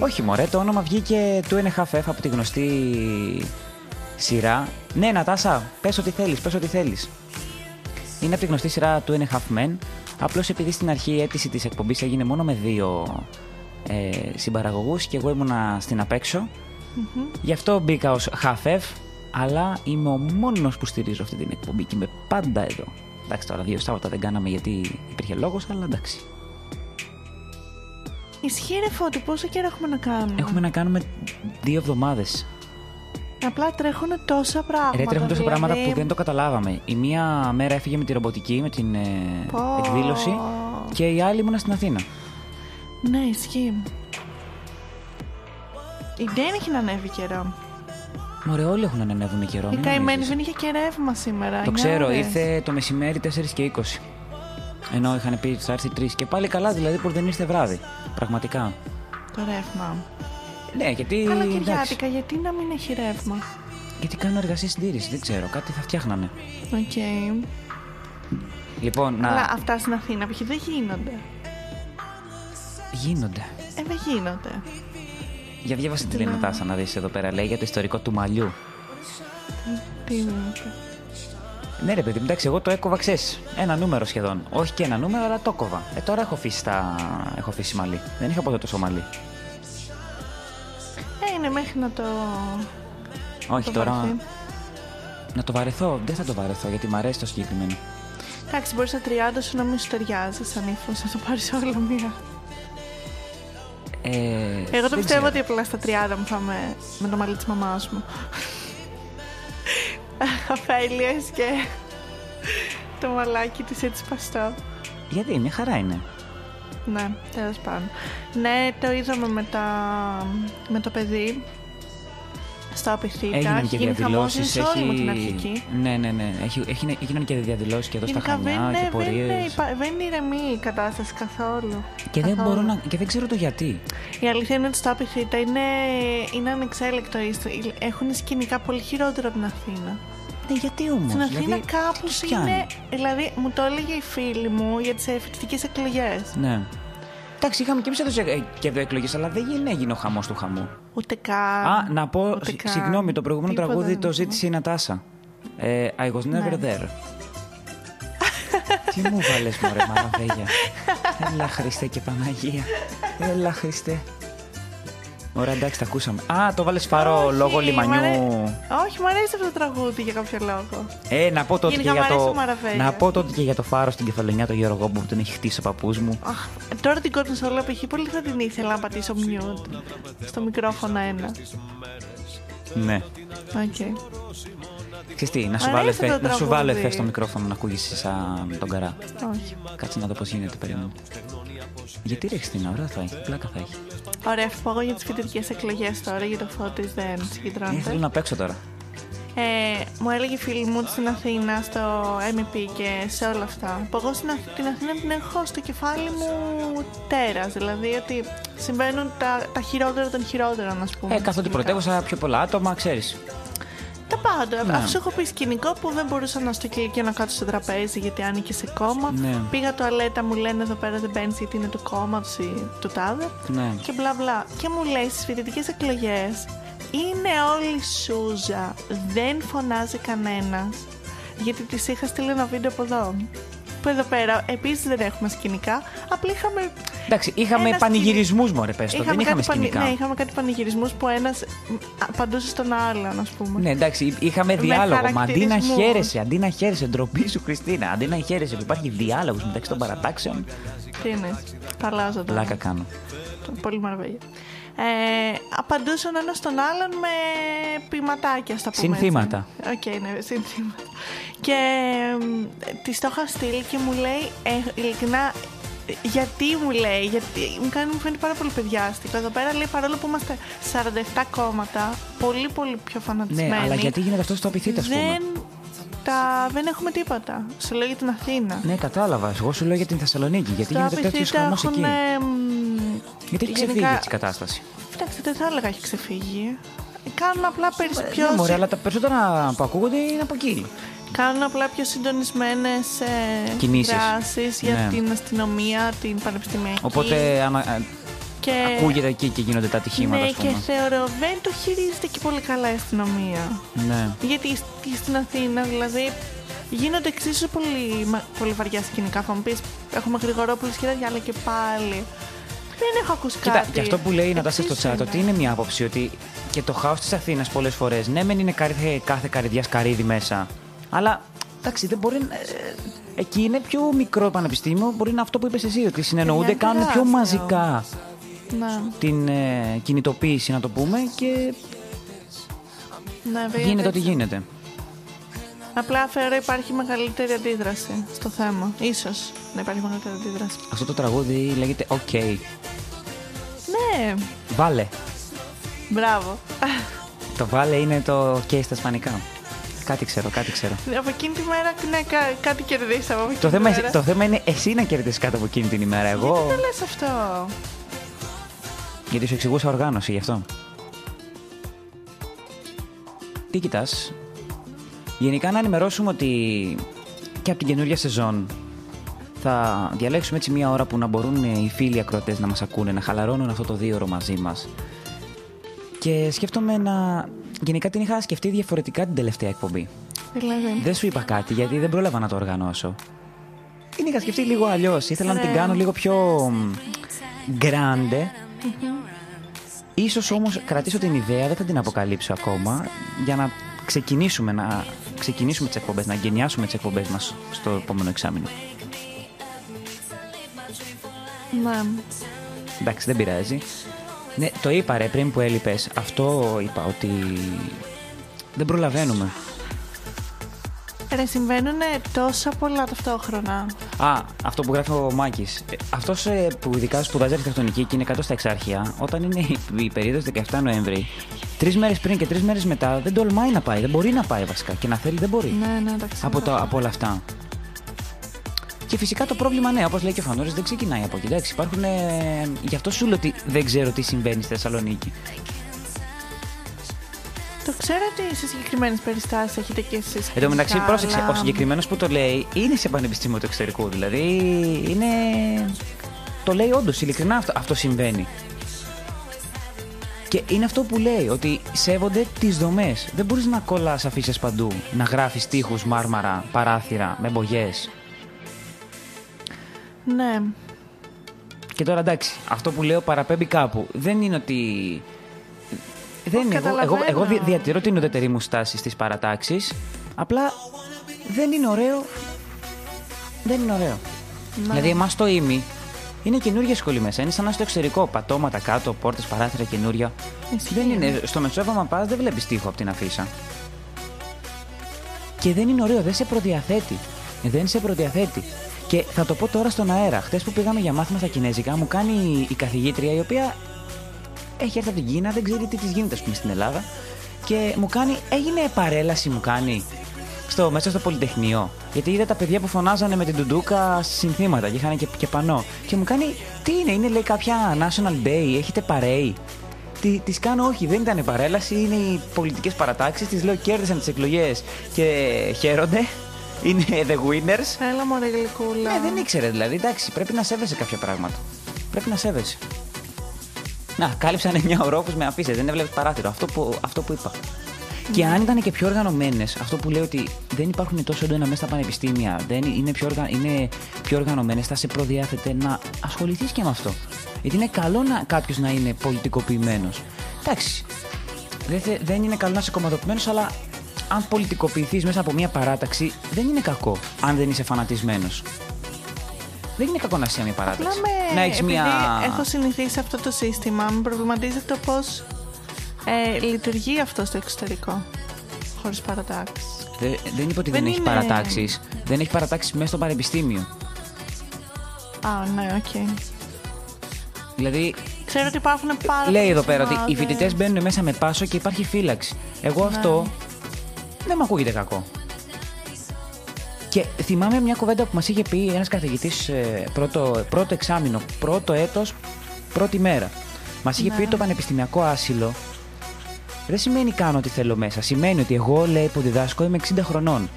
S2: Όχι, μωρέ, το όνομα βγήκε του NHFF από τη γνωστή σειρά. Ναι, Νατάσα, πες ό,τι θέλεις, πες ό,τι θέλεις. Είναι από τη γνωστή σειρά του NHF Men. Απλώς επειδή στην αρχή η αίτηση της εκπομπής έγινε μόνο με δύο ε, συμπαραγωγούς και εγώ ήμουνα στην απέξω.
S17: Μμμ.
S2: Γι' αυτό μπήκα ως χαφεύ, αλλά είμαι ο μόνος που στηρίζω αυτή την εκπομπή και είμαι πάντα εδώ. Εντάξει, τώρα δύο Σάββατα δεν κάναμε γιατί υπήρχε λόγος, αλλά εντάξει.
S17: Ισχύει ρε Φώτη, πόσο καιρό έχουμε να κάνουμε;
S2: Έχουμε να κάνουμε δύο εβδομάδες.
S17: Απλά τρέχουν τόσα πράγματα.
S2: Ρε, τρέχουν τόσα πράγματα
S17: δηλαδή.
S2: που δεν το καταλάβαμε. Η μία μέρα έφυγε με τη ρομποτική, με την ε,
S17: Πω.
S2: εκδήλωση και η άλλη ήμουνα στην Αθήνα.
S17: Ναι, ισχύει. Η Ντέν έχει να ανέβει καιρό.
S2: Μωρέ, όλοι έχουν να ανέβουν καιρό.
S17: Η
S2: μην
S17: καημένη
S2: νομίζεις.
S17: δεν είχε και ρεύμα σήμερα.
S2: Το
S17: Είναι
S2: ξέρω,
S17: ώρες.
S2: ήρθε το μεσημέρι 4 και 20. Ενώ είχαν πει ότι θα έρθει 3 και πάλι καλά, δηλαδή που δεν ήρθε βράδυ. Πραγματικά.
S17: Το ρεύμα.
S2: Ναι, γιατί.
S17: Αλλά
S2: εντάξει,
S17: Κυριάτικα, γιατί να μην έχει ρεύμα;
S2: γιατί κάνουν εργασία συντήρησης, δεν ξέρω, κάτι θα φτιάχνανε.
S17: Οκ.
S2: Λοιπόν, να.
S17: Αλλά αυτά στην Αθήνα π.χ. δεν γίνονται.
S2: Γίνονται.
S17: Ε, δεν γίνονται.
S2: Για διάβασε τη λέει
S17: Ναι.
S2: Νατάσα να δεις εδώ πέρα. Λέει για το ιστορικό του μαλλιού.
S17: Τι γίνεται.
S2: Ναι, ρε παιδί μου, εντάξει, εγώ το έκοβα ξέρεις. Ένα νούμερο σχεδόν. Όχι και ένα νούμερο, αλλά το έκοβα. Ε, τώρα έχω αφήσει, τα... έχω αφήσει μαλλί. Δεν είχα ποτέ τόσο μαλλί.
S17: Ε, είναι μέχρι να το.
S2: Όχι,
S17: το
S2: τώρα.
S17: βαρεθεί.
S2: Να το βαρεθώ. Δεν θα το βαρεθώ γιατί μου αρέσει το συγκεκριμένο.
S17: Εντάξει, μπορείς στα 30 σου να μην σου ταιριάζει σαν ύφος, να το πάρεις όλο μία.
S2: Ε,
S17: Εγώ το
S2: δεν
S17: πιστεύω
S2: ξέρω.
S17: ότι απλά στα 30 μου θα είμαι με το μαλλί της μαμάς μου. Αφέλειες και το μαλάκι της έτσι παστό.
S2: Γιατί, μια χαρά είναι.
S17: Ναι, τέλος πάντων. Ναι, το είδαμε με, τα... με το παιδί στο Απιθήτα.
S2: Έγιναν
S17: Έχει
S2: και
S17: γίνει χαμός,
S2: διαδηλώσεις.
S17: είναι σε όλη μου την αρχική.
S2: Ναι, ναι, ναι. Έχει, έχει, έγιναν και διαδηλώσεις και εδώ στα
S17: Γενικά δεν,
S2: Χανιά
S17: ναι,
S2: και
S17: δεν,
S2: πορείες.
S17: είναι, υπα- δεν είναι ηρεμή η κατάσταση καθόλου.
S2: Και δεν,
S17: Καθόλου.
S2: μπορώ να, και δεν ξέρω το γιατί.
S17: Η αλήθεια είναι ότι στο Απιθήτα είναι, είναι ανεξέλεκτο. Έχουν σκηνικά πολύ χειρότερα από την Αθήνα.
S2: Ναι, γιατί όμως;
S17: Στην Αθήνα
S2: δηλαδή,
S17: κάπως
S2: τους πιάνει;
S17: είναι. Δηλαδή, μου το έλεγε η φίλη μου για τις φοιτητικές εκλογές.
S2: Ναι. Εντάξει, είχαμε και εμείς εδώ σε- και εδώ εκλογές, αλλά δεν έγινε, έγινε ο χαμός του χαμού.
S17: Ούτε καν.
S2: Α, να πω,
S17: ούτε
S2: σ-
S17: καν.
S2: συγγνώμη, το προηγούμενο
S17: Τίποτα
S2: τραγούδι
S17: δεν
S2: το
S17: μου
S2: ζήτησε η Νατάσα. Ε, I was never
S17: Ναι.
S2: there. Τι μου βάλες μωρέ μαραβέγια. *laughs* Έλα Χριστέ και Παναγία. Έλα Χριστέ. Ωραία, εντάξει, τα ακούσαμε. Α, το βάλες φάρο
S17: Όχι,
S2: λόγω
S17: μ' αρέ-
S2: λιμανιού.
S17: Όχι, μου αρέσει αυτό το τραγούδι για κάποιο λόγο.
S2: Ε, να πω τότε και
S17: Γενικά
S2: για
S17: μ' αρέσει
S2: το.
S17: ο Μαραβέγια.
S2: Να πω τότε και για το φάρο στην Κεφαλονιά το Γιώργο μου που τον έχει χτίσει ο παππούς μου.
S17: Αχ, τώρα την κονσόλα π.χ. πολύ θα την ήθελα να πατήσω mute. Στο μικρόφωνο ένα.
S2: Ναι.
S17: Οκ.
S2: Ξέρεις τι, να σου,
S17: Μ'
S2: βάλω
S17: αρέσει
S2: εφέ,
S17: αυτό το
S2: να σου βάλω
S17: τραγούδι.
S2: εφέ στο μικρόφωνο να ακούγεσαι σαν τον καρά.
S17: Όχι.
S2: Κάτσε να δω πώς γίνεται, περίμενε. Γιατί ρε Χριστίνα, ωραία θα έχει, πλάκα θα έχει.
S17: Ωραία, θα πω εγώ για τις φοιτητικές εκλογές τώρα, για το φώτη δεν
S2: Ε, θέλω
S17: συγκεντρώνεται.
S2: να παίξω τώρα.
S17: Ε, μου έλεγε η φίλη μου ότι στην Αθήνα, στο MEP και σε όλα αυτά. Που εγώ στην Αθ- την Αθήνα την έχω στο κεφάλι μου τέρας. Δηλαδή ότι συμβαίνουν τα, τα χειρότερα των χειρότερων, ας πούμε.
S2: Ε, καθότι
S17: γενικά.
S2: πρωτεύουσα πιο πολλά άτομα, ξέρεις.
S17: Τα πάντα.
S2: Ναι.
S17: Αυτό σου έχω πει σκηνικό που δεν μπορούσα να στο κηλικείο να κάτσω στο τραπέζι γιατί άνοιγε σε κόμμα.
S2: Ναι.
S17: Πήγα τουαλέτα, μου λένε εδώ πέρα δεν μπαίνεις γιατί είναι τους κόμματο ή του τάδε.
S2: Ναι.
S17: Και μπλα μπλα. Και μου λέει στις φοιτητικές εκλογές είναι όλη σούζα. Δεν φωνάζει κανένας. Γιατί τη είχα στείλει ένα βίντεο από εδώ. Που εδώ πέρα επίσης δεν έχουμε σκηνικά. Απλά είχαμε.
S2: Εντάξει, είχαμε
S17: ένα
S2: πανηγυρισμούς, μωρέ, πες το. Δεν είχαμε
S17: κάτι πανη-
S2: σκηνικά.
S17: Ναι, είχαμε κάτι πανηγυρισμούς που ένας απαντούσε στον άλλον, ας πούμε.
S2: Ναι, εντάξει, είχαμε
S17: Με
S2: διάλογο. Μα αντί να
S17: χαρακτηρισμούς.
S2: χαίρεσαι, αντί να χαίρεσαι, ντροπή σου, Χριστίνα. Αντί να χαίρεσαι που υπάρχει διάλογος μεταξύ των παρατάξεων.
S17: Τι είναι, τα αλλάζω τώρα.
S2: Πλάκα κάνω.
S17: Πολύ μαρβέλια. Ε, απαντούσαν ένας στον άλλον με ποιηματάκια, στα πούμε.
S2: Συνθήματα.
S17: έτσι. Οκ, ναι, συνθήματα. Και της το είχα στείλει και μου λέει, ε, ειλικρινά, ε, γιατί μου λέει, γιατί μου κάνει μου φαίνεται πάρα πολύ παιδιάστικο. Εδώ πέρα λέει παρόλο που είμαστε 47 κόμματα, πολύ πολύ πιο φανατισμένοι.
S2: Ναι, αλλά γιατί γίνεται αυτός στο απειθείτε, ας πούμε;
S17: δεν, τα, δεν έχουμε τίποτα. Σε λέω για την Αθήνα.
S2: Ναι, κατάλαβα. Εγώ σου λέω για την Θεσσαλονίκη. Γιατί
S17: Στο
S2: γίνεται τέτοιος
S17: Απειθήτα
S2: χαμός εκεί;
S17: Έχουν, εμ,
S2: Γιατί έχει ξεφύγει
S17: γενικά-
S2: έτσι η κατάσταση;
S17: Εντάξει, δεν θα έλεγα έχει ξεφύγει. Κάνουν απλά περισσ- πιο,
S2: Ναι, μωρέ, αλλά τα περισσότερα που ακούγονται είναι από εκεί.
S17: κάνουν απλά πιο συντονισμένες ε,
S2: Κινήσεις.
S17: δράσεις για
S2: Ναι.
S17: την αστυνομία, την πανεπιστημιακή.
S2: Οπότε ανα- ε,
S17: και...
S2: ακούγεται εκεί και γίνονται τα ατυχήματα,
S17: Ναι,
S2: ας πούμε.
S17: και θεωρώ δεν το χειρίζεται και πολύ καλά η αστυνομία.
S2: Ναι.
S17: Γιατί σ- και στην Αθήνα, δηλαδή, γίνονται εξίσου πολύ, μα- πολύ βαριά σκηνικά. Θα μου πεις, έχουμε γρηγορόπουλου και τέτοια, αλλά και πάλι. Δεν έχω ακούσει
S2: Κοίτα,
S17: κάτι.
S2: και αυτό που λέει η Νατάσια στο
S17: Εξίσου
S2: chat, ότι είναι μια άποψη ότι και το χάος της Αθήνας πολλές φορές, ναι, μεν είναι κάθε, κάθε καρδιά καρύδι μέσα, αλλά εντάξει, δεν μπορεί. να- ε, εκεί είναι πιο μικρό πανεπιστήμιο, μπορεί να αυτό που είπες εσύ, ότι συνεννοούνται,
S17: Είναι
S2: κάνουν πιο
S17: τεράστιο.
S2: μαζικά
S17: Ναι,
S2: την ε, κινητοποίηση, να το πούμε, και
S17: ναι, βέβαια,
S2: γίνεται ό,τι
S17: έτσι.
S2: γίνεται.
S17: Απλά θεωρώ υπάρχει μεγαλύτερη αντίδραση στο θέμα. Ίσως να υπάρχει μεγαλύτερη αντίδραση.
S2: Αυτό το τραγούδι λέγεται OK.
S17: Ναι,
S2: Βάλε.
S17: μπράβο.
S2: Το βάλε είναι το OK στα ισπανικά. Κάτι ξέρω, κάτι ξέρω.
S17: Από εκείνη τη μέρα ναι, κά- κάτι κερδίσαμε. Από εκείνη
S2: Το
S17: τη
S2: θέμα,
S17: μέρα.
S2: το θέμα είναι εσύ να κερδίσεις κάτω από εκείνη την ημέρα. Εγώ.
S17: Γιατί το λες αυτό;
S2: Γιατί σου εξηγούσα οργάνωση γι' αυτό. Τι κοιτάς; Γενικά να ενημερώσουμε ότι και από την καινούργια σεζόν θα διαλέξουμε έτσι μια ώρα που να μπορούν οι φίλοι ακροατές να μας ακούνε, να χαλαρώνουν αυτό το δύο ώρο μαζί μας. Και σκέφτομαι να... Γενικά την είχα σκεφτεί διαφορετικά την τελευταία εκπομπή.
S17: Δηλαδή.
S2: Δεν σου είπα κάτι γιατί δεν πρόλαβα να το οργανώσω. Την είχα σκεφτεί λίγο αλλιώς. Ήθελα να την
S17: Ωραία.
S2: κάνω λίγο πιο μ, grande. Ίσως όμως κρατήσω την ιδέα, δεν θα την αποκαλύψω ακόμα, για να ξεκινήσουμε, να ξεκινήσουμε τις εκπομπές, να εγκαινιάσουμε τις εκπομπές μας στο επόμενο εξάμεινο.
S17: Ναι.
S2: Εντάξει, δεν πειράζει. Ναι, το είπα ρε πριν που έλειπες. Αυτό είπα ότι δεν προλαβαίνουμε.
S17: Ρε, συμβαίνουν τόσα πολλά ταυτόχρονα.
S2: Α, αυτό που γράφει ο Μάκης. Αυτός που ειδικά σπουδάζει αρχιτεκτονική και είναι κάτω στα εξάρχεια, όταν είναι η, η περίοδος 17 Νοέμβρη, τρεις μέρες πριν και τρεις μέρες μετά δεν τολμάει να πάει. Δεν μπορεί να πάει βασικά. Και να θέλει δεν μπορεί.
S17: Ναι, ναι, εντάξει.
S2: από, το, από όλα αυτά. Και φυσικά το πρόβλημα, ναι, όπως λέει και ο Φανόρη, δεν ξεκινάει από εκεί. Εντάξει, υπάρχουν. Ε, γι' αυτό σου λέω ότι δεν ξέρω τι συμβαίνει στη Θεσσαλονίκη.
S17: Το ξέρω ότι σε συγκεκριμένες περιστάσεις έχετε και εσείς.
S2: Εν τω μεταξύ, πρόσεξε, ο συγκεκριμένος που το λέει είναι σε πανεπιστήμιο του εξωτερικού. Δηλαδή είναι. Το λέει όντως, ειλικρινά αυτό, αυτό συμβαίνει. Και είναι αυτό που λέει, ότι σέβονται τις δομές. Δεν μπορείς να κολλάς αφήσεις παντού, να γράφεις τείχους, μάρμαρα, παράθυρα, με μπογιές.
S17: Ναι.
S2: Και τώρα εντάξει, αυτό που λέω παραπέμπει κάπου. Δεν είναι ότι. Δεν είναι. Εγώ, εγώ,
S17: καταλαβαίνω.
S2: εγώ δι- διατηρώ την ουδετερή μου στάση στις παρατάξεις. Απλά δεν είναι ωραίο. Δεν είναι ωραίο.
S17: Ναι.
S2: Δηλαδή, εμάς το ήμι είναι καινούργια σχολή μέσα. Είναι σαν να είσαι στο εξωτερικό. Πατώματα κάτω, πόρτες, παράθυρα καινούρια. Δεν είναι. Στο Μεσόβαμα πας, δεν βλέπεις τείχο από την αφίσα. Και δεν είναι ωραίο, δεν σε προδιαθέτει. Δεν σε προδιαθέτει. Και θα το πω τώρα στον αέρα. Χθες που πήγαμε για μάθημα στα Κινέζικα, μου κάνει η καθηγήτρια η οποία έχει έρθει από την Κίνα, δεν ξέρει τι της γίνεται, ας πούμε, στην Ελλάδα. Και Και μου κάνει, έγινε παρέλαση, μου κάνει. Στο, μέσα στο Πολυτεχνείο. Γιατί είδα τα παιδιά που φωνάζανε με την Τουντούκα συνθήματα και είχαν και, και πανό. Και μου κάνει, τι είναι, είναι λέει κάποια National Day, έχετε παρέει. Τη της κάνω, όχι, δεν ήταν παρέλαση, είναι οι πολιτικές παρατάξεις. Τη λέω, κέρδισαν τις εκλογές και χαίρονται. Είναι the winners.
S17: Έλα μωρέ γλυκούλα.
S2: Ναι, δεν ήξερε δηλαδή. Εντάξει, πρέπει να σέβεσαι κάποια πράγματα. Πρέπει να σέβεσαι. Να, κάλυψαν 9 ορόφους με αφήσεις. Δεν έβλεπες παράθυρο. Αυτό που, αυτό που είπα. Και αν ήταν και πιο οργανωμένες, αυτό που λέω ότι δεν υπάρχουν τόσο έντονα μέσα στα πανεπιστήμια, δεν είναι πιο, οργα... είναι πιο οργανωμένες, θα σε προδιάθετε να ασχοληθείς και με αυτό. Γιατί είναι καλό να κάποιος να είναι πολιτικοποιημένος. Εντάξει. Δεν, θε- δεν είναι καλό να είσαι κομματοποιημένος, αλλά αν πολιτικοποιηθείς μέσα από μια παράταξη, δεν είναι κακό αν δεν είσαι φανατισμένος. Δεν είναι κακό να είσαι σε μια παράταξη.
S17: Απλά με,
S2: Να έχεις
S17: επειδή
S2: μια.
S17: έχω συνηθίσει αυτό το σύστημα, με προβληματίζει το πώς ε, λειτουργεί αυτό στο εξωτερικό. Χωρίς παρατάξεις.
S2: Δεν, δεν είπα ότι δεν,
S17: Δεν
S2: έχει
S17: είναι-
S2: παρατάξεις. Δεν έχει παρατάξεις μέσα στο πανεπιστήμιο.
S17: Α, ναι, οκ.
S2: Δηλαδή,
S17: Ξέρω ότι υπάρχουν πάρα
S2: λέει
S17: πολλές
S2: εδώ πέρα ότι οι
S17: ομάδες.
S2: φοιτητές μπαίνουν μέσα με πάσο και υπάρχει φύλαξη. Εγώ
S17: Ναι.
S2: αυτό δεν μου ακούγεται κακό. Και θυμάμαι μια κουβέντα που μας είχε πει ένας καθηγητής πρώτο, πρώτο εξάμεινο, πρώτο έτος, πρώτη μέρα. Μας είχε
S17: Ναι.
S2: πει το πανεπιστημιακό άσυλο δεν σημαίνει κάνω ό,τι θέλω μέσα. Σημαίνει ότι εγώ, λέει, που διδάσκω είμαι 60 χρονών.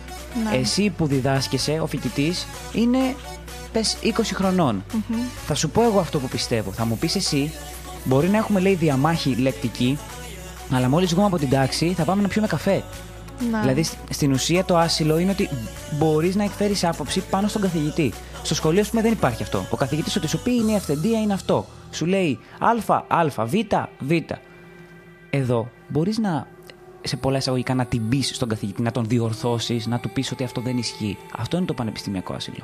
S17: Ναι.
S2: Εσύ που διδάσκεσαι, ο φοιτητής, είναι πες 20 χρονών.
S17: Μμμ.
S2: Θα σου πω εγώ αυτό που πιστεύω. Θα μου πεις εσύ, μπορεί να έχουμε λέει διαμάχη λεκτική, αλλά μόλις βγούμε από την τάξη θα πάμε να πιούμε καφέ.
S17: Ναι.
S2: Δηλαδή σ- στην ουσία το άσυλο είναι ότι μπορείς να εκφέρεις άποψη πάνω στον καθηγητή. Στο σχολείο, ας πούμε, δεν υπάρχει αυτό. Ο καθηγητής ότι σου πει είναι η αυθεντία, είναι αυτό. Σου λέει Α, Α, Β, Β. Εδώ μπορείς να σε πολλά εισαγωγικά να την πεις στον καθηγητή, να τον διορθώσεις, να του πεις ότι αυτό δεν ισχύει. Αυτό είναι το πανεπιστημιακό άσυλο.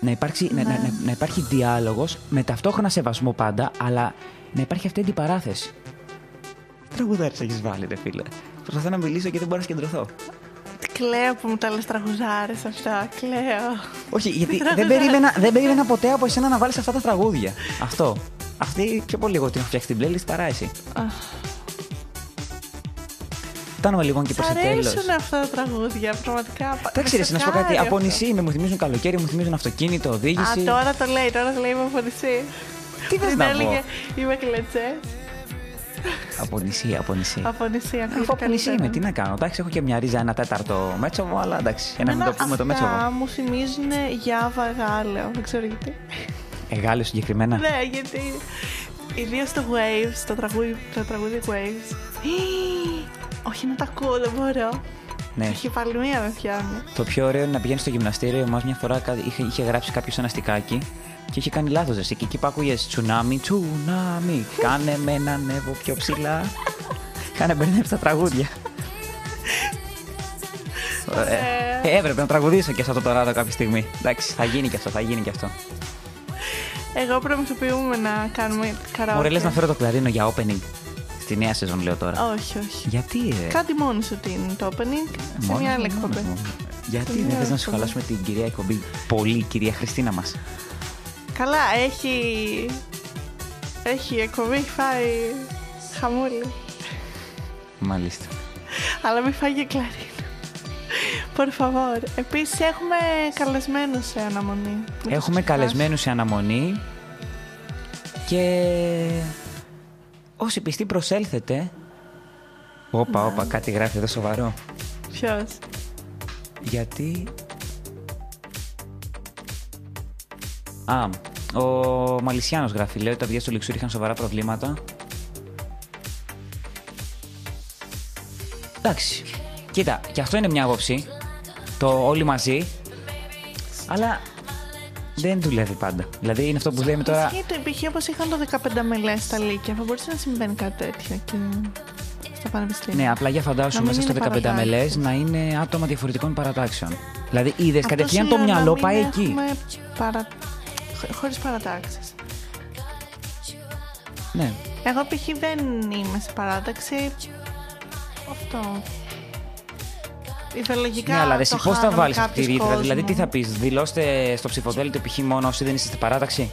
S2: Να, υπάρξει, να, να, να, να υπάρχει διάλογος με ταυτόχρονα σεβασμό πάντα, αλλά να υπάρχει αυτή η αντιπαράθεση. Τραγουδάρες έχεις βάλει, ρε φίλε. Προσπαθώ να μιλήσω και δεν μπορώ να συγκεντρωθώ.
S17: Κλαίω που μου τα λες τραγουδάρες αυτά. Κλαίω.
S2: Όχι, γιατί *laughs* δεν
S17: Τραγουδάρες.
S2: περίμενα, δεν περίμενα ποτέ από εσένα να βάλεις αυτά τα τραγούδια. Αυτό. Αυτή πιο πολύ εγώ την έχω φτιάξει την playlist παρά εσύ. Φτάνουμε λοιπόν και
S17: Σ'
S2: προς το τέλος.
S17: αρέσουν αυτά τα τραγούδια, πραγματικά.
S2: Εντάξει, ρε, εσύ, να σου πω κάτι.
S17: σοκάρει
S2: Από
S17: αυτό.
S2: νησί είμαι, μου θυμίζουν καλοκαίρι, μου θυμίζουν αυτοκίνητο, οδήγηση.
S17: Α, τώρα το λέει, τώρα το λέει είμαι από νησί.
S2: Τι θες
S17: Δεν
S2: να πω;
S17: έλεγε, Είμαι κλετσέ. *laughs*
S2: Από νησί, από νησί.
S17: Από νησί,
S2: Αφού
S17: ακούγεται
S2: από νησί
S17: καλύτερα.
S2: είμαι, τι να κάνω. Εντάξει, έχω και μια ρίζα ένα τέταρτο μέτσοβο, αλλά εντάξει, ένα μην το πούμε το μέτσοβο.
S17: Αυτά μου θυμίζουν Γιάβα Γάλεο. Δεν ξέρω γιατί.
S2: Εγάλιο συγκεκριμένα.
S17: ναι, γιατί. Ιδίως το Waves, το τραγούδι, το τραγούδι Waves. Όχι να τα ακούω, δεν μπορώ.
S2: Ναι.
S17: Έχει πάλι μία με πιάνει.
S2: Το πιο ωραίο είναι να πηγαίνεις στο γυμναστήριο. Μα μια φορά κα- είχε, είχε γράψει κάποιος ένα στικάκι και είχε κάνει λάθος. Και εκεί που άκουγες τσουνάμι, τσουνάμι. Κάνε με να ανέβω πιο ψηλά. Κάνε μπερδέψει τα τραγούδια. Ωραία. Ε, έπρεπε να τραγουδήσω και σε αυτό το ράδο κάποια στιγμή. Εντάξει, θα γίνει και αυτό, θα γίνει και αυτό.
S17: Εγώ προμηθοποιούμε να κάνουμε καράοκε.
S2: Μωρέ, λες να φέρω το κλαρίνο για opening. Στη νέα σεζόν, λέω τώρα.
S17: Όχι, όχι.
S2: Γιατί, ρε.
S17: Κάτι μόνος σου ότι είναι το opening σε
S2: Μόνος
S17: μια
S2: μου,
S17: άλλη
S2: μόνος
S17: εκπομπή.
S2: μου. Γιατί
S17: Σε
S2: δεν
S17: μια
S2: θες να
S17: άλλη
S2: σου
S17: εκπομπή.
S2: χαλάσουμε την κυρία εκπομπή. Πολύ, κυρία Χριστίνα μας;
S17: Καλά, έχει. Έχει η εκπομπή, έχει φάει χαμούλη.
S2: Μάλιστα.
S17: Αλλά μην φάει και κλαρίνο. Por favor. Επίσης έχουμε καλεσμένους σε αναμονή. Μην τους
S2: Έχουμε
S17: ξεχάσεις.
S2: καλεσμένους σε αναμονή και όσοι πιστοί προσέλθετε. Όπα, όπα, κάτι γράφει εδώ σοβαρό.
S17: Ποιος;
S2: Γιατί. Α, ο Μαλισιάνος γράφει, λέει ότι τα παιδιά στο Λιξούρι είχαν σοβαρά προβλήματα. Εντάξει. Κοίτα, και αυτό είναι μια άποψη. Το όλοι μαζί. Αλλά δεν δουλεύει πάντα. Δηλαδή είναι αυτό που λέμε τώρα.
S17: Ισχύει το π.χ. όπως είχαν το 15 μελέ στα Λύκεια. Θα μπορούσε να συμβαίνει κάτι τέτοιο και στα πανεπιστήμια.
S2: Ναι, απλά για φαντάσου
S17: Να μην
S2: μέσα στο
S17: είναι
S2: 15
S17: παρατάξεις.
S2: μελέ να είναι άτομα διαφορετικών παρατάξεων. Δηλαδή είδες
S17: Αυτό
S2: κατευθείαν το
S17: σημαίνει να
S2: μυαλό
S17: μην
S2: πάει εκεί.
S17: έχουμε Παρα... Χωρίς παρατάξεις.
S2: Ναι.
S17: Εγώ π.χ. δεν είμαι σε παράταξη. Αυτό. Ιδεολογικά.
S2: Ναι, αλλά ρε,
S17: το
S2: εσύ πώς θα
S17: χάνομαι
S2: βάλεις αυτή
S17: κάποιος
S2: τη ρήτρα.
S17: κόσμο.
S2: Δηλαδή, τι θα πεις, δηλώστε στο ψηφοδέλτιο π.χ. μόνο όσοι δεν είστε στην παράταξη;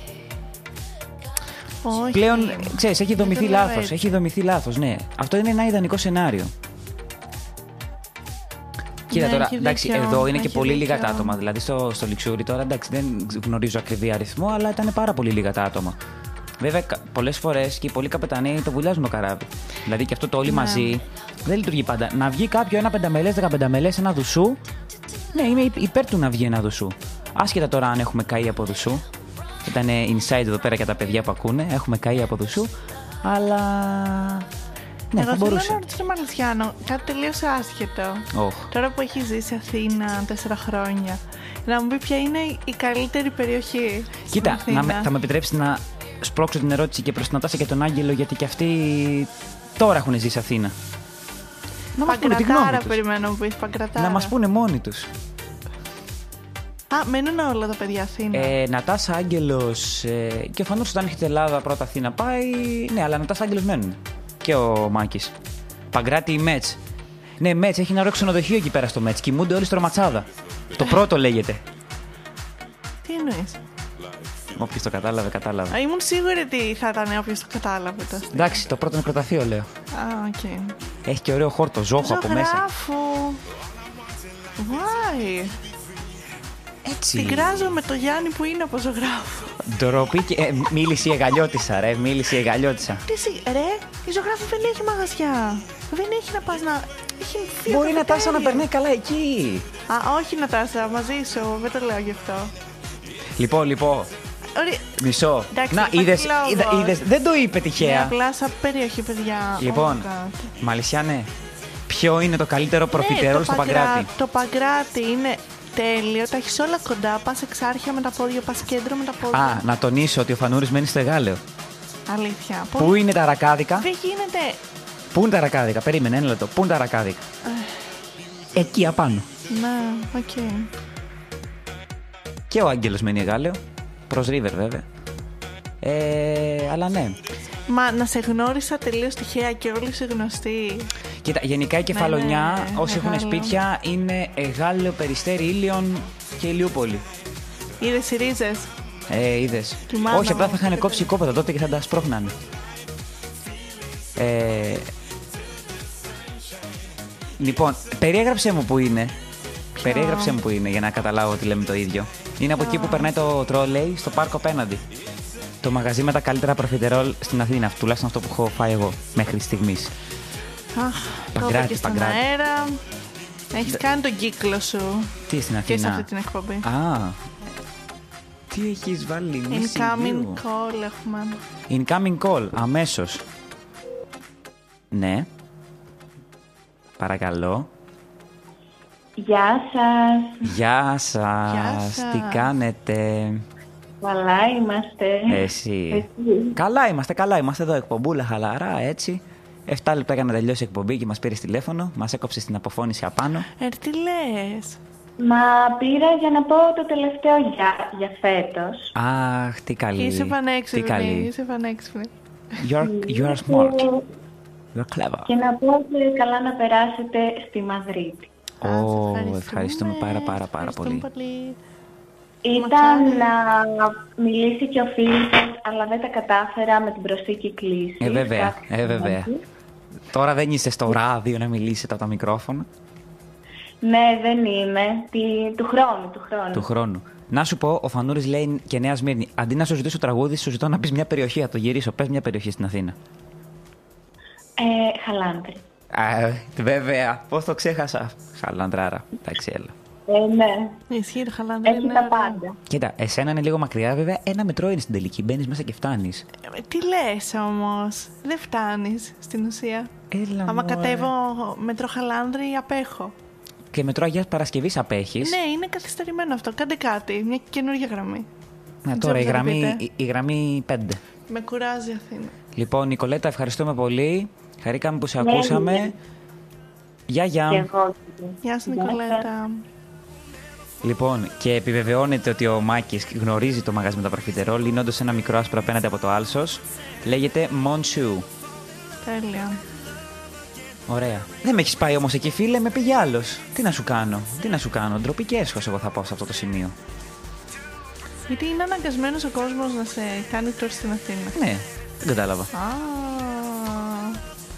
S17: Όχι.
S2: Πλέον, ξέρεις, έχει δομηθεί
S17: Δεν το λέω
S2: λάθος.
S17: έτσι.
S2: Έχει δομηθεί λάθος, ναι. Αυτό είναι ένα ιδανικό σενάριο. Κοίτα
S17: Ναι,
S2: τώρα,
S17: έχει
S2: εντάξει,
S17: δίκιο,
S2: εδώ είναι και
S17: έχει
S2: πολύ λίγα
S17: δίκιο.
S2: τα άτομα. Δηλαδή στο, στο Λιξούρι τώρα, εντάξει, δεν γνωρίζω ακριβή αριθμό, αλλά ήταν πάρα πολύ λίγα τα άτομα. Βέβαια, πολλές φορές και οι πολλοί καπεταναίοι το βουλιάζουν το καράβι. Δηλαδή και αυτό το όλοι
S17: Ναι.
S2: μαζί δεν λειτουργεί πάντα. Να βγει κάποιο ένα πενταμελές, δεκαπενταμελές, ένα δουσού. Ναι, είμαι υπ- υπέρ του να βγει ένα δουσού. Άσχετα τώρα αν έχουμε καεί από δουσού. Ήταν inside εδώ πέρα για τα παιδιά που ακούνε. Έχουμε καεί από δουσού. Αλλά. Ναι,
S17: Εγώ
S2: θα
S17: θέλω
S2: μπορούσε.
S17: να ρωτήσω τον Μαλισιάνο κάτι τελείως άσχετο.
S2: Όχ.
S17: Τώρα που έχει ζήσει Αθήνα τέσσερα χρόνια, να μου πει ποια είναι η καλύτερη περιοχή. στην
S2: Κοίτα,
S17: Αθήνα.
S2: να με, θα με επιτρέψεις να σπρώξω την ερώτηση και προς την Νατάσα και τον Άγγελο, γιατί και αυτοί τώρα έχουν ζήσει Αθήνα. Να μας πούνε τη γνώμη
S17: Παγκρατάρα
S2: τους.
S17: περιμένω να μου πει. Παγκρατάρα.
S2: Να μας πούνε μόνοι τους.
S17: Α, μένουν όλα τα παιδιά Αθήνα.
S2: Ε, Νατάσα Άγγελος ε, και ο Φανούρο όταν έρχεται Ελλάδα πρώτα Αθήνα πάει. Ναι, αλλά Νατάσα Άγγελος μένουν. Και ο Μάκης. Παγκράτη Μέτς. Ναι, Μέτς, έχει ένα ωραίο ξενοδοχείο εκεί πέρα στο Μέτς. Κοιμούνται όλοι στο ματσάδα. Το πρώτο λέγεται.
S17: Τι εννοείς;
S2: Όποιος το κατάλαβε, κατάλαβε.
S17: Ήμουν σίγουρη ότι θα ήταν όποιος το κατάλαβε. Το αστείο.
S2: Εντάξει, το πρώτο νεκροταφείο λέω.
S17: Α, οκ.
S2: Έχει και ωραίο χόρτο, ζόχο από μέσα.
S17: Ζωγράφου. Why?
S2: Έτσι.
S17: Την κράζω με το Γιάννη που είναι από Ζωγράφου.
S2: Ντροπή και. Ε, μίλησε η Αιγαλεώτισσα, ρε. Μίλησε η Αιγαλεώτισσα.
S17: Τι εσύ, ρε, η Ζωγράφου δεν έχει μαγαζιά. Δεν έχει να πας να. Έχει δύο
S2: Μπορεί Νατάσα να
S17: καφετέρια.
S2: περνάει καλά εκεί.
S17: Α, όχι Νατάσα, μαζί σου. Δεν το λέω γι' αυτό.
S2: Λοιπόν, λοιπόν.
S17: Ωραία.
S2: Μισό.
S17: Εντάξει,
S2: να,
S17: υπάρχει
S2: είδες.
S17: λόγος.
S2: Δεν το είπε
S17: Ναι,
S2: τυχαία.
S17: απλά σαν περιοχή, παιδιά.
S2: Λοιπόν,
S17: Oh my God.
S2: Μαλισιάνε, ποιο είναι το καλύτερο
S17: Ναι,
S2: προφιτερόλ
S17: το
S2: στο
S17: Παγκρά-
S2: Παγκράτη;
S17: Το Παγκράτη είναι τέλειο. Τα έχεις όλα κοντά. Πας εξάρχεια με τα πόδια, πας κέντρο με τα πόδια.
S2: Α, να τονίσω ότι ο Φανούρης μένει στο Εγάλεο.
S17: Αλήθεια.
S2: Πού είναι τα ρακάδικα;
S17: Δεν γίνεται.
S2: Πού είναι τα ρακάδικα; Περίμενε ένα λεπτό. Πού είναι τα ρακάδικα; Εκεί απάνω.
S17: Ναι, οκ.
S2: Και ο Άγγελος μένει Αιγάλεω. Προς River βέβαια. Ε, αλλά ναι.
S17: Μα να σε γνώρισα τελείως τυχαία και όλοι σε γνωστοί.
S2: Κοίτα, γενικά η
S17: Ναι,
S2: Κεφαλονιά,
S17: ναι,
S2: όσοι έχουν
S17: Αιγάλεω.
S2: σπίτια, είναι Αιγάλεω, Περιστέρι, Ίλιον και Ηλιούπολη.
S17: Είδες οι ρίζες;
S2: Ε, είδες.
S17: Τη μάνα
S2: Όχι, απλά
S17: μου.
S2: θα είχαν κόψει οικόπεδα τότε και θα τα σπρώχνανε. Ε, λοιπόν, περιέγραψε μου που είναι. Περιέγραψε μου που είναι για να καταλάβω ότι λέμε το ίδιο. Είναι από εκεί που περνάει το τρόλεϊ στο πάρκο απέναντι. Το μαγαζί με τα καλύτερα προφιτερόλ στην Αθήνα. Τουλάχιστον αυτό που έχω φάει εγώ μέχρι στιγμής.
S17: Αχ, το
S2: Παγκράτη,
S17: είπα και στον
S2: Παγκράτη.
S17: αέρα. Έχεις κάνει τον κύκλο σου.
S2: Τι στην
S17: Και σε
S2: Αθήνα.
S17: αυτή την εκπομπή.
S2: Α. Τι έχεις βάλει, μισή
S17: Incoming
S2: view.
S17: call έχουμε.
S2: Incoming call, αμέσως. Ναι. Παρακαλώ.
S19: Γεια σας.
S2: Γεια σας.
S19: σας.
S2: Τι κάνετε;
S19: Καλά είμαστε.
S2: Εσύ.
S19: Εσύ.
S2: Καλά είμαστε, καλά είμαστε εδώ. Εκπομπούλα χαλαρά, έτσι. 7 λεπτά για να τελειώσει η εκπομπή και μας πήρε τηλέφωνο. Μας έκοψε στην αποφώνηση απάνω.
S17: Ε, τι λες;
S19: Μα πήρα για να πω το τελευταίο για, για φέτος.
S2: Αχ, τι καλή.
S17: Είσαι
S2: Τι
S17: πανέξυπνη.
S2: καλή.
S17: Είσαι πανέξυπνη.
S2: You're, you are smart. You're clever.
S19: Και να πω ότι καλά να περάσετε στη Μαδρίτη.
S2: Ω, ευχαριστούμε πάρα πάρα πάρα πολύ.
S17: πολύ.
S19: Ήταν να μιλήσει και ο φίλος, αλλά δεν τα κατάφερα με την προσθήκη κλίση.
S2: Ε, βέβαια,
S19: Κάτι
S2: ε, βέβαια.
S19: σημαίνει.
S2: Τώρα δεν είσαι στο ράδιο να μιλήσετε από τα μικρόφωνα
S19: Ναι, δεν είμαι. Τι, του χρόνου, του χρόνου.
S2: του χρόνου. Να σου πω, ο Φανούρης λέει και Νέα Σμύρνη. Αντί να σου ζητήσω τραγούδι, σου ζητώ να πεις μια περιοχή. Θα το γυρίσω. Πες μια περιοχή στην Αθήνα.
S19: Ε, χαλάντρη.
S2: Α, βέβαια, πώς το ξέχασα; Χαλαντράρα. Εντάξει, έλα.
S19: Ε, ναι.
S17: Ισχύει, χαλάνδρα.
S19: Έχει τα πάντα.
S2: Κοίτα, εσένα είναι λίγο μακριά, βέβαια. Ένα μετρό είναι στην τελική. Μπαίνεις μέσα και φτάνεις.
S17: Ε, Τι λες όμως; Δεν φτάνεις στην ουσία.
S2: Έλα,
S17: Άμα
S2: μωρέ.
S17: κατέβω με τροχαλάνδρη, απέχω.
S2: Και μετρό Αγίας Παρασκευής απέχεις.
S17: Ναι, είναι καθυστερημένο αυτό. Κάντε κάτι. Μια καινούργια γραμμή.
S2: Να
S17: Δεν
S2: τώρα η
S17: ξέρω αν θα
S2: γραμμή,
S17: πείτε.
S2: η, η γραμμή 5.
S17: Με κουράζει η Αθήνα.
S2: Λοιπόν, Νικολέτα, ευχαριστούμε πολύ. Χαρήκαμε που σε
S17: Ναι,
S2: ακούσαμε.
S17: ναι.
S2: Γεια, γεια.
S19: Και εγώ.
S17: Γεια σου,
S19: Γεια
S17: Νικολέτα.
S2: Λοιπόν, και επιβεβαιώνεται ότι ο Μάκης γνωρίζει το μαγαζί με τα προφιτερόλ. Είναι όντως ένα μικρό άσπρο απέναντι από το άλσος. Λέγεται Monchu.
S17: Τέλεια.
S2: Ωραία. Δεν με έχεις πάει όμως εκεί, φίλε, με πήγε άλλος. Τι να σου κάνω, τι να σου κάνω. Ντροπή και έσχος, εγώ θα πάω σε αυτό το σημείο.
S17: Γιατί είναι αναγκασμένος ο κόσμος να σε κάνει τώρα στην Αθήνα.
S2: Ναι, δεν κατάλαβα.
S17: Α,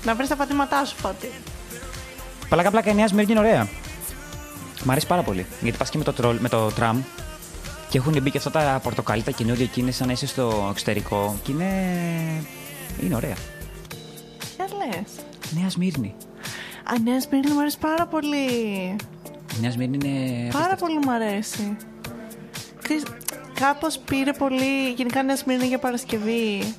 S17: να βρεις τα πατήματά σου, Φώτη.
S2: Πλάκα πλάκα η Νέα Σμύρνη είναι ωραία. Μ' αρέσει πάρα πολύ. Γιατί πας και με το, τρολ, με το τραμ και έχουν μπει και αυτά τα πορτοκαλί, τα καινούργια και είναι σαν να είσαι στο εξωτερικό. Και είναι. είναι ωραία.
S17: Ποια λες.
S2: Νέα Σμύρνη.
S17: Α, η Νέα Σμύρνη μου αρέσει πάρα πολύ.
S2: Η Νέα Σμύρνη είναι.
S17: Πάρα πολύ μου αρέσει. Ξέρεις, κάπως πήρε πολύ, γενικά Νέα Σμύρνη για Παρασκευή,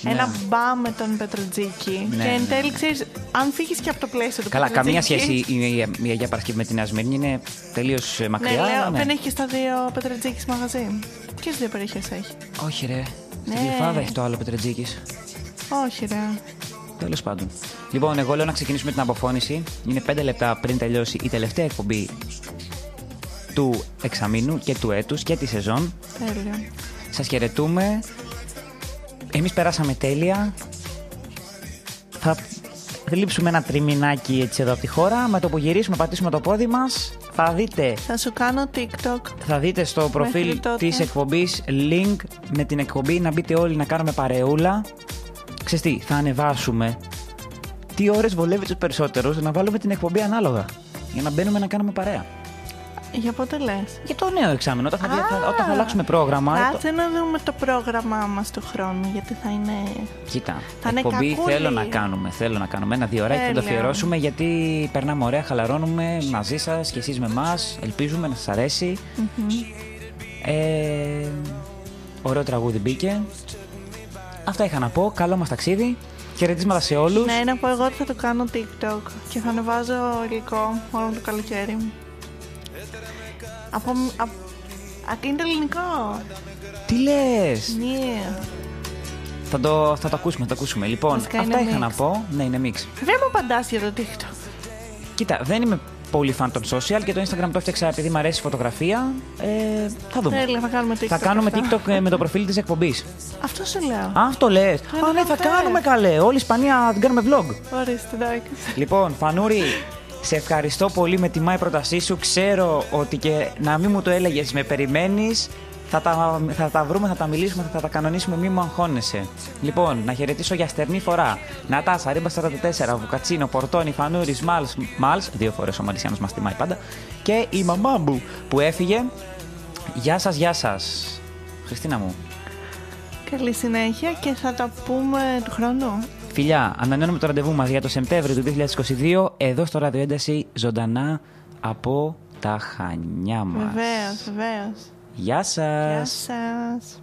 S2: Ναι.
S17: ένα μπαμ με τον Πετροτζίκη.
S2: Ναι,
S17: και εν
S2: ναι.
S17: τέλει, ξέρεις, αν φύγεις και από το πλαίσιο του
S2: Καλά, καμία
S17: Πετροτζίκη-
S2: σχέση η, η, η Αγία Παρασκευή με τη Νέα Σμύρνη είναι τελείως
S17: Ναι,
S2: μακριά.
S17: λέω,
S2: αλλά ναι.
S17: δεν έχει και στα δύο Πετροτζίκης μαγαζί. Ποιε δύο περιοχές έχει.
S2: Όχι, ρε. Στην
S17: Ναι.
S2: Γλυφάδα έχει το άλλο Πετρετζίκη.
S17: Όχι, ρε.
S2: Τέλος πάντων. Λοιπόν, εγώ λέω να ξεκινήσουμε την αποφώνηση. Είναι 5 λεπτά πριν τελειώσει η τελευταία εκπομπή του εξαμήνου και του έτους και τη σεζόν.
S17: Τέλεια.
S2: Σας χαιρετούμε. Εμείς περάσαμε τέλεια. Θα λείψουμε ένα τριμινάκι έτσι εδώ από τη χώρα. Με το που γυρίσουμε, πατήσουμε το πόδι μας. Θα δείτε,
S17: Θα σου κάνω TikTok.
S2: θα δείτε στο προφίλ
S17: Μέχρι τότε.
S2: της εκπομπής link με την εκπομπή να μπείτε όλοι να κάνουμε παρεούλα. Ξέρεις τι, θα ανεβάσουμε τι ώρες βολεύει τους περισσότερους να βάλουμε την εκπομπή ανάλογα. Για να μπαίνουμε να κάνουμε παρέα.
S17: Για πότε λες;
S2: Για το νέο εξάμεινο, όταν θα, θα- όταν θα αλλάξουμε πρόγραμμα.
S17: Κάτσε να δούμε το πρόγραμμά μας του χρόνου, γιατί θα είναι.
S2: Κοίτα,
S17: Θα είναι
S2: εκπομπή
S17: κακούλη.
S2: θέλω να κάνουμε. Θέλω να κάνουμε ένα-δύο ώρες θα το
S17: Τέλεια.
S2: αφιερώσουμε γιατί περνάμε ωραία, χαλαρώνουμε μαζί σας και εσείς με εμάς. Ελπίζουμε να σας αρέσει.
S17: Μμμ.
S2: Ε, ωραίο τραγούδι μπήκε. Αυτά είχα να πω. Καλό μας ταξίδι. Χαιρετίσματα σε όλους.
S17: Ναι, να πω εγώ ότι θα το κάνω TikTok και θα ανεβάζω υλικό όλο το καλοκαίρι. Από. από... Α, είναι το ελληνικό.
S2: Τι λες!
S17: Ναι.
S2: Θα το, θα το ακούσουμε, θα το ακούσουμε. Λοιπόν,
S17: Βασικά
S2: αυτά
S17: είναι
S2: είχα
S17: mix.
S2: να πω. Ναι, είναι μίξ.
S17: Δεν μου απαντάς για το TikTok.
S2: Κοίτα, δεν είμαι πολύ fan των social και το Instagram το έφτιαξα επειδή μου αρέσει η φωτογραφία. Ε, θα δούμε.
S17: Τέλεια, θα κάνουμε TikTok.
S2: Θα κάνουμε
S17: αυτά.
S2: TikTok ε, με το προφίλ της εκπομπής.
S17: Αυτό σου λέω.
S2: Α, αυτό λες. Α, ναι, θα
S17: ναι.
S2: κάνουμε καλέ. Όλη η Ισπανία την κάνουμε vlog.
S17: Ορίστε, εντάξει.
S2: λοιπόν, Φανούρη, σε ευχαριστώ πολύ με τιμά η πρότασή σου. Ξέρω ότι και να μην μου το έλεγες, με περιμένεις. Θα τα, θα τα βρούμε, θα τα μιλήσουμε, θα τα κανονίσουμε, μη μου αγχώνεσαι. Λοιπόν, να χαιρετήσω για στερνή φορά. Νατάσα, Ρίμπα 44, Βουκατσίνο, Πορτόνι, Φανούρη, Μάλ, Μάλς, δύο φορές ο Μαρισιάνος μας τιμάει πάντα. Και η μαμά μου που έφυγε. Γεια σας, γεια σας. Χριστίνα μου.
S17: Καλή συνέχεια και θα τα πούμε του χρόνου.
S2: Φιλιά, ανανεώνουμε το ραντεβού μας για το Σεπτέμβριο του 2022 εδώ στο Ράδιο Ένταση ζωντανά από τα Χανιά μας.
S17: Βεβαίως, βεβαίως.
S2: Γεια σας.
S17: Γεια σας.